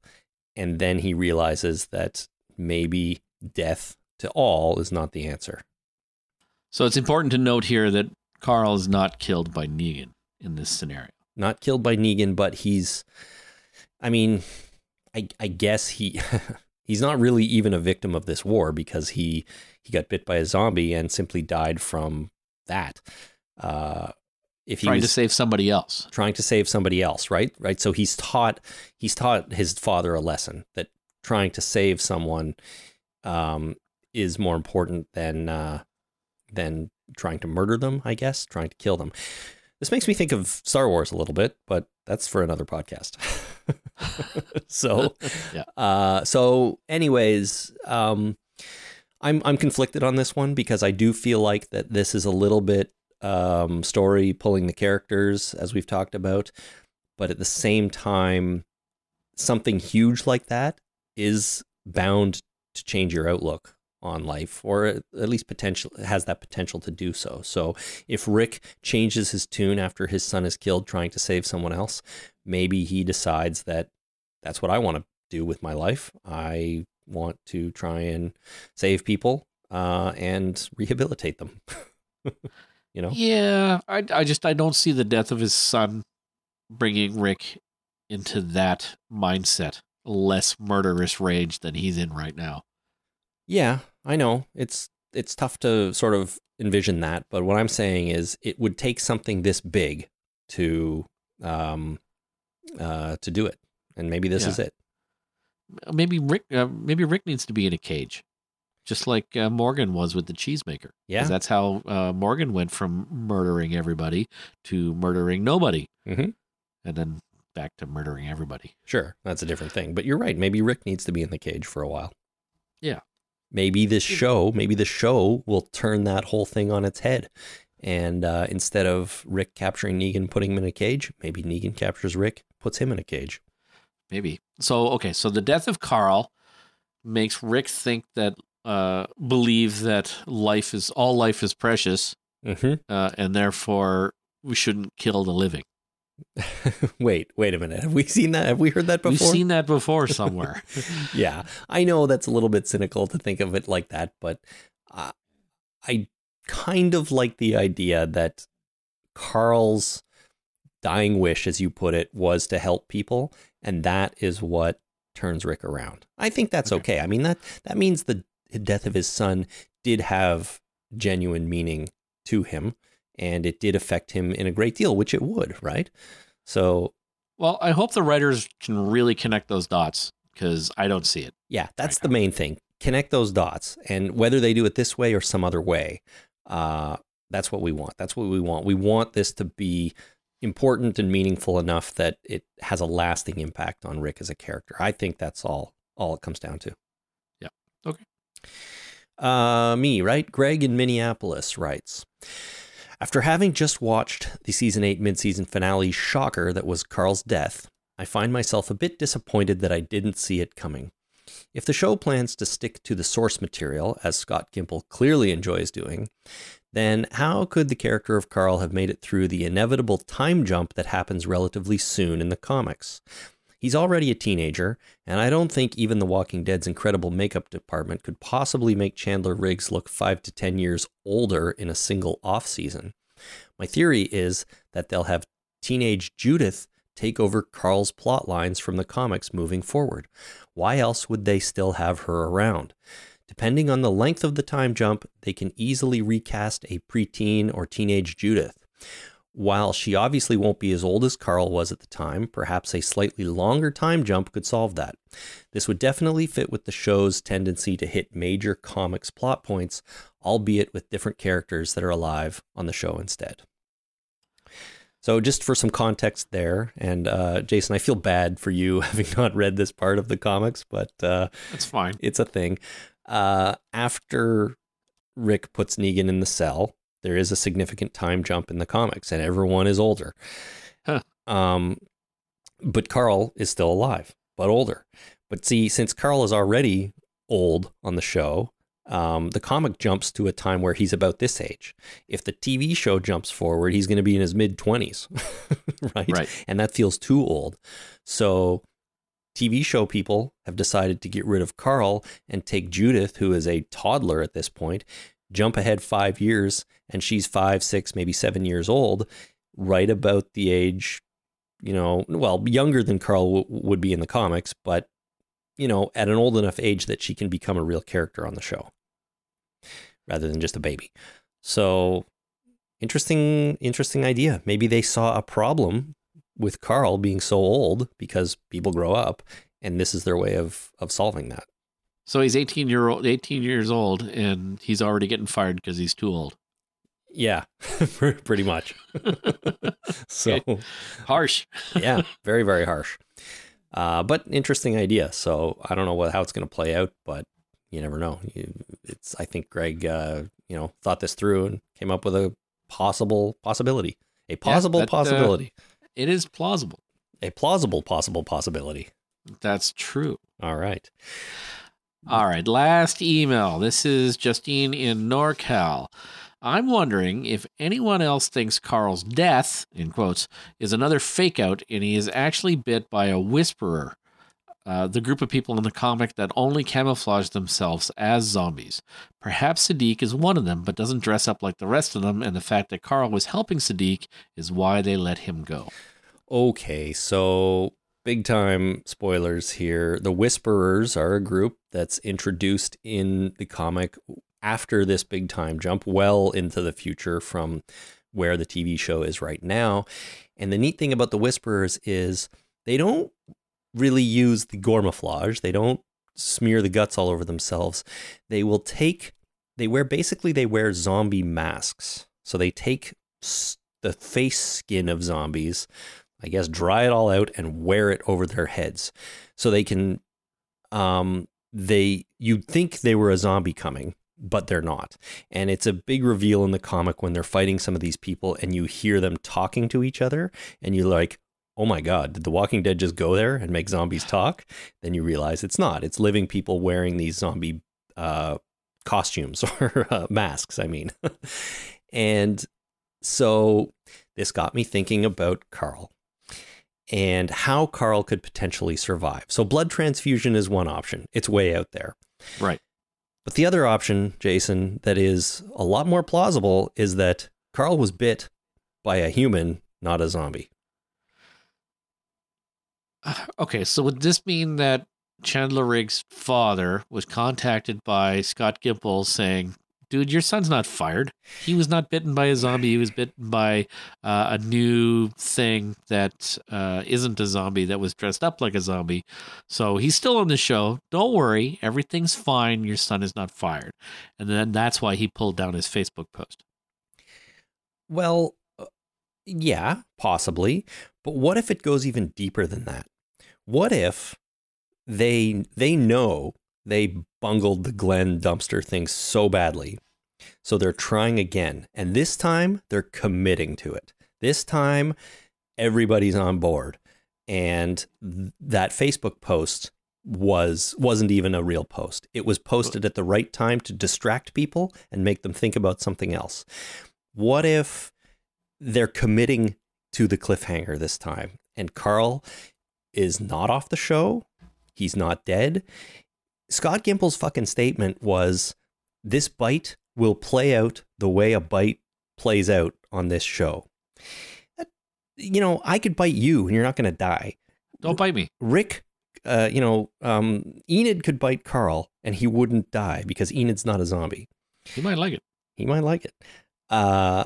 And then he realizes that maybe death to all is not the answer. So it's important to note here that Carl is not killed by Negan in this scenario. Not killed by Negan, but he's, I mean, I, I guess he. [LAUGHS] he's not really even a victim of this war because he he got bit by a zombie and simply died from that. Uh, if he trying to save somebody else, trying to save somebody else, right? Right. So he's taught he's taught his father a lesson that trying to save someone um, is more important than uh, than trying to murder them. I guess trying to kill them. This makes me think of Star Wars a little bit, but that's for another podcast. [LAUGHS] so, [LAUGHS] yeah. Uh, so, anyways, um, I'm I'm conflicted on this one because I do feel like that this is a little bit um, story pulling the characters as we've talked about, but at the same time, something huge like that is bound to change your outlook on life or at least potential has that potential to do so. So if Rick changes his tune after his son is killed trying to save someone else, maybe he decides that that's what I want to do with my life. I want to try and save people uh, and [LAUGHS] rehabilitate them. [LAUGHS] you know? Yeah, I, I just I don't see the death of his son bringing Rick into that mindset, less murderous rage than he's in right now. Yeah, I know. It's it's tough to sort of envision that, but what I'm saying is it would take something this big to um uh to do it. And maybe this yeah. is it. Maybe Rick uh, maybe Rick needs to be in a cage. Just like uh, Morgan was with the cheesemaker. Yeah. That's how uh, Morgan went from murdering everybody to murdering nobody. Mm-hmm. And then back to murdering everybody. Sure. That's a different thing. But you're right. Maybe Rick needs to be in the cage for a while. Yeah maybe this show, maybe the show will turn that whole thing on its head. And uh, instead of Rick capturing Negan, putting him in a cage, maybe Negan captures Rick, puts him in a cage. Maybe. So, okay. So the death of Carl makes Rick think that, uh, believe that life is, all life is precious. Mm-hmm. Uh, and therefore we shouldn't kill the living. [LAUGHS] wait, wait a minute. Have we seen that? Have we heard that before? We've seen that before [LAUGHS] somewhere. yeah, I know that's a little bit cynical to think of it like that, but uh, I kind of like the idea that Carl's dying wish, as you put it, was to help people, and that is what turns Rick around. I think that's okay. okay. I mean that that means the death of his son did have genuine meaning to him and it did affect him in a great deal, which it would, right? So, well, I hope the writers can really connect those dots because I don't see it. Yeah, that's right the now. main thing. Connect those dots, and whether they do it this way or some other way, uh, that's what we want. That's what we want. We want this to be important and meaningful enough that it has a lasting impact on Rick as a character. I think that's all all it comes down to. Yeah. Okay. Uh, me, right? Greg in Minneapolis writes. After having just watched the season 8 mid-season finale shocker that was Carl's death, I find myself a bit disappointed that I didn't see it coming. If the show plans to stick to the source material, as Scott Gimple clearly enjoys doing, then how could the character of Carl have made it through the inevitable time jump that happens relatively soon in the comics? He's already a teenager, and I don't think even The Walking Dead's incredible makeup department could possibly make Chandler Riggs look 5 to 10 years older in a single off season. My theory is that they'll have teenage Judith take over Carl's plot lines from the comics moving forward. Why else would they still have her around? Depending on the length of the time jump, they can easily recast a preteen or teenage Judith. While she obviously won't be as old as Carl was at the time, perhaps a slightly longer time jump could solve that. This would definitely fit with the show's tendency to hit major comics plot points, albeit with different characters that are alive on the show instead. So, just for some context there, and uh, Jason, I feel bad for you [LAUGHS] having not read this part of the comics, but uh, That's fine. it's a thing. Uh, after Rick puts Negan in the cell, there is a significant time jump in the comics, and everyone is older. Huh. Um, but Carl is still alive, but older. But see, since Carl is already old on the show, um, the comic jumps to a time where he's about this age. If the TV show jumps forward, he's going to be in his mid 20s, [LAUGHS] right? Right. And that feels too old. So TV show people have decided to get rid of Carl and take Judith, who is a toddler at this point, jump ahead five years, and she's five, six, maybe seven years old, right about the age, you know, well, younger than Carl w- would be in the comics, but, you know, at an old enough age that she can become a real character on the show rather than just a baby. So interesting, interesting idea. Maybe they saw a problem with Carl being so old because people grow up, and this is their way of of solving that. So he's 18 year old, 18 years old, and he's already getting fired because he's too old. Yeah, [LAUGHS] pretty much. [LAUGHS] [LAUGHS] so Harsh. yeah, very very harsh. Uh, but interesting idea. So I don't know what how it's going to play out, but you never know. You, it's I think Greg, uh, you know, thought this through and came up with a possible possibility, a possible that, uh, possibility, It is plausible. a plausible possible possibility. That's true. All right. All right, last email. This is Justine in NorCal. I'm wondering if anyone else thinks Carl's death, in quotes, is another fake out and he is actually bit by a whisperer, uh, the group of people in the comic that only camouflage themselves as zombies. Perhaps Siddiq is one of them, but doesn't dress up like the rest of them, and the fact that Carl was helping Siddiq is why they let him go. Okay, so big time spoilers here. The Whisperers are a group that's introduced in the comic after this big time jump, well into the future from where the TV show is right now. And the neat thing about the Whisperers is they don't really use the gormaflage, they don't smear the guts all over themselves. They will take, they wear basically, they wear zombie masks. So they take the face skin of zombies I guess, dry it all out and wear it over their heads. So they can, um, they, you'd think they were a zombie coming, but they're not. And it's a big reveal in the comic when they're fighting some of these people and you hear them talking to each other and you're like, oh my God, did The Walking Dead just go there and make zombies talk? Then you realize it's not. It's living people wearing these zombie uh, costumes [LAUGHS] or uh, masks, I mean. [LAUGHS] and so this got me thinking about Carl and how Carl could potentially survive. So, blood transfusion is one option, it's way out there. Right. But the other option, Jason, that is a lot more plausible is that Carl was bit by a human, not a zombie. [SIGHS] Okay, so would this mean that Chandler Riggs' father was contacted by Scott Gimple saying, Dude, your son's not fired. He was not bitten by a zombie. He was bitten by uh, a new thing that uh, isn't a zombie that was dressed up like a zombie. So he's still on the show. Don't worry. Everything's fine. Your son is not fired. And then that's why he pulled down his Facebook post. Well, uh, yeah, possibly. But what if it goes even deeper than that? What if they they know they bungled the Glenn dumpster thing so badly. So they're trying again. And this time they're committing to it. This time everybody's on board. And th- that Facebook post was wasn't even a real post. It was posted at the right time to distract people and make them think about something else. What if they're committing to the cliffhanger this time and Carl is not off the show? He's not dead. Scott Gimple's fucking statement was this bite will play out the way a bite plays out on this show. You know, I could bite you and you're not going to die. Don't bite me. Rick, uh, you know, um, Enid could bite Carl and he wouldn't die because Enid's not a zombie. He might like it. He might like it. Uh,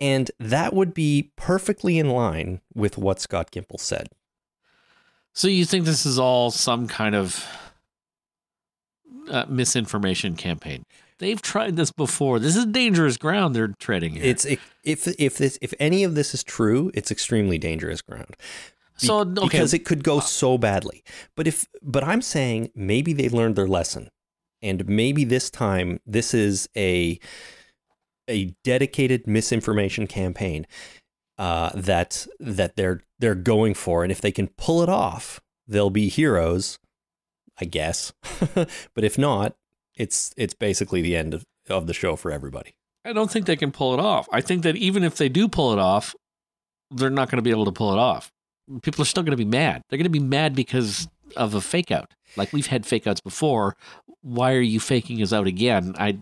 and that would be perfectly in line with what Scott Gimple said. So you think this is all some kind of uh, misinformation campaign? They've tried this before. This is dangerous ground they're treading here. It's if if this if any of this is true, it's extremely dangerous ground. Be- so okay. because it could go so badly. But if but I'm saying maybe they learned their lesson, and maybe this time this is a a dedicated misinformation campaign uh, that that they're they're going for, and if they can pull it off, they'll be heroes, I guess. [LAUGHS] but if not, it's it's basically the end of, of the show for everybody. I don't think they can pull it off. I think that even if they do pull it off, they're not going to be able to pull it off. People are still going to be mad. They're going to be mad because of a fake out. Like we've had fake outs before. Why are you faking us out again? I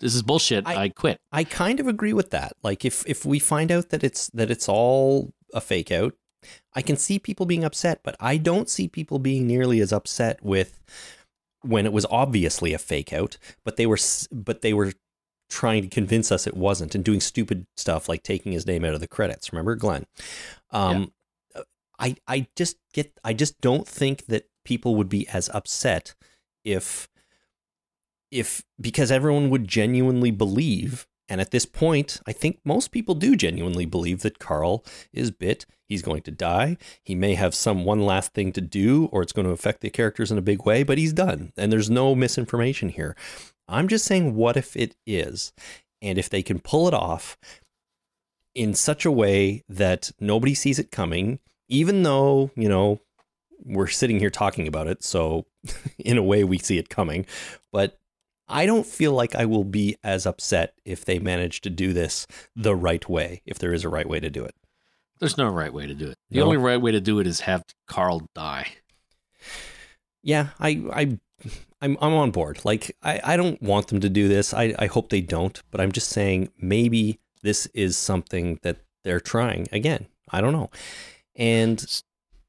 this is bullshit. I, I, quit. I kind of agree with that. Like if if we find out that it's that it's all a fake out, I can see people being upset, but I don't see people being nearly as upset with when it was obviously a fake out, but they were but they were trying to convince us it wasn't and doing stupid stuff like taking his name out of the credits. Remember Glenn? Um, yeah. I I just get I just don't think that people would be as upset if if because everyone would genuinely believe and at this point i think most people do genuinely believe that carl is bit. He's going to die. He may have some one last thing to do or it's going to affect the characters in a big way but he's done. And there's no misinformation here. I'm just saying what if it is and if they can pull it off in such a way that nobody sees it coming even though you know we're sitting here talking about it so [LAUGHS] in a way we see it coming but I don't feel like I will be as upset if they manage to do this the right way, if there is a right way to do it. There's no right way to do it. The No? only right way to do it is have Carl die. Yeah, I, I, I'm, I'm on board. Like, I, I don't want them to do this. I, I hope they don't. But I'm just saying maybe this is something that they're trying again. I don't know. And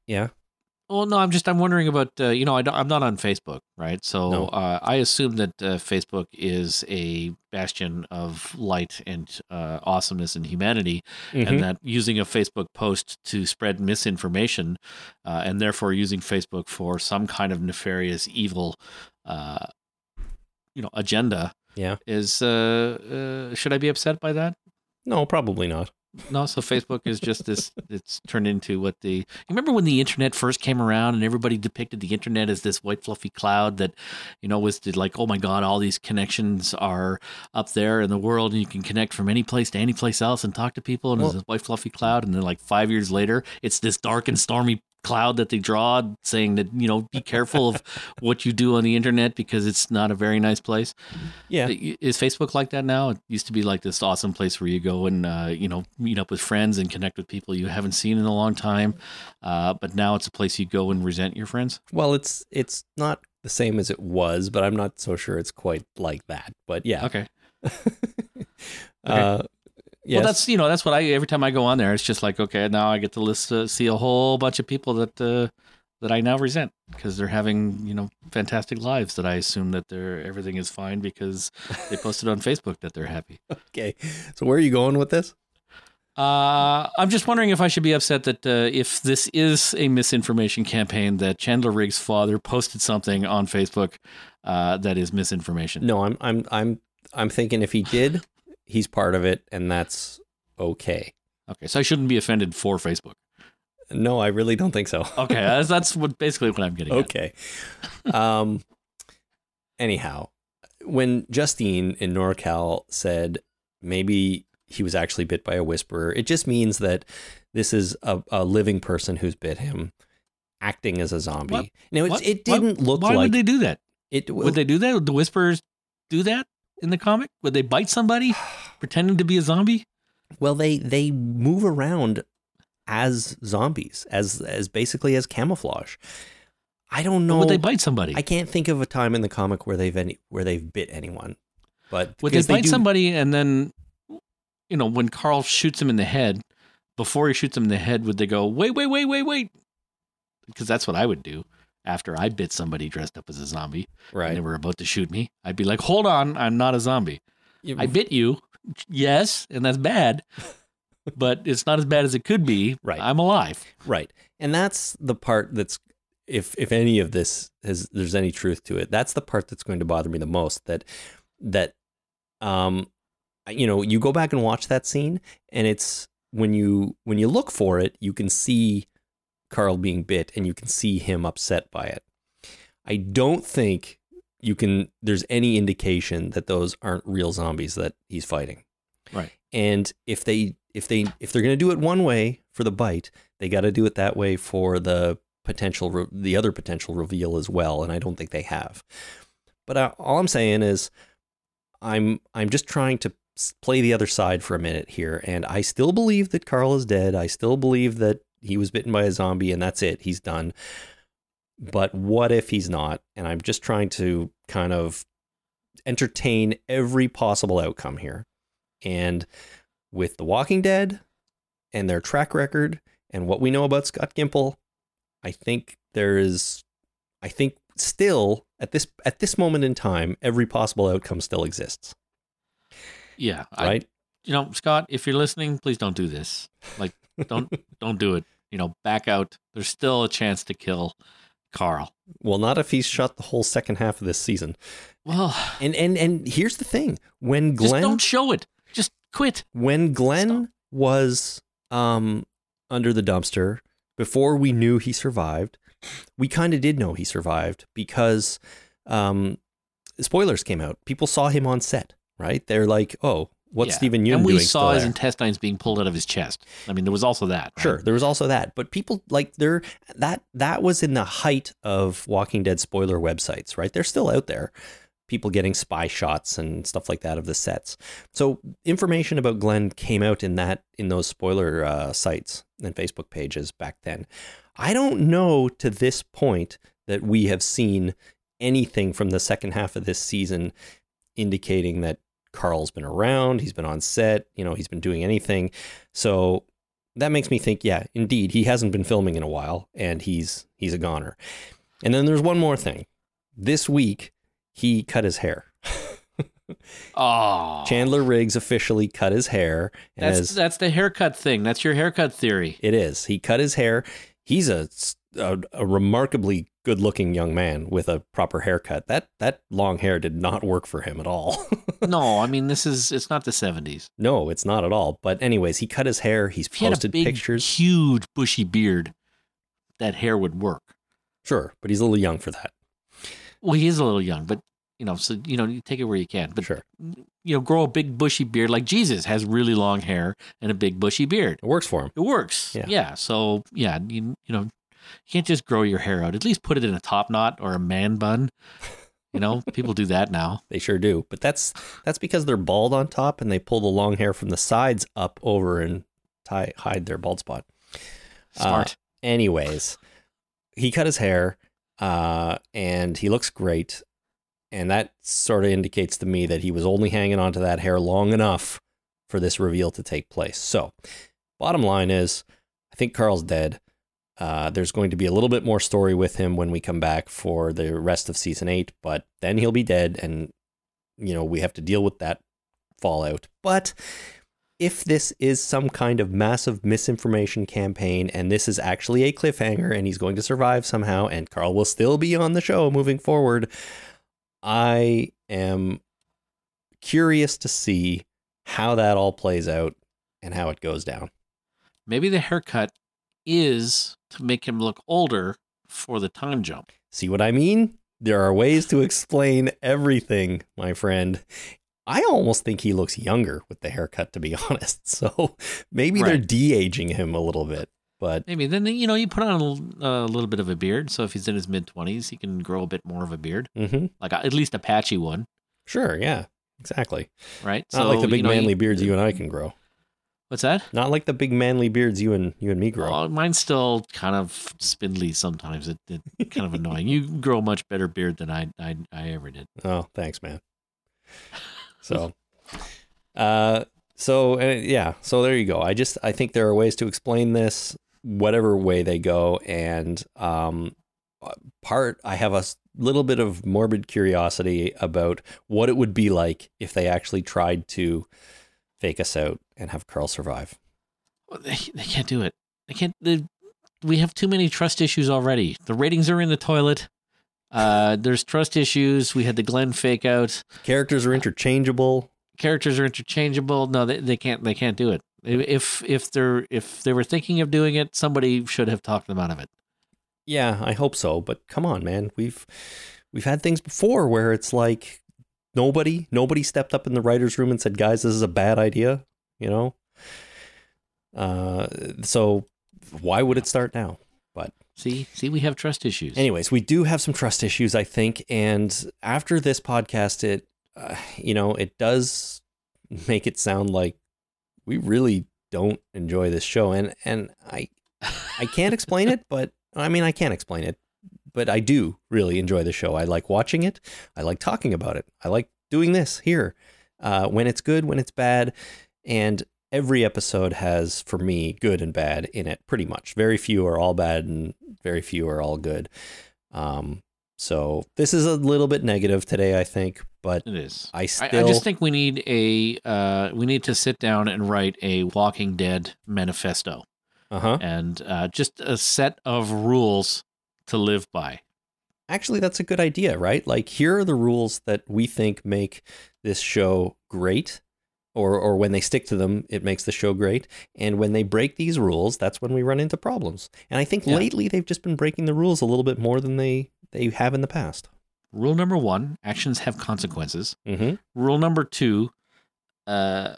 yeah, Well, no, I'm just I'm wondering about uh, you know I don't, I'm not on Facebook, right? So No. uh, I assume that uh, Facebook is a bastion of light and uh, awesomeness and humanity, Mhm. and that using a Facebook post to spread misinformation, uh, and therefore using Facebook for some kind of nefarious evil, uh, you know, agenda yeah. is. Uh, uh, should I be upset by that? No, probably not. No, so Facebook is just this. It's turned into what the. You remember when the internet first came around and everybody depicted the internet as this white fluffy cloud that, you know, was like, oh my god, all these connections are up there in the world and you can connect from any place to any place else and talk to people and Well- it's this white fluffy cloud and then like five years later it's this dark and stormy cloud that they draw saying that you know be careful of [LAUGHS] what you do on the internet because it's not a very nice place Yeah. is Facebook like that now? It used to be like this awesome place where you go and uh, you know meet up with friends and connect with people you haven't seen in a long time. Uh, but now it's a place you go and resent your friends. Well, it's it's not the same as it was, but I'm not so sure it's quite like that. But yeah. Okay. [LAUGHS] Uh, yes. Well, that's you know that's what I every time I go on there, it's just like okay, now I get to list uh, see a whole bunch of people that uh, that I now resent because they're having you know fantastic lives that I assume that they're everything is fine because they posted on Facebook that they're happy. [LAUGHS] okay. So where are you going with this? Uh, I'm just wondering if I should be upset that uh, if this is a misinformation campaign, that Chandler Riggs' father posted something on Facebook uh, that is misinformation. No, I'm I'm I'm I'm thinking if he did, he's part of it, and that's okay. Okay, so I shouldn't be offended for Facebook. No, I really don't think so. Okay, [LAUGHS] that's, that's what basically what I'm getting. at. okay. Um. Anyhow, when Justine in NorCal said maybe he was actually bit by a whisperer, it just means that this is a, a living person who's bit him. acting as a zombie. What? Now, it's, What? it didn't look Why like would they do that? it. Would they do that? Would the Whisperers do that in the comic? Would they bite somebody [SIGHS] pretending to be a zombie? Well, they they move around as zombies, as as basically as camouflage. I don't know. Would they bite somebody? I can't think of a time in the comic where they've any where they've bit anyone. But Would they bite do- somebody and then, you know, when Carl shoots him in the head, before he shoots him in the head, would they go, wait, wait, wait, wait, wait? Because that's what I would do after I bit somebody dressed up as a zombie and Right. they were about to shoot me. I'd be like, hold on, I'm not a zombie. You- I bit you. Yes, and that's bad, [LAUGHS] but it's not as bad as it could be. Right. I'm alive. Right. And that's the part that's if if any of this has there's any truth to it, that's the part that's going to bother me the most that that um you know, you go back and watch that scene and it's when you when you look for it, you can see Carl being bit and you can see him upset by it. I don't think you can there's any indication that those aren't real zombies that he's fighting. Right. And if they if they if they're going to do it one way for the bite, they got to do it that way for the potential re- the other potential reveal as well, and I don't think they have. But uh, all I'm saying is I'm I'm just trying to play the other side for a minute here and I still believe that Carl is dead. I still believe that he was bitten by a zombie and that's it. He's done. But what if he's not? And I'm just trying to kind of entertain every possible outcome here. And with The Walking Dead and their track record and what we know about Scott Gimple, I think there is I think still at this at this moment in time, every possible outcome still exists. Yeah. I, Right? you know, Scott, if you're listening, please don't do this. Like, don't [LAUGHS] don't do it. You know, back out. There's still a chance to kill Carl. well, not if he's shot the whole second half of this season. Well, And and and here's the thing: when just Glenn don't show it. Just quit. when Glenn was um under the dumpster before we knew he survived, we kind of did know he survived because um spoilers came out. People saw him on set, right? They're like, "Oh, what's Yeah. Steven Yeun And we doing?" saw his there? intestines being pulled out of his chest. I mean, there was also that. right? Sure, there was also that, but people like there that that was in the height of Walking Dead spoiler websites, right? They're still out there. People getting spy shots and stuff like that of the sets. So information about Glenn came out in that in those spoiler uh, sites and Facebook pages back then. I don't know to this point that we have seen anything from the second half of this season indicating that Carl's been around, he's been on set, you know, he's been doing anything. So that makes me think, yeah, indeed, he hasn't been filming in a while and he's he's a goner. And then there's one more thing. This week, he cut his hair. [LAUGHS] Oh, Chandler Riggs officially cut his hair. That's as that's the haircut thing. That's your haircut theory. it is, he cut his hair. He's a, a, a remarkably good looking young man with a proper haircut. That that long hair did not work for him at all. [LAUGHS] no, I mean this is it's not the seventies. no, it's not at all. But anyways, he cut his hair. He's If he had a posted big, pictures. huge, bushy beard, that hair would work. Sure, but he's a little young for that. Well, he is a little young, but you know, so you know, you take it where you can. But Sure. you know, grow a big bushy beard like Jesus has really long hair and a big bushy beard. It works for him. It works. Yeah. Yeah. So yeah, you you know, you can't just grow your hair out. At least put it in a top knot or a man bun. You know, [LAUGHS] people do that now. They sure do. But that's that's because they're bald on top and they pull the long hair from the sides up over and tie hide their bald spot. Smart. Anyways, he cut his hair uh, and he looks great. And that sort of indicates to me that he was only hanging on to that hair long enough for this reveal to take place. So, bottom line is, I think Carl's dead. Uh, there's going to be a little bit more story with him when we come back for the rest of season eight, but then he'll be dead, and you know we have to deal with that fallout. But if this is some kind of massive misinformation campaign and this is actually a cliffhanger and he's going to survive somehow and Carl will still be on the show moving forward, I am curious to see how that all plays out and how it goes down. Maybe the haircut is to make him look older for the time jump. See what I mean? There are ways to explain everything, my friend. I almost think he looks younger with the haircut, to be [LAUGHS] honest. So maybe they're de aging him a little bit. but Maybe then you know you put on a little bit of a beard. So if he's in his mid twenties, he can grow a bit more of a beard, hmm like a, at least a patchy one, sure, yeah, exactly. right? Not like the big you know, manly you- beards you and I can grow. What's that? Not like the big manly beards you and you and me grow. Oh, mine's still kind of spindly sometimes. It, it kind of [LAUGHS] annoying. You grow a much better beard than I I, I ever did. Oh, thanks, man. So, uh, so uh, yeah, so there you go. I just I think there are ways to explain this, whatever way they go, and um, part I have a little bit of morbid curiosity about what it would be like if they actually tried to fake us out and have Carl survive. Well, They, they can't do it. They can't. They, we have too many trust issues already. The ratings are in the toilet. Uh, there's trust issues. We had the Glenn fake out. Characters are interchangeable. Characters are interchangeable. No, they, they can't. They can't do it. If if they're if they were thinking of doing it, somebody should have talked them out of it. Yeah, I hope so. But come on, man. We've we've had things before where it's like nobody nobody stepped up in the writers' room and said, "Guys, this is a bad idea." You know. Uh, so why would it start now? But see, see, we have trust issues. Anyways, we do have some trust issues, I think, and after this podcast, it uh, you know it does make it sound like we really don't enjoy this show, and and I I can't explain it, but I mean I can't explain it, but I do really enjoy the show. I like watching it. I like talking about it. I like doing this here uh, when it's good, when it's bad, and every episode has for me good and bad in it pretty much very few are all bad and very few are all good um so this is a little bit negative today i think but it is. i I, still I just think we need a uh, we need to sit down and write a Walking Dead manifesto uh-huh and uh, just a set of rules to live by. actually that's a good idea right like here are the rules that we think make this show great or or when they stick to them it makes the show great and when they break these rules that's when we run into problems and i think Yeah. lately they've just been breaking the rules a little bit more than they they have in the past Rule number one: actions have consequences. mm-hmm. Rule number two: uh,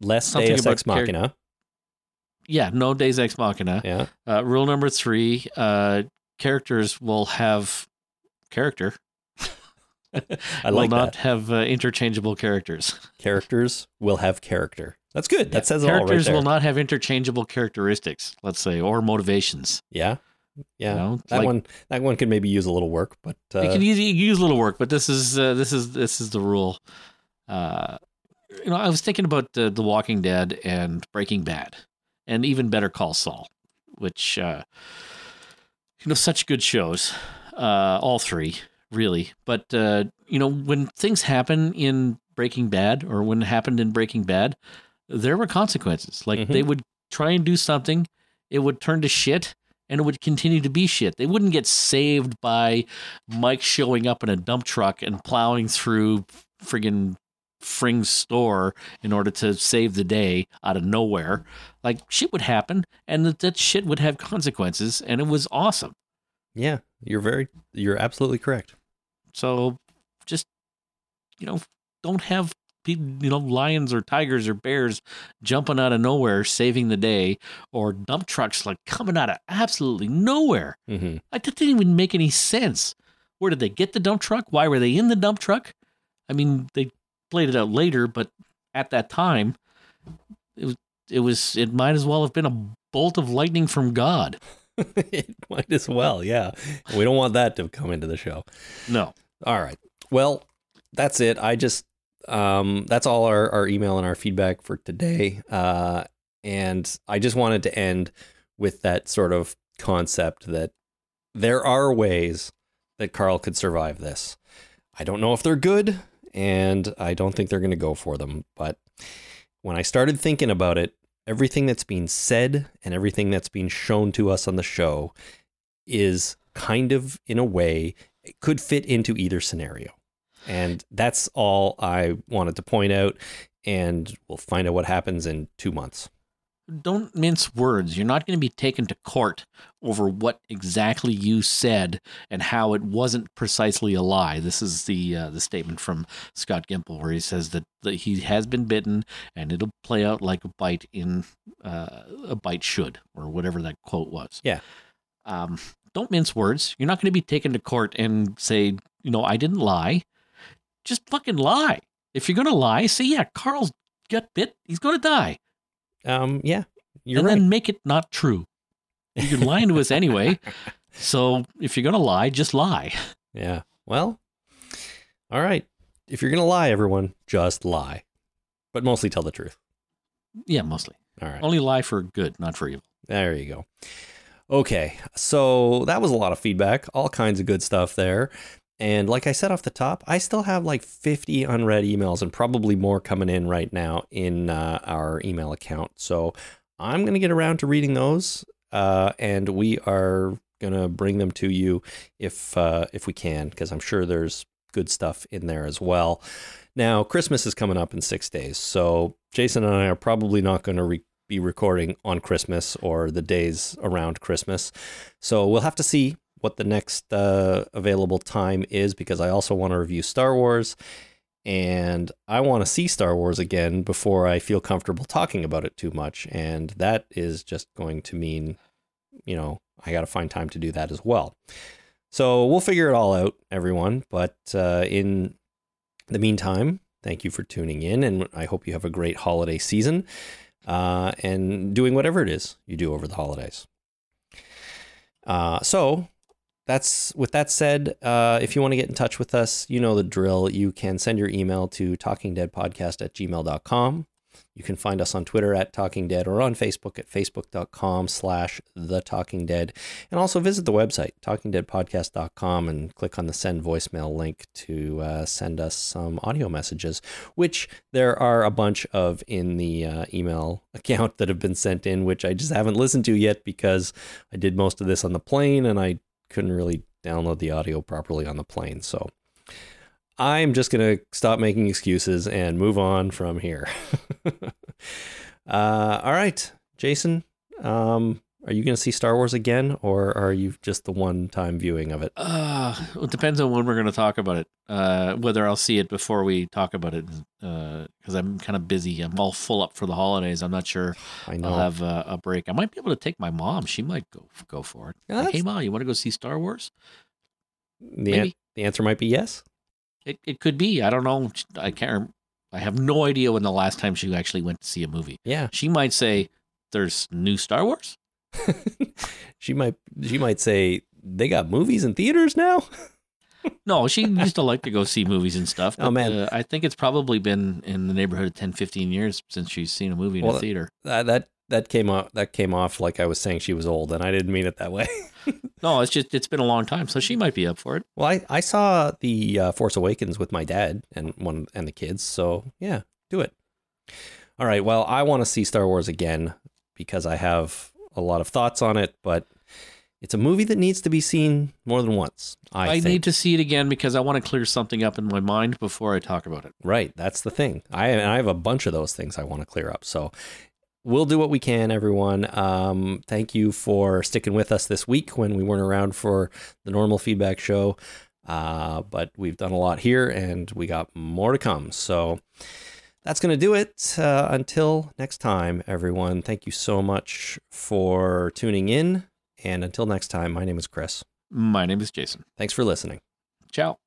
less deus ex machina yeah, no deus ex machina. yeah Uh, rule number three: uh, characters will have character. [LAUGHS] i will like not that have uh, interchangeable characters. characters will have character that's good that says it all right characters there will not have interchangeable characteristics. Let's say or motivations. yeah yeah You know, that like- one that one could maybe use a little work but uh, you can use, use a little work, but this is uh, this is this is the rule. Uh, you know, I was thinking about uh, The Walking Dead and Breaking Bad, and even Better Call Saul, which uh, you know, such good shows, uh, all three really. But uh, you know, when things happen in Breaking Bad, or when it happened in Breaking Bad, there were consequences. Like Mhm. they would try and do something, it would turn to shit, and it would continue to be shit. They wouldn't get saved by Mike showing up in a dump truck and plowing through friggin' Fring's store in order to save the day out of nowhere. Like shit would happen, and that, that shit would have consequences, and it was awesome. yeah you're very you're absolutely correct So just you know, don't have you know lions or tigers or bears jumping out of nowhere saving the day, or dump trucks like coming out of absolutely nowhere. hmm Like that didn't even make any sense. Where did they get the dump truck? Why were they in the dump truck? I mean, they played it out later, but at that time, it was it was it might as well have been a bolt of lightning from God. [LAUGHS] it might as well yeah we don't want that to come into the show No, All right. Well, that's it. I just um that's all our, our email and our feedback for today. Uh and I just wanted to end with that sort of concept that there are ways that Carl could survive this. I don't know if they're good and I don't think they're going to go for them, but when I started thinking about it, everything that's being said and everything that's being shown to us on the show is kind of in a way it could fit into either scenario. And that's all I wanted to point out. And we'll find out what happens in two months. Don't mince words. You're not going to be taken to court over what exactly you said and how it wasn't precisely a lie. This is the uh, the statement from Scott Gimple where he says that, that he has been bitten and it'll play out like a bite in uh, a bite should or whatever that quote was. Yeah. Um, don't mince words. You're not going to be taken to court and say, you know, I didn't lie. Just fucking lie. If you're going to lie, say, yeah, Carl's got bit. He's going to die. Um, yeah, you're and right. then make it not true. You're lying to us anyway. [LAUGHS] So if you're going to lie, just lie. [LAUGHS] yeah. Well, all right. If you're gonna lie, everyone, just lie, but mostly tell the truth. Yeah, mostly. All right. Only lie for good, not for evil. There you go. Okay, so that was a lot of feedback, all kinds of good stuff there. And like I said off the top, I still have like 50 unread emails and probably more coming in right now in uh, our email account. So I'm going to get around to reading those, uh, and we are going to bring them to you if uh, if we can, because I'm sure there's good stuff in there as well. Now, Christmas is coming up in six days, so Jason and I are probably not going to re- be recording on Christmas or the days around Christmas. So we'll have to see what the next uh, available time is because I also want to review Star Wars and I want to see Star Wars again before I feel comfortable talking about it too much. And that is just going to mean, you know, I got to find time to do that as well. So we'll figure it all out, everyone. But uh, in the meantime, thank you for tuning in, and I hope you have a great holiday season uh, and doing whatever it is you do over the holidays. Uh, so that's with that said, uh, if you want to get in touch with us, you know the drill. You can send your email to talkingdeadpodcast at gmail.com. You can find us on Twitter at Talking Dead or on Facebook at facebook.com slash The Talking Dead. And also visit the website, talkingdeadpodcast.com, and click on the send voicemail link to uh, send us some audio messages, which there are a bunch of in the uh, email [LAUGHS] account that have been sent in, which I just haven't listened to yet because I did most of this on the plane and I couldn't really download the audio properly on the plane. So I'm just going to stop making excuses and move on from here. [LAUGHS] uh, all right, Jason, um, are you going to see Star Wars again, or are you just the one time viewing of it? Uh, well, it depends on when we're going to talk about it. Uh, whether I'll see it before we talk about it, because I'm kind of busy. I'm all full up for the holidays. I'm not sure I know. I'll have a, a break. I might be able to take my mom. She might go go for it. Yeah, like, hey, mom, you want to go see Star Wars? the, an- maybe. the answer might be yes. It it could be. I don't know. I can't. I have no idea when the last time she actually went to see a movie. Yeah, She might say, "There's new Star Wars." [LAUGHS] she might. She might say they got movies in theaters now. [LAUGHS] No, she used to like to go see movies and stuff. Oh, man. uh, I think it's probably been in the neighborhood of 10, 15 years since she's seen a movie in Well, a theater. that that that came off. That came off like I was saying she was old, and I didn't mean it that way. [LAUGHS] No, it's just it's been a long time, so she might be up for it. Well, I, I saw the uh, Force Awakens with my dad and one and the kids, so yeah, do it. All right. Well, I want to see Star Wars again because I have a lot of thoughts on it, but it's a movie that needs to be seen more than once. I, I, need to see it again because I want to clear something up in my mind before I talk about it. Right. That's the thing. I and I have a bunch of those things I want to clear up. So we'll do what we can, everyone. Um, thank you for sticking with us this week when we weren't around for the normal feedback show. Uh, but we've done a lot here and we got more to come. So that's going to do it. Uh, until next time, everyone, thank you so much for tuning in. And until next time, my name is Chris. My name is Jason. Thanks for listening. Ciao.